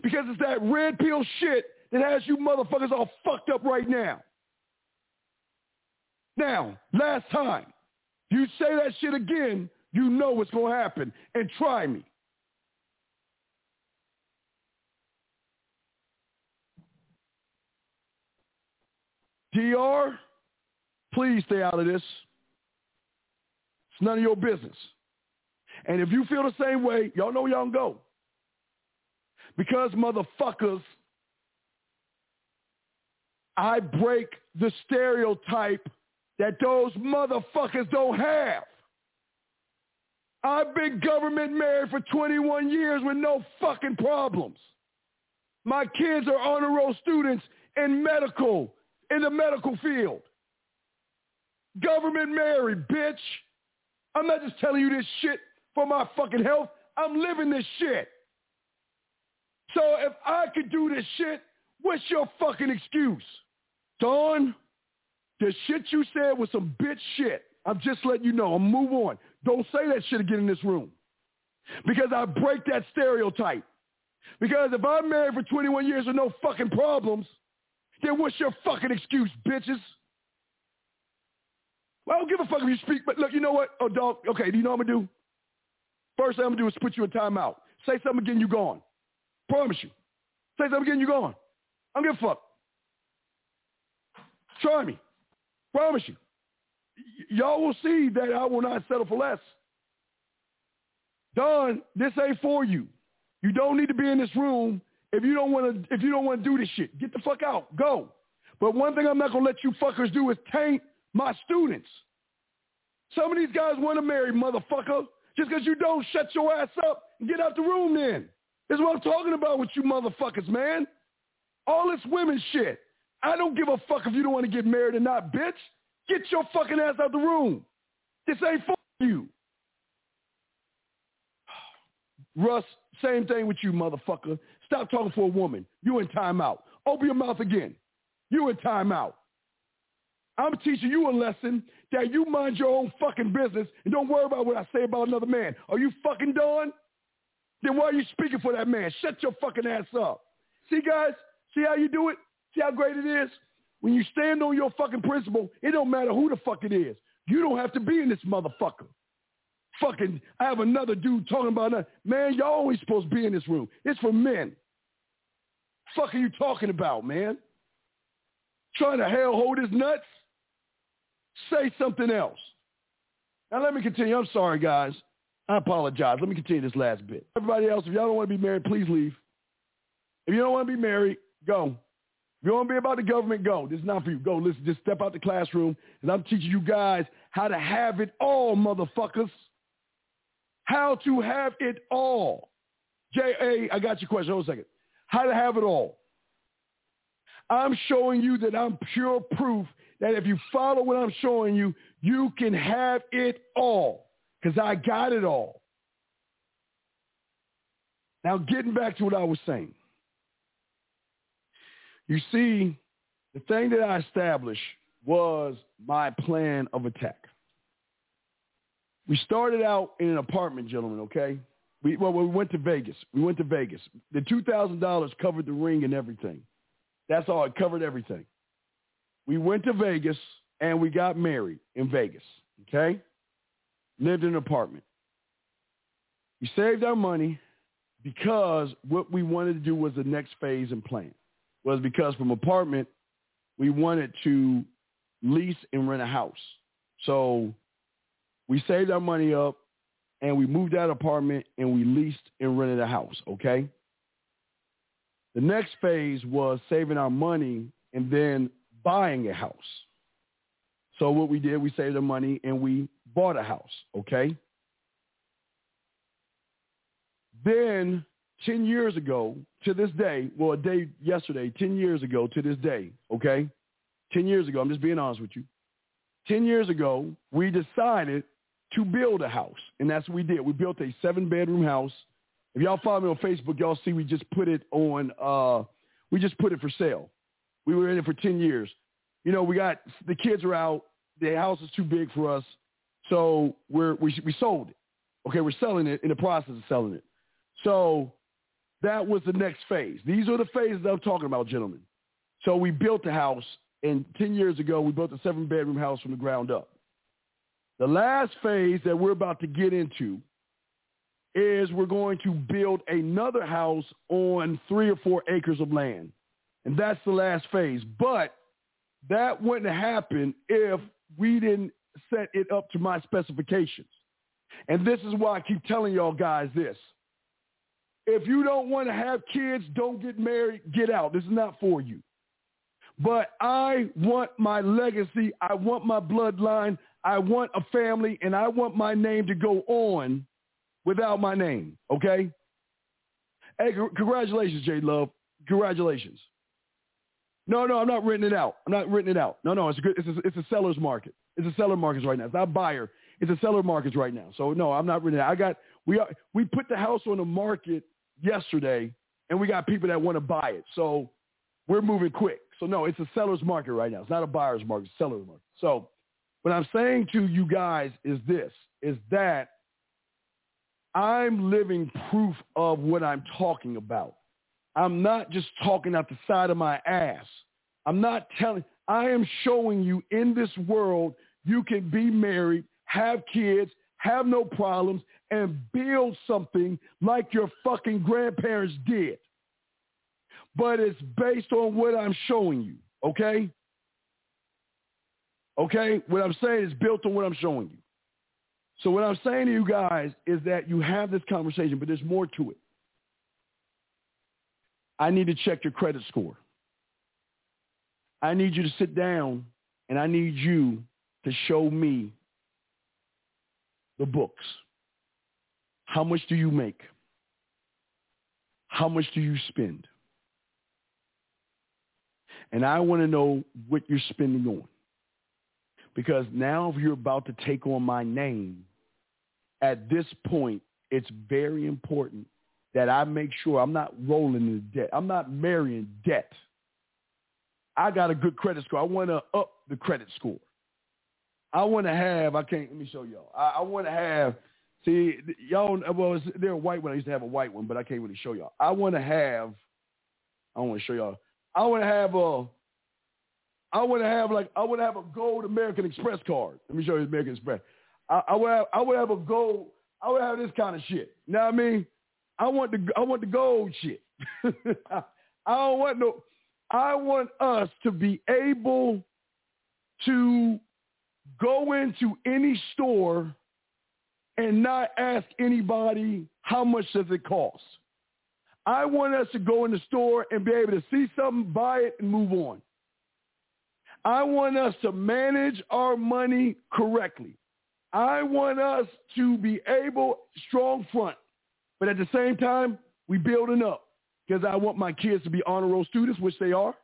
Because it's that red pill shit that has you motherfuckers all fucked up right now. Now, last time, you say that shit again, you know what's going to happen. And try me. DR, please stay out of this. It's none of your business. And if you feel the same way, y'all know y'all can go. Because motherfuckers, I break the stereotype that those motherfuckers don't have. I've been government married for 21 years with no fucking problems. My kids are honor roll students in medical in the medical field. Government married, bitch. I'm not just telling you this shit for my fucking health. I'm living this shit. So if I could do this shit, what's your fucking excuse? Don, the shit you said was some bitch shit. I'm just letting you know. I'm move on. Don't say that shit again in this room. Because I break that stereotype. Because if I'm married for 21 years with no fucking problems, then what's your fucking excuse, bitches? Well, I don't give a fuck if you speak, but look, you know what? Oh, dog, okay, do you know what I'm going to do? First thing I'm going to do is put you in timeout. Say something again, you gone. Promise you. Say something again, you gone. I don't give a fuck. Try me. Promise you. Y'all will see that I will not settle for less. Don, this ain't for you. You don't need to be in this room if you don't want to. If you don't want to do this shit, get the fuck out. Go. But one thing I'm not gonna let you fuckers do is taint my students. Some of these guys want to marry, motherfucker. Just because you don't shut your ass up and get out the room then. This is what I'm talking about with you motherfuckers, man. All this women shit. I don't give a fuck if you don't want to get married or not, bitch. Get your fucking ass out the room. This ain't for you. Russ, same thing with you, motherfucker. Stop talking for a woman. You in timeout. Open your mouth again. You in timeout. I'm teaching you a lesson that you mind your own fucking business and don't worry about what I say about another man. Are you fucking done? Then why are you speaking for that man? Shut your fucking ass up. See, guys? See how you do it? See how great it is? When you stand on your fucking principle, it don't matter who the fuck it is. You don't have to be in this motherfucker. Fucking, I have another dude talking about that. Man, y'all always supposed to be in this room. It's for men. Fuck are you talking about, man? Trying to hell hold his nuts? Say something else. Now let me continue. I'm sorry, guys. I apologize. Let me continue this last bit. Everybody else, if y'all don't want to be married, please leave. If you don't want to be married, go. If you want to be about the government, go. This is not for you. Go. Listen, just step out the classroom, and I'm teaching you guys how to have it all, motherfuckers. How to have it all. J.A., I got your question. Hold a second. How to have it all. I'm showing you that I'm pure proof that if you follow what I'm showing you, you can have it all because I got it all. Now, getting back to what I was saying. You see, the thing that I established was my plan of attack. We started out in an apartment, gentlemen, okay? We, well, we went to Vegas. We went to Vegas. The $2,000 covered the ring and everything. That's all. It covered everything. We went to Vegas and we got married in Vegas, okay? Lived in an apartment. We saved our money because what we wanted to do was the next phase and plan. Was because from apartment, we wanted to lease and rent a house. So we saved our money up and we moved that apartment and we leased and rented a house, okay? The next phase was saving our money and then buying a house. So what we did, we saved our money and we bought a house, okay? Then 10 years ago to this day, well, a day yesterday, 10 years ago to this day, okay? 10 years ago, I'm just being honest with you. 10 years ago, we decided to build a house, and that's what we did. We built a seven-bedroom house. If y'all follow me on Facebook, y'all see we just put it on, uh, we just put it for sale. We were in it for 10 years. You know, we got, the kids are out. The house is too big for us. So we're, we, we sold it. Okay, we're selling it in the process of selling it. So that was the next phase. These are the phases I'm talking about, gentlemen. So we built the house, and 10 years ago, we built a seven-bedroom house from the ground up. The last phase that we're about to get into is we're going to build another house on three or four acres of land. And that's the last phase. But that wouldn't happen if we didn't set it up to my specifications. And this is why I keep telling y'all guys this. If you don't want to have kids, don't get married, get out. This is not for you. But I want my legacy. I want my bloodline. I want a family, and I want my name to go on without my name, okay? Hey, congratulations, J Love. Congratulations. No, no, I'm not renting it out. I'm not renting it out. No, no, it's a good. It's a, it's a seller's market. It's a seller market right now. It's not buyer. It's a seller market right now. So no, I'm not renting it. Out. I got we are, we put the house on the market yesterday, and we got people that want to buy it. So we're moving quick. So no, it's a seller's market right now. It's not a buyer's market. It's a seller's market. So what I'm saying to you guys is this: is that I'm living proof of what I'm talking about. I'm not just talking out the side of my ass. I'm not telling, I am showing you in this world, you can be married, have kids, have no problems, and build something like your fucking grandparents did. But it's based on what I'm showing you, okay? Okay? What I'm saying is built on what I'm showing you. So what I'm saying to you guys is that you have this conversation, but there's more to it. I need to check your credit score. I need you to sit down and I need you to show me the books. How much do you make? How much do you spend? And I want to know what you're spending on. Because now if you're about to take on my name, at this point, it's very important that I make sure I'm not rolling in debt. I'm not marrying debt. I got a good credit score. I want to up the credit score. I want to have, I can't, let me show y'all. I, I want to have, see, y'all, well, they're a white one. I used to have a white one, but I can't really show y'all. I want to have, I want to show y'all. I want to have a, I want to have like, I want to have a gold American Express card. Let me show you American Express. I, I would have, I would have a gold, I would have this kind of shit. You know what I mean? I want the, I want the gold shit. I don't want no, I want us to be able to go into any store and not ask anybody how much does it cost. I want us to go in the store and be able to see something, buy it, and move on. I want us to manage our money correctly. I want us to be able, strong front, but at the same time, we building up because I want my kids to be honor roll students, which they are.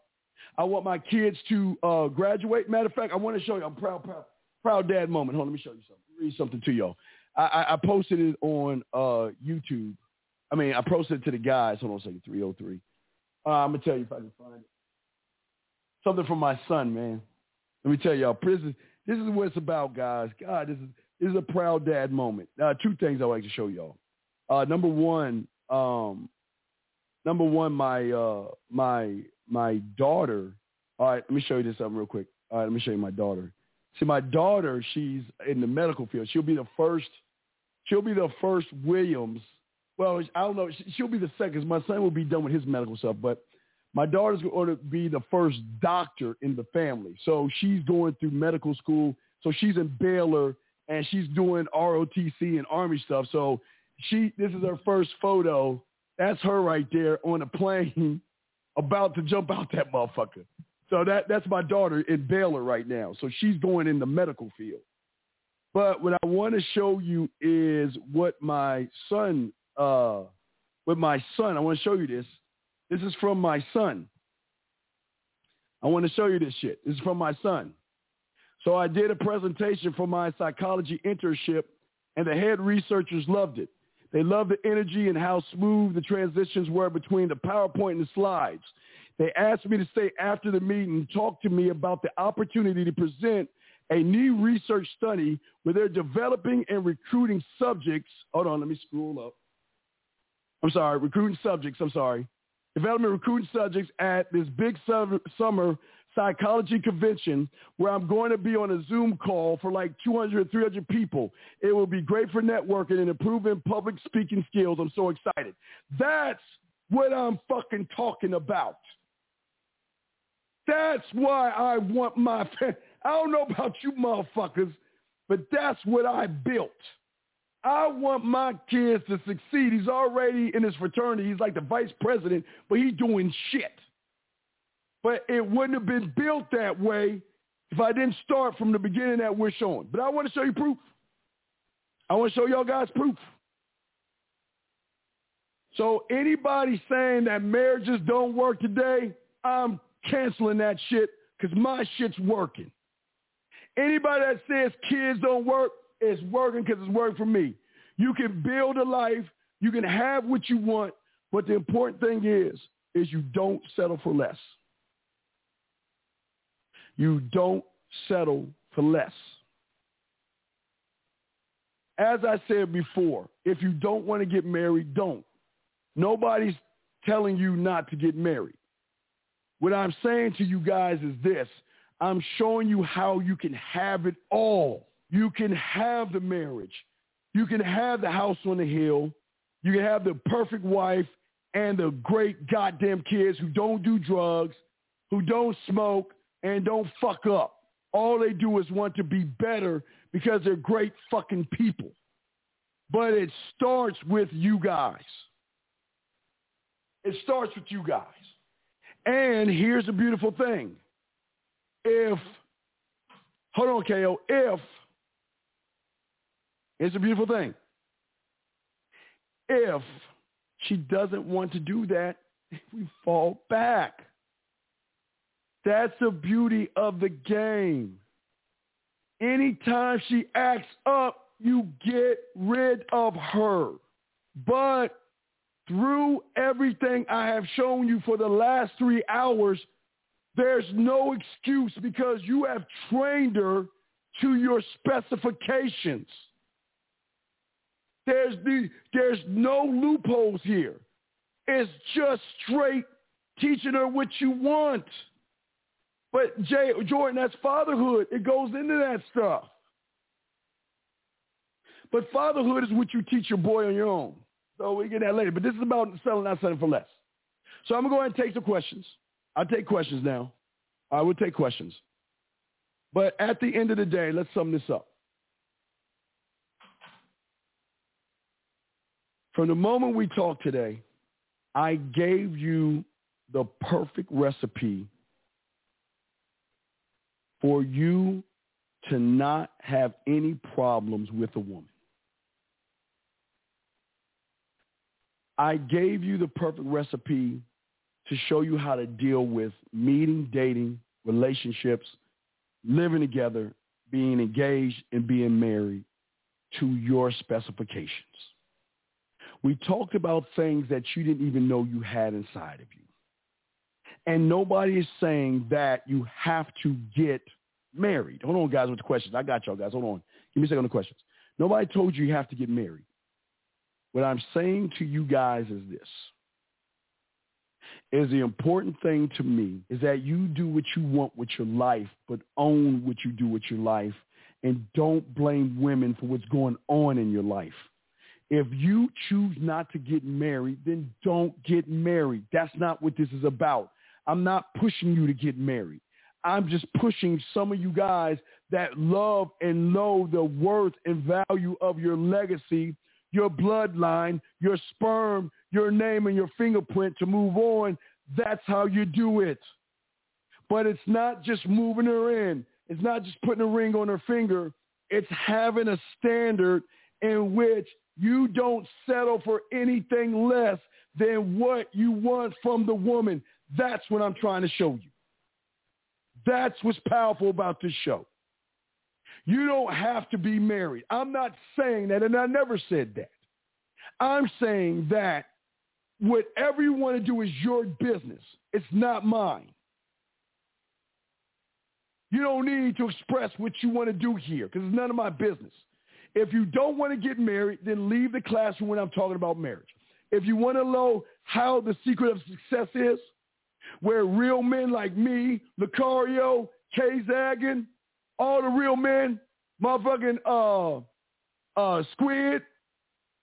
I want my kids to uh, graduate. Matter of fact, I want to show you. I'm proud, proud, proud dad moment. Hold on, let me show you something. Read something to y'all. I, I, posted it on uh, YouTube. I mean, I posted it to the guys. Hold on a second. 303. Uh, I'm gonna tell you if I can find it. Something from my son, man. Let me tell y'all. Prison. This is what it's about, guys. God, this is this is a proud dad moment. Uh, two things I like to show y'all. Uh, number one, um, number one, my uh, my my daughter. All right, let me show you this something real quick. All right, let me show you my daughter. See, my daughter, she's in the medical field. She'll be the first. She'll be the first Williams. Well, I don't know. She'll be the second. My son will be done with his medical stuff, but my daughter's going to be the first doctor in the family. So she's going through medical school. So she's in Baylor and she's doing ROTC and Army stuff. So she, this is her first photo. That's her right there on a plane about to jump out that motherfucker. So that that's my daughter in Baylor right now. So she's going in the medical field. But what I want to show you is what my son, uh, with my son, I want to show you this. This is from my son. I want to show you this shit. This is from my son. So I did a presentation for my psychology internship, and the head researchers loved it. They loved the energy and how smooth the transitions were between the PowerPoint and the slides. They asked me to stay after the meeting and talk to me about the opportunity to present a new research study where they're developing and recruiting subjects. Hold on, let me scroll up. I'm sorry, recruiting subjects. I'm sorry. Development recruiting subjects at this big summer psychology convention where I'm going to be on a Zoom call for like 200, 300 people. It will be great for networking and improving public speaking skills. I'm so excited. That's what I'm fucking talking about. That's why I want my, I don't know about you motherfuckers, but that's what I built. I want my kids to succeed. He's already in his fraternity. He's like the vice president, but he's doing shit. But it wouldn't have been built that way if I didn't start from the beginning that we're showing. But I want to show you proof. I want to show y'all guys proof. So anybody saying that marriages don't work today, I'm canceling that shit because my shit's working. Anybody that says kids don't work, it's working because it's working for me. You can build a life. You can have what you want. But the important thing is, is you don't settle for less. You don't settle for less. As I said before, if you don't want to get married, don't. Nobody's telling you not to get married. What I'm saying to you guys is this. I'm showing you how you can have it all. You can have the marriage. You can have the house on the hill. You can have the perfect wife and the great goddamn kids who don't do drugs, who don't smoke, and don't fuck up. All they do is want to be better because they're great fucking people. But it starts with you guys. It starts with you guys. And here's the beautiful thing. If, hold on, KO, if, it's a beautiful thing. If she doesn't want to do that, we fall back. That's the beauty of the game. Anytime she acts up, you get rid of her. But through everything I have shown you for the last three hours, there's no excuse because you have trained her to your specifications. There's the there's no loopholes here. It's just straight teaching her what you want. But Jay Jordan, that's fatherhood. It goes into that stuff. But fatherhood is what you teach your boy on your own. So we get that later. But this is about selling, not selling for less. So I'm going to go ahead and take some questions. I'll take questions now. I will take questions. But at the end of the day, let's sum this up. From the moment we talked today, I gave you the perfect recipe for you to not have any problems with a woman. I gave you the perfect recipe to show you how to deal with meeting, dating, relationships, living together, being engaged, and being married to your specifications. We talked about things that you didn't even know you had inside of you. And nobody is saying that you have to get married. Hold on, guys, with the questions. I got y'all, guys. Hold on. Give me a second on the questions. Nobody told you you have to get married. What I'm saying to you guys is this. Is the important thing to me is that you do what you want with your life, but own what you do with your life and don't blame women for what's going on in your life. If you choose not to get married, then don't get married. That's not what this is about. I'm not pushing you to get married. I'm just pushing some of you guys that love and know the worth and value of your legacy your bloodline, your sperm, your name, and your fingerprint to move on. That's how you do it. But it's not just moving her in. It's not just putting a ring on her finger. It's having a standard in which you don't settle for anything less than what you want from the woman. That's what I'm trying to show you. That's what's powerful about this show. You don't have to be married. I'm not saying that, and I never said that. I'm saying that whatever you want to do is your business. It's not mine. You don't need to express what you want to do here because it's none of my business. If you don't want to get married, then leave the classroom when I'm talking about marriage. If you want to know how the secret of success is, where real men like me, Lucario, Kay Zagan, all the real men, motherfucking uh, uh, Squid,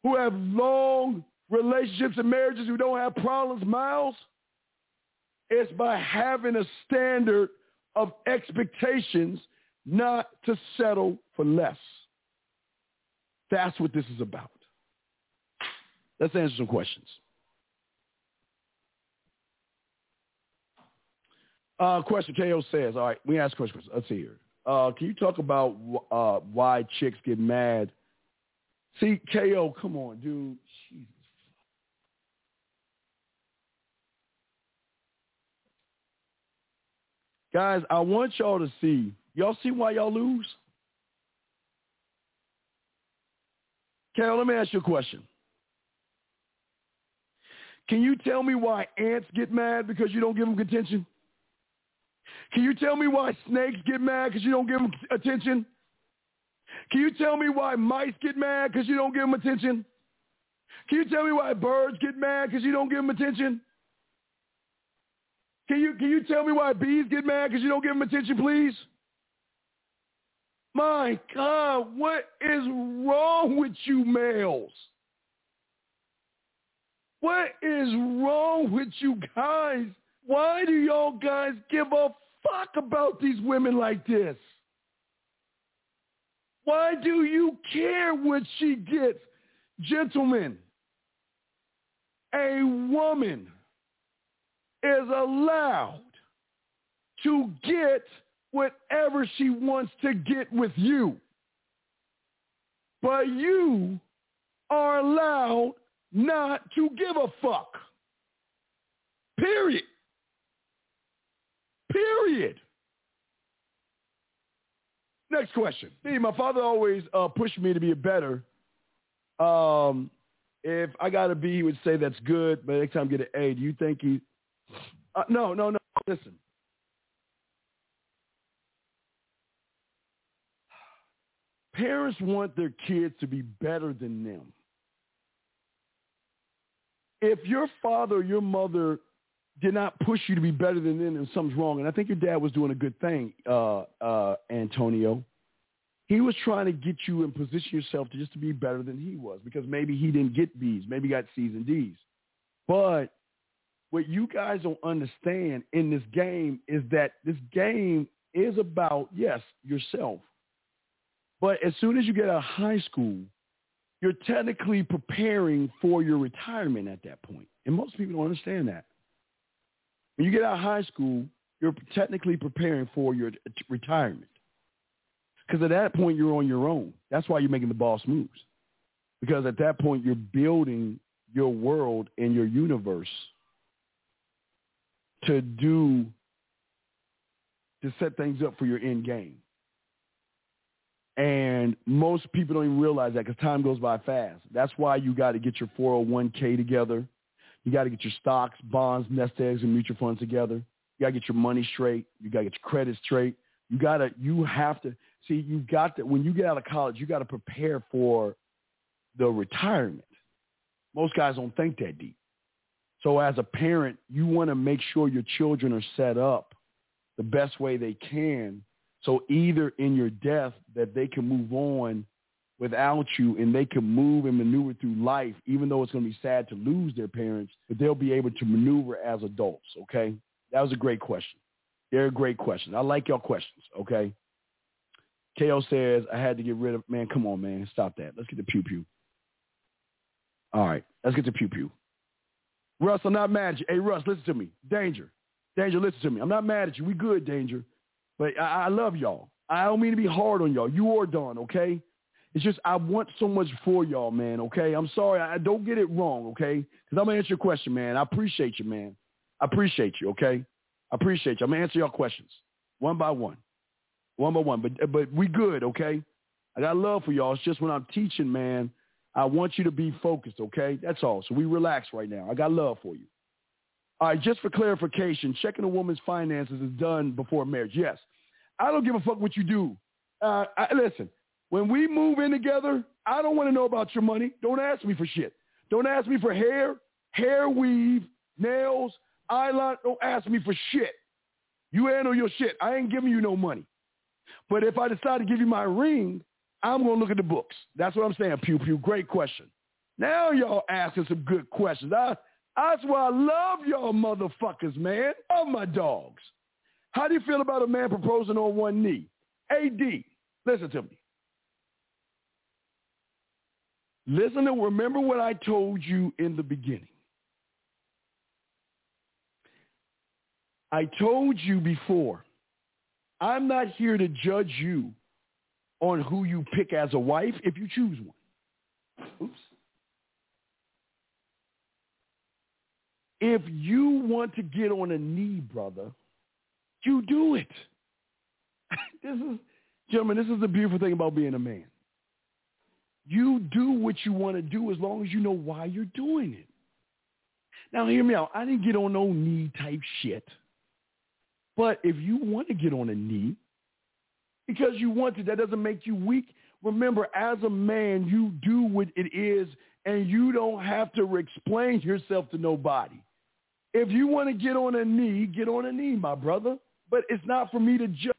who have long relationships and marriages who don't have problems, Miles, it's by having a standard of expectations not to settle for less. That's what this is about. Let's answer some questions. Uh, question KO says, all right, we ask questions. Let's see here. Uh, can you talk about uh, why chicks get mad? See, KO, come on, dude. Guys, I want y'all to see. Y'all see why y'all lose? Carol, let me ask you a question. Can you tell me why ants get mad because you don't give them attention? Can you tell me why snakes get mad because you don't give them attention? Can you tell me why mice get mad because you don't give them attention? Can you tell me why birds get mad because you don't give them attention? Can you, can you tell me why bees get mad because you don't give them attention, please? My God, what is wrong with you males? What is wrong with you guys? Why do y'all guys give a fuck about these women like this? Why do you care what she gets? Gentlemen, a woman is allowed to get whatever she wants to get with you. But you are allowed not to give a fuck. Period. Period. Next question. See, my father always uh, pushed me to be a better. Um, if I got a B, he would say that's good, but next time I get an A, do you think he? Uh, no, no, no. Listen. Parents want their kids to be better than them. If your father or your mother did not push you to be better than them, then something's wrong. And I think your dad was doing a good thing, uh, uh, Antonio. He was trying to get you and position yourself to just to be better than he was because maybe he didn't get B's, maybe he got C's and D's. But what you guys don't understand in this game is that this game is about, yes, yourself. But as soon as you get out of high school, you're technically preparing for your retirement at that point. And most people don't understand that. When you get out of high school, you're technically preparing for your retirement. Because at that point, you're on your own. That's why you're making the boss moves. Because at that point, you're building your world and your universe to do, to set things up for your end game. And most people don't even realize that because time goes by fast. That's why you got to get your 401k together. You got to get your stocks, bonds, nest eggs, and mutual funds together. You got to get your money straight. You got to get your credit straight. You got to, you have to, see, you've got to, when you get out of college, you got to prepare for the retirement. Most guys don't think that deep. So as a parent, you want to make sure your children are set up the best way they can so either in your death that they can move on without you and they can move and maneuver through life, even though it's going to be sad to lose their parents, but they'll be able to maneuver as adults, okay? That was a great question. They're a great question. I like your questions, okay? KO says, I had to get rid of, man, come on, man. Stop that. Let's get the pew-pew. All right, let's get the pew-pew. Russ, I'm not mad at you. Hey, Russ, listen to me. Danger. Danger, listen to me. I'm not mad at you. We good, Danger. But I, I love y'all. I don't mean to be hard on y'all. You are done, okay? It's just I want so much for y'all, man, okay? I'm sorry. I don't get it wrong, okay? Because I'm going to answer your question, man. I appreciate you, man. I appreciate you, okay? I appreciate you. I'm going to answer your questions one by one. One by one. But, but we good, okay? I got love for y'all. It's just when I'm teaching, man, I want you to be focused, okay? That's all. So we relax right now. I got love for you. All right, just for clarification, checking a woman's finances is done before marriage. Yes. I don't give a fuck what you do. Uh, I, listen, when we move in together, I don't want to know about your money. Don't ask me for shit. Don't ask me for hair, hair weave, nails, eyeliner. Don't ask me for shit. You handle your shit. I ain't giving you no money. But if I decide to give you my ring, I'm going to look at the books. That's what I'm saying, Pew Pew. Great question. Now y'all asking some good questions. I, that's why I love y'all motherfuckers, man. Love my dogs. How do you feel about a man proposing on one knee? AD, listen to me. Listen to remember what I told you in the beginning. I told you before, I'm not here to judge you on who you pick as a wife if you choose one. Oops. If you want to get on a knee, brother, you do it. this is, gentlemen, this is the beautiful thing about being a man. You do what you want to do as long as you know why you're doing it. Now, hear me out. I didn't get on no knee type shit. But if you want to get on a knee because you want to, that doesn't make you weak. Remember, as a man, you do what it is, and you don't have to explain yourself to nobody. If you want to get on a knee, get on a knee, my brother. But it's not for me to judge